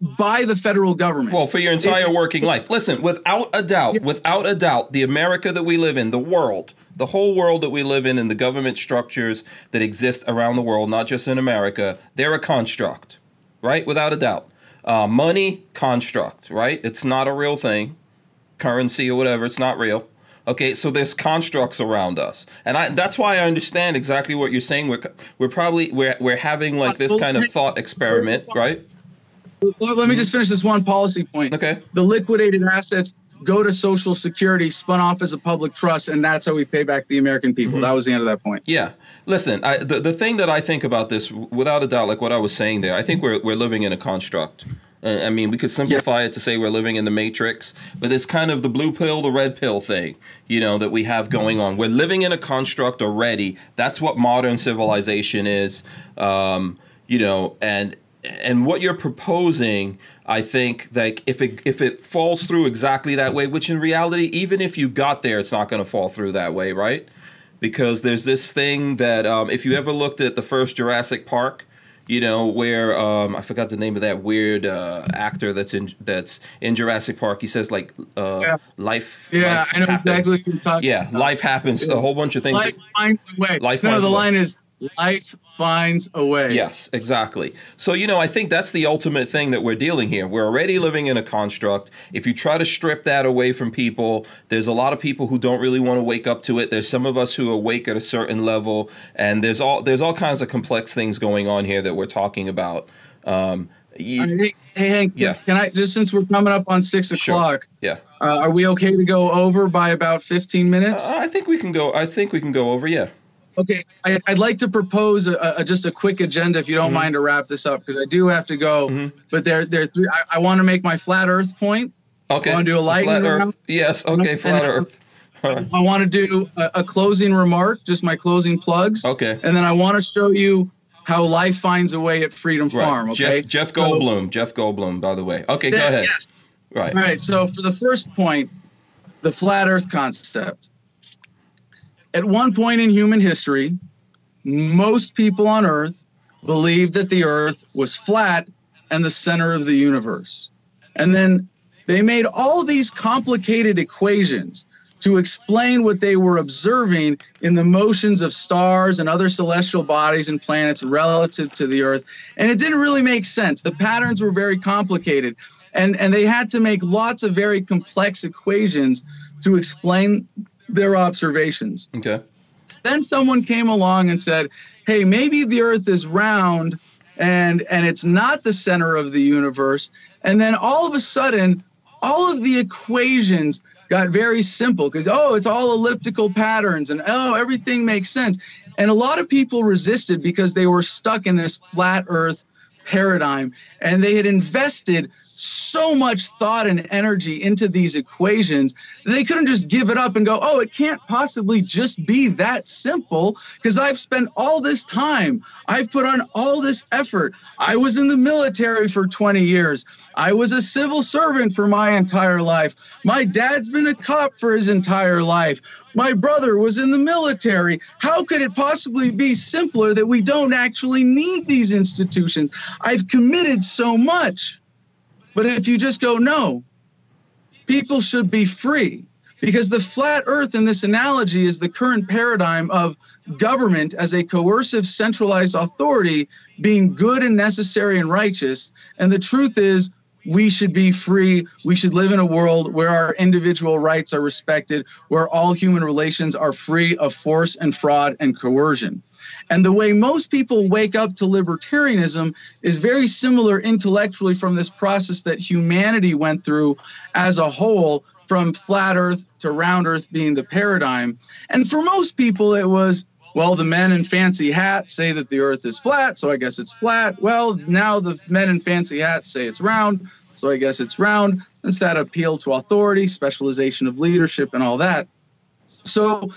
by the federal government Well, for your entire working life. Listen, without a doubt, without a doubt, the America that we live in, the world, the whole world that we live in, and the government structures that exist around the world, not just in America, they're a construct, right? Without a doubt. Uh, money, construct, right? It's not a real thing. Currency or whatever, it's not real. Okay, so there's constructs around us, and I, that's why I understand exactly what you're saying. We're we're probably we're we're having like this kind of thought experiment, right? Let me just finish this one policy point Okay. the liquidated assets go to Social Security, spun off as a public trust, and that's how we pay back the American people. Mm-hmm. That was the end of that point. Yeah. Listen, I, the, the thing that I think about this, without a doubt, like what I was saying there, I think we're, we're living in a construct. Uh, I mean, we could simplify it to say we're living in the matrix, but it's kind of the blue pill, the red pill thing, you know, that we have going on. We're living in a construct already. That's what modern civilization is, um, you know, and and what you're proposing, I think, like if it if it falls through exactly that way, which in reality, even if you got there, it's not going to fall through that way, right? Because there's this thing that um, if you ever looked at the first Jurassic Park, you know where um, I forgot the name of that weird uh, actor that's in that's in Jurassic Park. He says like uh, Yeah. life. Yeah, life I know happens. exactly what you're talking Yeah, about. life happens. A whole bunch of things. Life finds a way. Life no, the way. line is life finds a way. Yes, exactly. So, you know, I think that's the ultimate thing that we're dealing here. We're already living in a construct. If you try to strip that away from people, there's a lot of people who don't really want to wake up to it. There's some of us who awake at a certain level, and there's all there's all kinds of complex things going on here that we're talking about. Um, you- Hey, hey Hank, Yeah. can I just since we're coming up on six o'clock? Sure. yeah, uh, are we okay to go over by about 15 minutes? Uh, I think we can go. I think we can go over. Yeah. Okay, I, I'd like to propose a, a, just a quick agenda, if you Mm-hmm. don't mind, to wrap this up because I do have to go. But there, there, three, I, I want to make my flat Earth point. Okay. I Wanna do a lightning round? Yes. Okay. Flat then- Earth. Right. I want to do a, a closing remark, just my closing plugs. Okay. And then I want to show you how life finds a way at Freedom Right. Farm. Okay. Jeff Jeff So- Goldblum. Jeff Goldblum. By the way. Okay. Go ahead. yes. Right. All right. So for the first point, the flat Earth concept. At one point in human history, most people on Earth believed that the Earth was flat and the center of the universe. And then they made all these complicated equations to explain what they were observing in the motions of stars and other celestial bodies and planets relative to the Earth. And it didn't really make sense. The patterns were very complicated. And, and they had to make lots of very complex equations to explain their observations. Okay. Then someone came along and said, "Hey, maybe the Earth is round, and and it's not the center of the universe." And then all of a sudden, all of the equations got very simple because oh, it's all elliptical patterns, and oh, everything makes sense. And a lot of people resisted because they were stuck in this flat Earth paradigm, and they had invested so much thought and energy into these equations they couldn't just give it up and go, oh, it can't possibly just be that simple because I've spent all this time. I've put on all this effort. I was in the military for 20 years. I was a civil servant for my entire life. My dad's been a cop for his entire life. My brother was in the military. How could it possibly be simpler that we don't actually need these institutions? I've committed so much. But if you just go, no, people should be free. Because the flat earth in this analogy is the current paradigm of government as a coercive, centralized authority being good and necessary and righteous. And the truth is, we should be free. We should live in a world where our individual rights are respected, where all human relations are free of force and fraud and coercion. And the way most people wake up to libertarianism is very similar intellectually from this process that humanity went through as a whole, from flat earth to round earth being the paradigm. And for most people, it was, well, the men in fancy hats say that the earth is flat, so I guess it's flat. Well, now the men in fancy hats say it's round, so I guess it's round. It's that appeal to authority, specialization of leadership, and all that. So,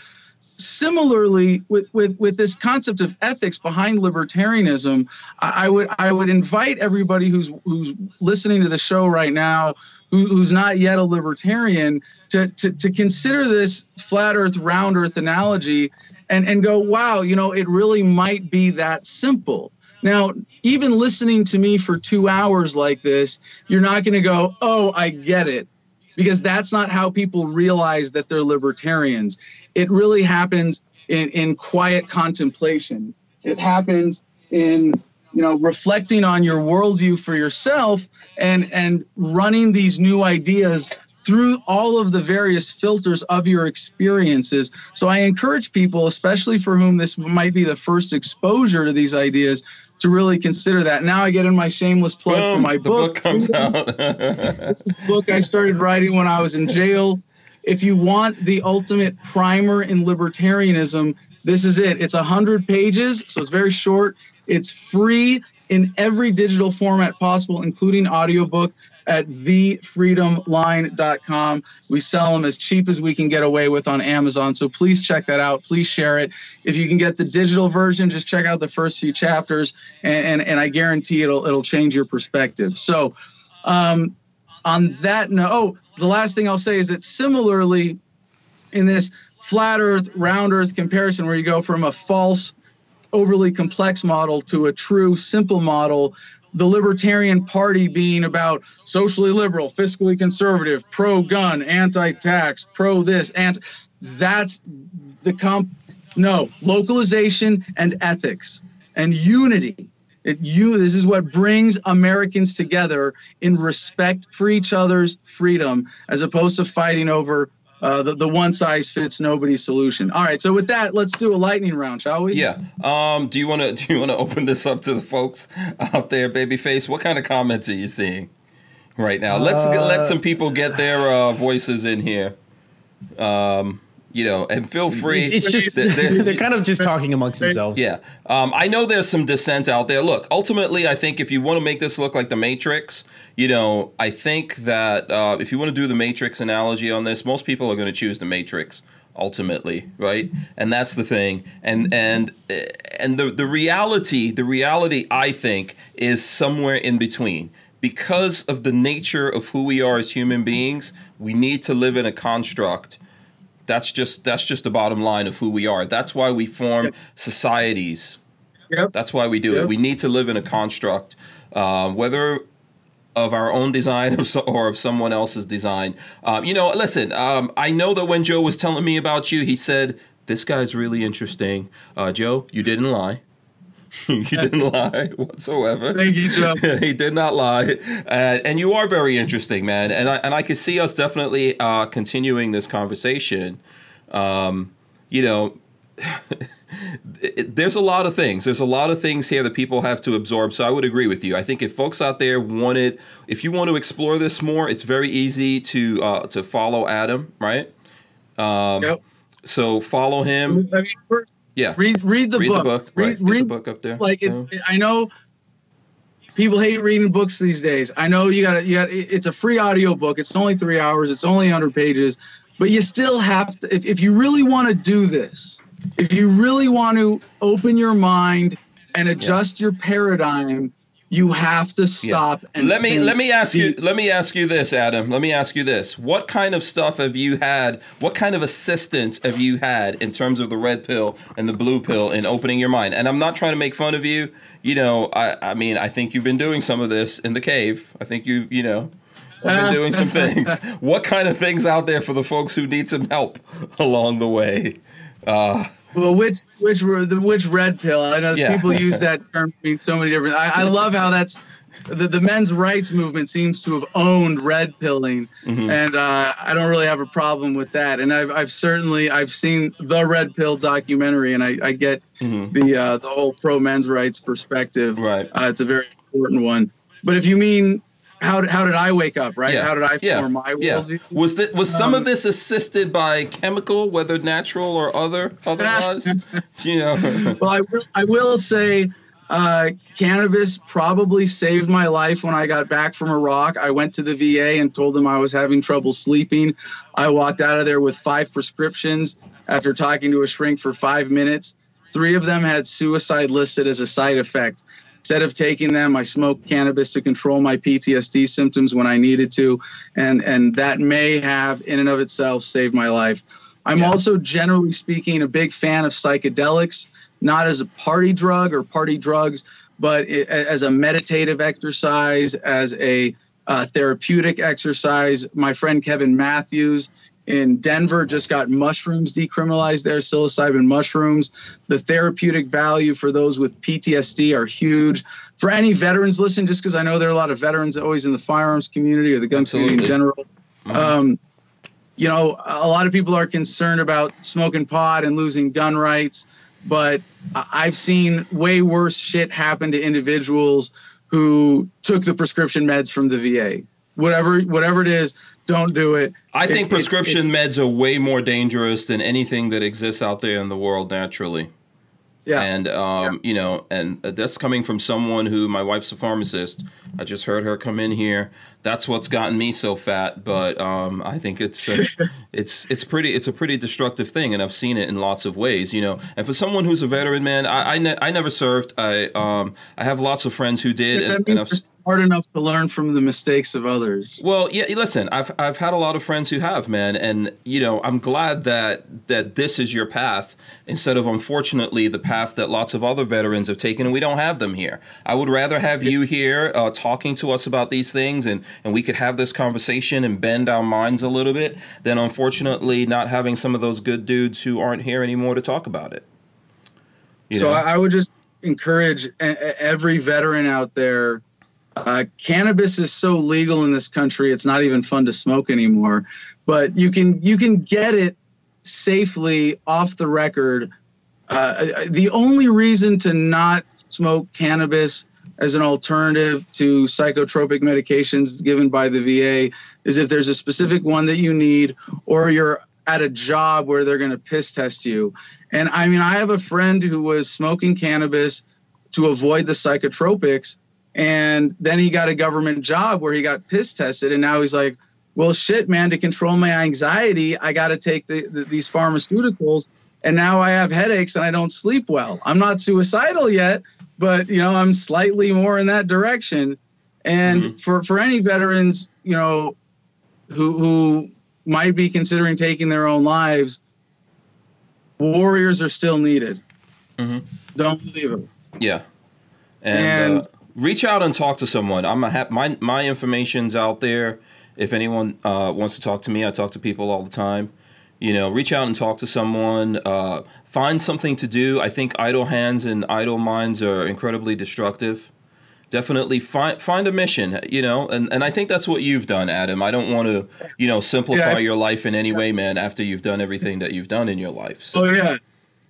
similarly with, with, with this concept of ethics behind libertarianism I, I would i would invite everybody who's who's listening to the show right now who, who's not yet a libertarian to, to to consider this flat earth round earth analogy and and go wow you know it really might be that simple. Now even listening to me for two hours like this you're not going to go oh i get it because that's not how people realize that they're libertarians. It really happens in, in quiet contemplation. It happens in you know reflecting on your worldview for yourself and and running these new ideas through all of the various filters of your experiences. So I encourage people, especially for whom this might be the first exposure to these ideas, to really consider that. Now I get in my shameless plug Boom, for my the book, book. comes out. this is a book I started writing when I was in jail. If you want the ultimate primer in libertarianism, this is it. It's 100 pages, so it's very short. It's free in every digital format possible, including audiobook at thefreedomline.com. We sell them as cheap as we can get away with on Amazon. So please check that out. Please share it. If you can get the digital version, just check out the first few chapters, and, and, and I guarantee it'll it'll change your perspective. So um, on that note, oh, the last thing I'll say is that similarly, in this flat Earth, round Earth comparison, where you go from a false, overly complex model to a true, simple model, the Libertarian Party being about socially liberal, fiscally conservative, pro gun, anti tax, pro this, and that's the comp. No, localization and ethics and unity. It, you, this is what brings Americans together in respect for each other's freedom, as opposed to fighting over uh, the, the one size fits nobody solution. All right, so with that, let's do a lightning round, shall we? Yeah. Um. Do you want to do you want to open this up to the folks out there, babyface? What kind of comments are you seeing right now? Let's Uh, let some people get their uh, voices in here. Um. You know, and feel free. It's, it's just There- there- they're kind of just talking amongst themselves. Yeah. Um, I know there's some dissent out there. Look, ultimately, I think if you want to make this look like the Matrix, you know, I think that uh, if you want to do the Matrix analogy on this, most people are going to choose the Matrix ultimately, right? And that's the thing. And and and the the reality, the reality, I think, is somewhere in between. Because of the nature of who we are as human beings, we need to live in a construct that's just that's just the bottom line of who we are. That's why we form societies. Yep. That's why we do Yep. it. We need to live in a construct, uh, whether of our own design or, of someone else's design. Um, you know, listen. Um, I know that when Joe was telling me about you, he said this guy's really interesting. Uh, Joe, you didn't lie. you didn't lie whatsoever. Thank you, Joe. he did not lie, uh, and you are very interesting, man. And I and I could see us definitely uh, continuing this conversation. Um, you know, there's a lot of things. There's a lot of things here that people have to absorb. So I would agree with you. I think if folks out there wanted, if you want to explore this more, it's very easy to uh, to follow Adam, right? Um, Yep. So follow him. I mean, first, Yeah. read read the Read book. the book. Read, right. Read the book up there. like it's Yeah. i know people hate reading books these days i know you gotta you got it's a free audio book it's only three hours it's only 100 pages but you still have to if, if you really want to do this if you really want to open your mind and adjust your paradigm you have to stop and let me let me ask you let me ask you this adam. Let me ask you this. What kind of stuff have you had what kind of assistance have you had in terms of the red pill and the blue pill in opening your mind? And i'm not trying to make fun of you. You know i i mean i think you've been doing some of this in the cave. I think you you know I've been doing some things. What kind of things out there for the folks who need some help along the way? Uh, Well, which which were the which red pill? I know Yeah. people use that term to mean so many different. I, I love how that's the, the men's rights movement seems to have owned red pilling, Mm-hmm. and uh, I don't really have a problem with that. And I've I've certainly I've seen the red pill documentary, and I, I get the uh, the whole pro men's rights perspective. Mm-hmm. Right. uh, it's a very important one. But if you mean how did, how did I wake up? Right? Yeah. How did I yeah. form my yeah. worldview? Was that was some Um, of this assisted by chemical, whether natural or other otherwise? you know. well, I will, I will say uh, cannabis probably saved my life when I got back from Iraq. I went to the VA and told them I was having trouble sleeping. I walked out of there with five prescriptions after talking to a shrink for five minutes. Three of them had suicide listed as a side effect. Instead of taking them, I smoked cannabis to control my PTSD symptoms when I needed to, and and that may have, in and of itself, saved my life. I'm Yeah. also, generally speaking, a big fan of psychedelics, not as a party drug or party drugs, but i as a meditative exercise, as a uh, therapeutic exercise. My friend Kevin Matthews in Denver just got mushrooms decriminalized there, psilocybin mushrooms. The therapeutic value for those with PTSD are huge. For any veterans listen, just because I know there are a lot of veterans always in the firearms community or the gun community in Absolutely. general. Um, you know, a lot of people are concerned about smoking pot and losing gun rights, but I've seen way worse shit happen to individuals who took the prescription meds from the VA. Whatever, whatever it is, don't do it. I It- think prescription meds are way more dangerous than anything that exists out there in the world naturally. Yeah. And um, you know, and that's coming from someone who my wife's a pharmacist. I just heard her come in here. That's what's gotten me so fat. But um, I think it's uh, it's it's pretty it's a pretty destructive thing, and I've seen it in lots of ways. You know, and for someone who's a veteran, man, I I, ne- I never served. I um I have lots of friends who did, and, and I've smart enough to learn from the mistakes of others. well, yeah. Listen, I've I've had a lot of friends who have, man, and you know, I'm glad that that this is your path instead of unfortunately the path that lots of other veterans have taken, and we don't have them here. I would rather have you here uh, talking to us about these things, and and we could have this conversation and bend our minds a little bit, than unfortunately not having some of those good dudes who aren't here anymore to talk about it. You so know? I, I would just encourage every veteran out there. Uh, cannabis is so legal in this country; it's not even fun to smoke anymore. But you can you can get it safely off the record. Uh, the only reason to not smoke cannabis as an alternative to psychotropic medications given by the VA is if there's a specific one that you need, or you're at a job where they're going to piss test you. And I mean, I have a friend who was smoking cannabis to avoid the psychotropics. And then he got a government job where he got piss tested. And now he's like, well, shit, man, to control my anxiety, I got to take the, the, these pharmaceuticals. And now I have headaches and I don't sleep well. I'm not suicidal yet, but, you know, I'm slightly more in that direction. And for, for any veterans, you know, who, who might be considering taking their own lives, warriors are still needed. Mhm. Don't believe it. Yeah, and, And- uh, reach out and talk to someone. I'm a ha- my my information's out there. If anyone uh, wants to talk to me, I talk to people all the time. You know, reach out and talk to someone. Uh, find something to do. I think idle hands and idle minds are incredibly destructive. Definitely find find a mission. You know, and, and I think that's what you've done, Adam. I don't want to you know simplify Yeah, I- your life in any way, man. After you've done everything that you've done in your life. So. Oh yeah,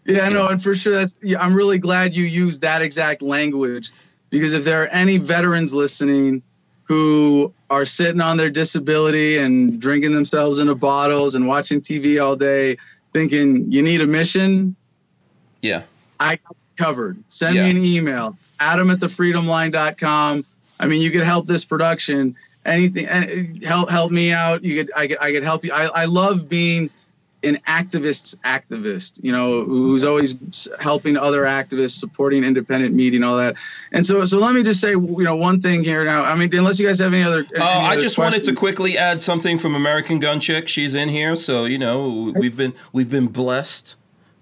yeah, no, and for sure that's. Yeah, I'm really glad you used that exact language because if there are any veterans listening who are sitting on their disability and drinking themselves into bottles and watching TV all day, thinking you need a mission, Yeah. I got covered. Send Yeah. me an email, adam at thefreedomline.com. I mean, you could help this production. Anything, and help help me out. You could, I could, I could help you. I, I love being an activist's activist. You know, who's always helping other activists, supporting independent media, and all that. And so, so let me just say, you know, one thing here now. I mean, unless you guys have any other. Uh, I just wanted to quickly add something from American Gun Chick. She's in here, so you know we've been we've been blessed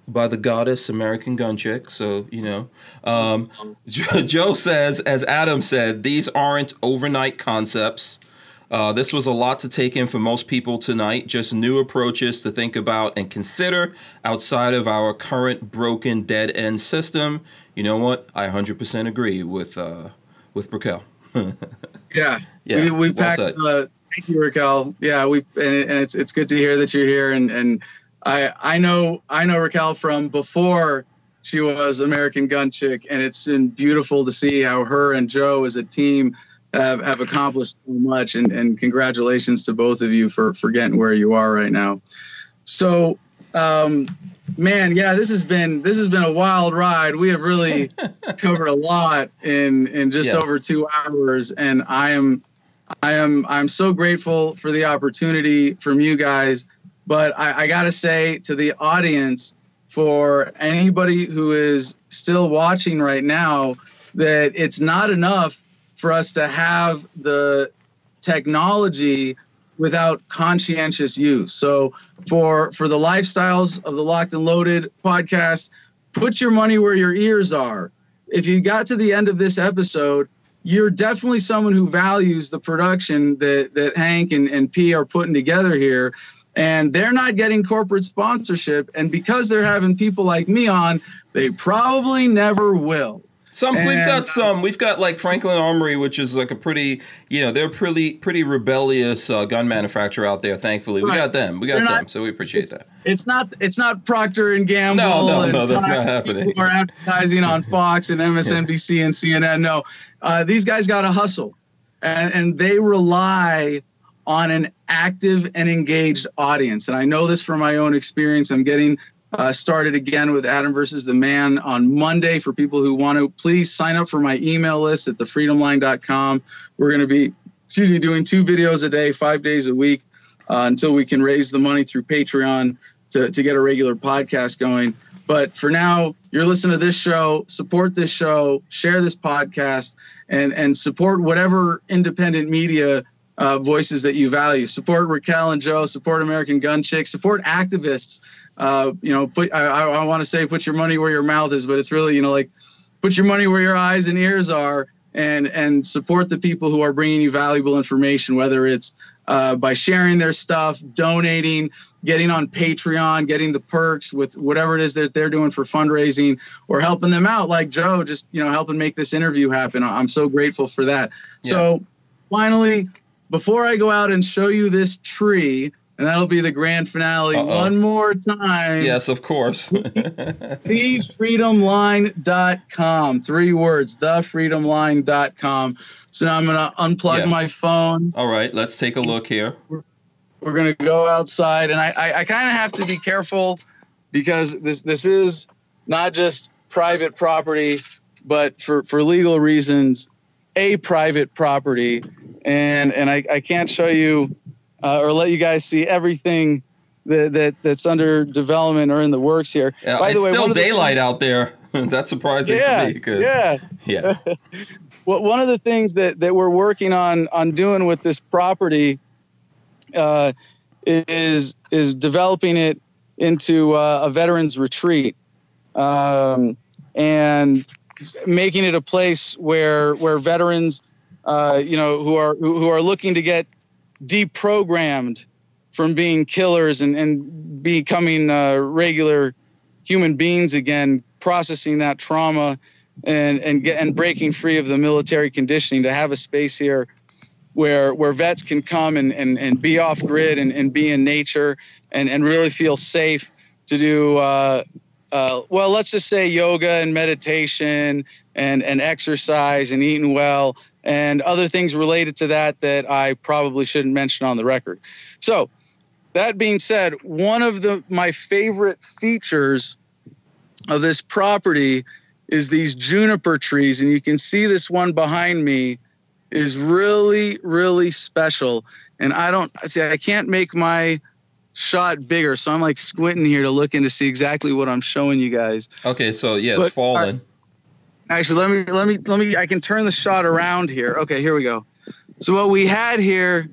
by the goddess American Gun Chick. So you know, um, Joe says, as Adam said, these aren't overnight concepts. Uh, this was a lot to take in for most people tonight. Just new approaches to think about and consider outside of our current broken dead end system. You know what? I 100% agree with uh, with Raquel. Yeah, Yeah, we, we well packed. uh, thank you, Raquel. Yeah, we and, and it's it's good to hear that you're here. And and I I know I know Raquel from before she was American Gun Chick, and it's been beautiful to see how her and Joe as a team have, have accomplished so much. And and congratulations to both of you for for getting where you are right now. So. Um, man, yeah, this has been this has been a wild ride. We have really covered a lot in in just Yeah. over two hours, and I am I am I'm so grateful for the opportunity from you guys. But I, I got to say to the audience, for anybody who is still watching right now, that it's not enough for us to have the technology without conscientious use. So for for the lifestyles of the Locked and Loaded podcast, put your money where your ears are. If you got to the end of this episode, you're definitely someone who values the production that that Hank and, and P are putting together here. And they're not getting corporate sponsorship. And because they're having people like me on, they probably never will. Some we've And- got some. We've got like Franklin Armory, which is like a pretty, you know, they're pretty pretty rebellious uh, gun manufacturer out there. Thankfully, we got them. We got They're them, not- so we appreciate that. it's not it's not Procter and Gamble. No, no, and no, that's not happening. Are advertising on Fox and MSNBC and CNN. No, uh, these guys got to hustle, and, and they rely on an active and engaged audience. And I know this from my own experience. I'm getting uh, started again with Adam versus the Man on Monday. For people who want to, please sign up for my email list at thefreedomline.com. We're going to be, excuse me, doing two videos a day, five days a week, uh, until we can raise the money through Patreon to, to get a regular podcast going. But for now, you're listening to this show. Support this show. Share this podcast, and and support whatever independent media uh, voices that you value. Support Raquel and Joe. Support American Gun Chick. Support activists. Uh, you know, put I, I, want to say put your money where your mouth is, but it's really you know like put your money where your eyes and ears are, and and support the people who are bringing you valuable information, whether it's uh, by sharing their stuff, donating, getting on Patreon, getting the perks with whatever it is that they're doing for fundraising, or helping them out, like Joe, just you know helping make this interview happen. I'm so grateful for that. So finally, before I go out and show you this tree, and that'll be the grand finale Uh-oh. one more time. Yes, of course. thefreedomline.com. Three words, thefreedomline.com. So now I'm going to unplug Yeah. my phone. All right, let's take a look here. We're going to go outside. And I, I, I kind of have to be careful because this, this is not just private property, but for, for legal reasons, a private property. And, and I, I can't show you uh, or let you guys see everything that, that, that's under development or in the works here. Yeah, By the it's way, still of the- daylight out there. That's surprising yeah, to me because yeah. yeah. Well, one of the things that, that we're working on on doing with this property uh, is is developing it into uh, a veterans retreat um, and making it a place where where veterans, uh, you know, who are who who are looking to get deprogrammed from being killers and, and becoming uh, regular human beings again, processing that trauma and and get and breaking free of the military conditioning to have a space here where where vets can come and and, and be off grid and, and be in nature and and really feel safe to do uh, uh, well let's just say yoga and meditation and and exercise and eating well and other things related to that that I probably shouldn't mention on the record. So that being said, one of the my favorite features of this property is these juniper trees and you can see this one behind me is really really special and i don't see i can't make my shot bigger so i'm like squinting here to look in to see exactly what i'm showing you guys Okay, so yeah, But- it's fallen. Actually let me let me let me i can turn the shot around here. Okay here we go. So what we had here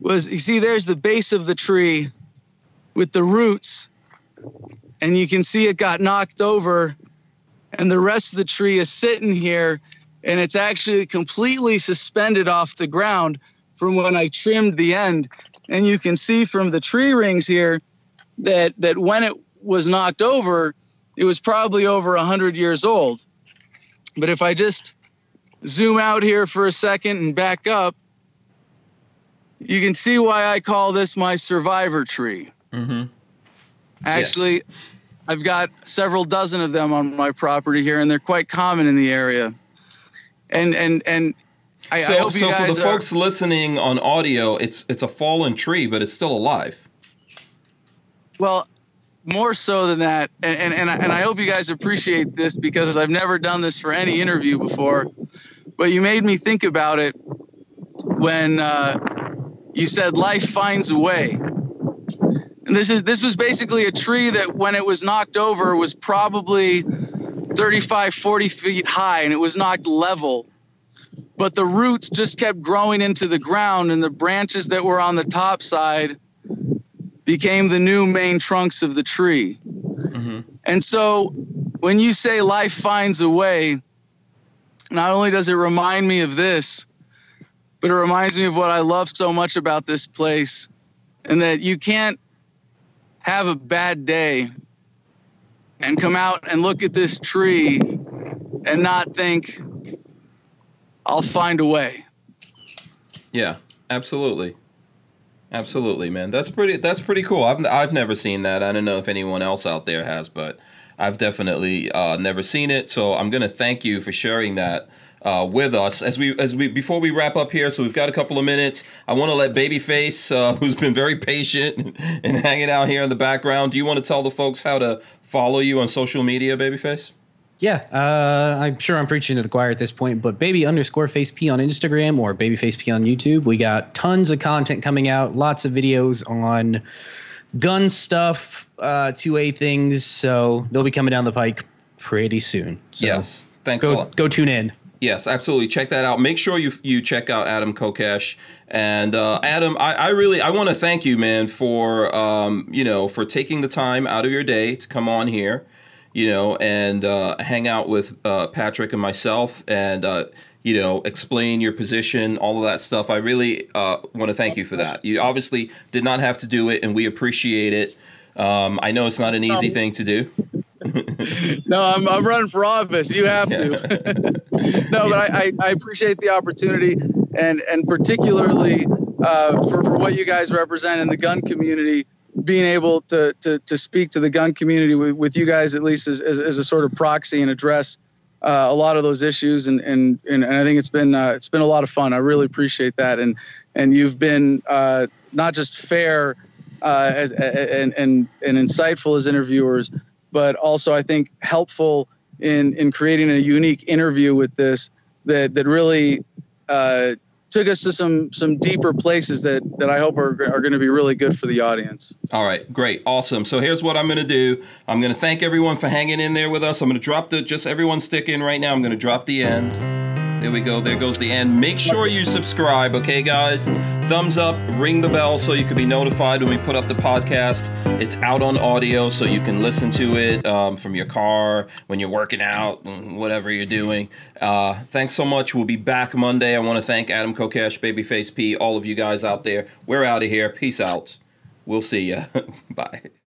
was you see there's the base of the tree with the roots and you can see it got knocked over and the rest of the tree is sitting here and it's actually completely suspended off the ground from when I trimmed the end. And you can see from the tree rings here that that when it was knocked over it was probably over 100 years old but if I just zoom out here for a second and back up you can see why I call this my survivor tree Mm-hmm. Actually, I've got several dozen of them on my property here, and they're quite common in the area. And and and I, I So, you so for the are, folks listening on audio, it's it's a fallen tree, but it's still alive. well, more so than that. And and and I, and I hope you guys appreciate this because I've never done this for any interview before. But you made me think about it when uh, you said life finds a way. And this is this was basically a tree that when it was knocked over was probably 35 40 feet high and it was knocked level but the roots just kept growing into the ground and the branches that were on the top side became the new main trunks of the tree hmm and so when you say life finds a way not only does it remind me of this but it reminds me of what i love so much about this place and that you can't have a bad day and come out and look at this tree and not think I'll find a way. Yeah, absolutely. Absolutely, man. That's pretty that's pretty cool. I've I've never seen that. I don't know if anyone else out there has, but I've definitely uh, never seen it. So I'm to thank you for sharing that uh, with us as we as we before we wrap up here. So we've got a couple of minutes. I want to let Babyface, uh, who's been very patient and hanging out here in the background. Do you want to tell the folks how to follow you on social media, Babyface? Yeah, uh, I'm sure I'm preaching to the choir at this point, but baby underscore face P on Instagram or babyface P on YouTube. We got tons of content coming out, lots of videos on gun stuff, uh, 2A things. So they'll be coming down the pike pretty soon. So yes. Thanks a go, lot. go tune in. Yes, absolutely. Check that out. Make sure you you check out Adam Kokesh. And uh, Adam, I, I really I want to thank you, man, for um, you know for taking the time out of your day to come on here, you know, and uh, hang out with uh, Patrick and myself, and uh, you know explain your position, all of that stuff. I really uh, want to thank you for that. You obviously did not have to do it, and we appreciate it. Um, I know it's not an easy thing to do. no, I'm, I'm running for office. You have to. no, but I, I, I, appreciate the opportunity and, and particularly uh, for, for what you guys represent in the gun community, being able to, to, to speak to the gun community with, with you guys, at least as, as, as a sort of proxy and address uh, a lot of those issues. And, and, and, I think it's been, uh, it's been a lot of fun. I really appreciate that. And, and you've been uh, not just fair uh, as, and, and, and insightful as interviewers, but also I think helpful in in creating a unique interview with this that that really uh, took us to some some deeper places that that I hope are, are going to be really good for the audience. All right, great, awesome. So here's what I'm going to do. I'm going to thank everyone for hanging in there with us. I'm going to drop the just everyone stick in right now. I'm going to drop the end. There we go. There goes the end. Make sure you subscribe, okay, guys? Thumbs up, ring the bell so you can be notified when we put up the podcast. It's out on audio so you can listen to it um, from your car, when you're working out, whatever you're doing. Uh, thanks so much. We'll be back Monday. I want to thank Adam Kokesh, Babyface P, all of you guys out there. We're out of here. Peace out. We'll see ya. Bye.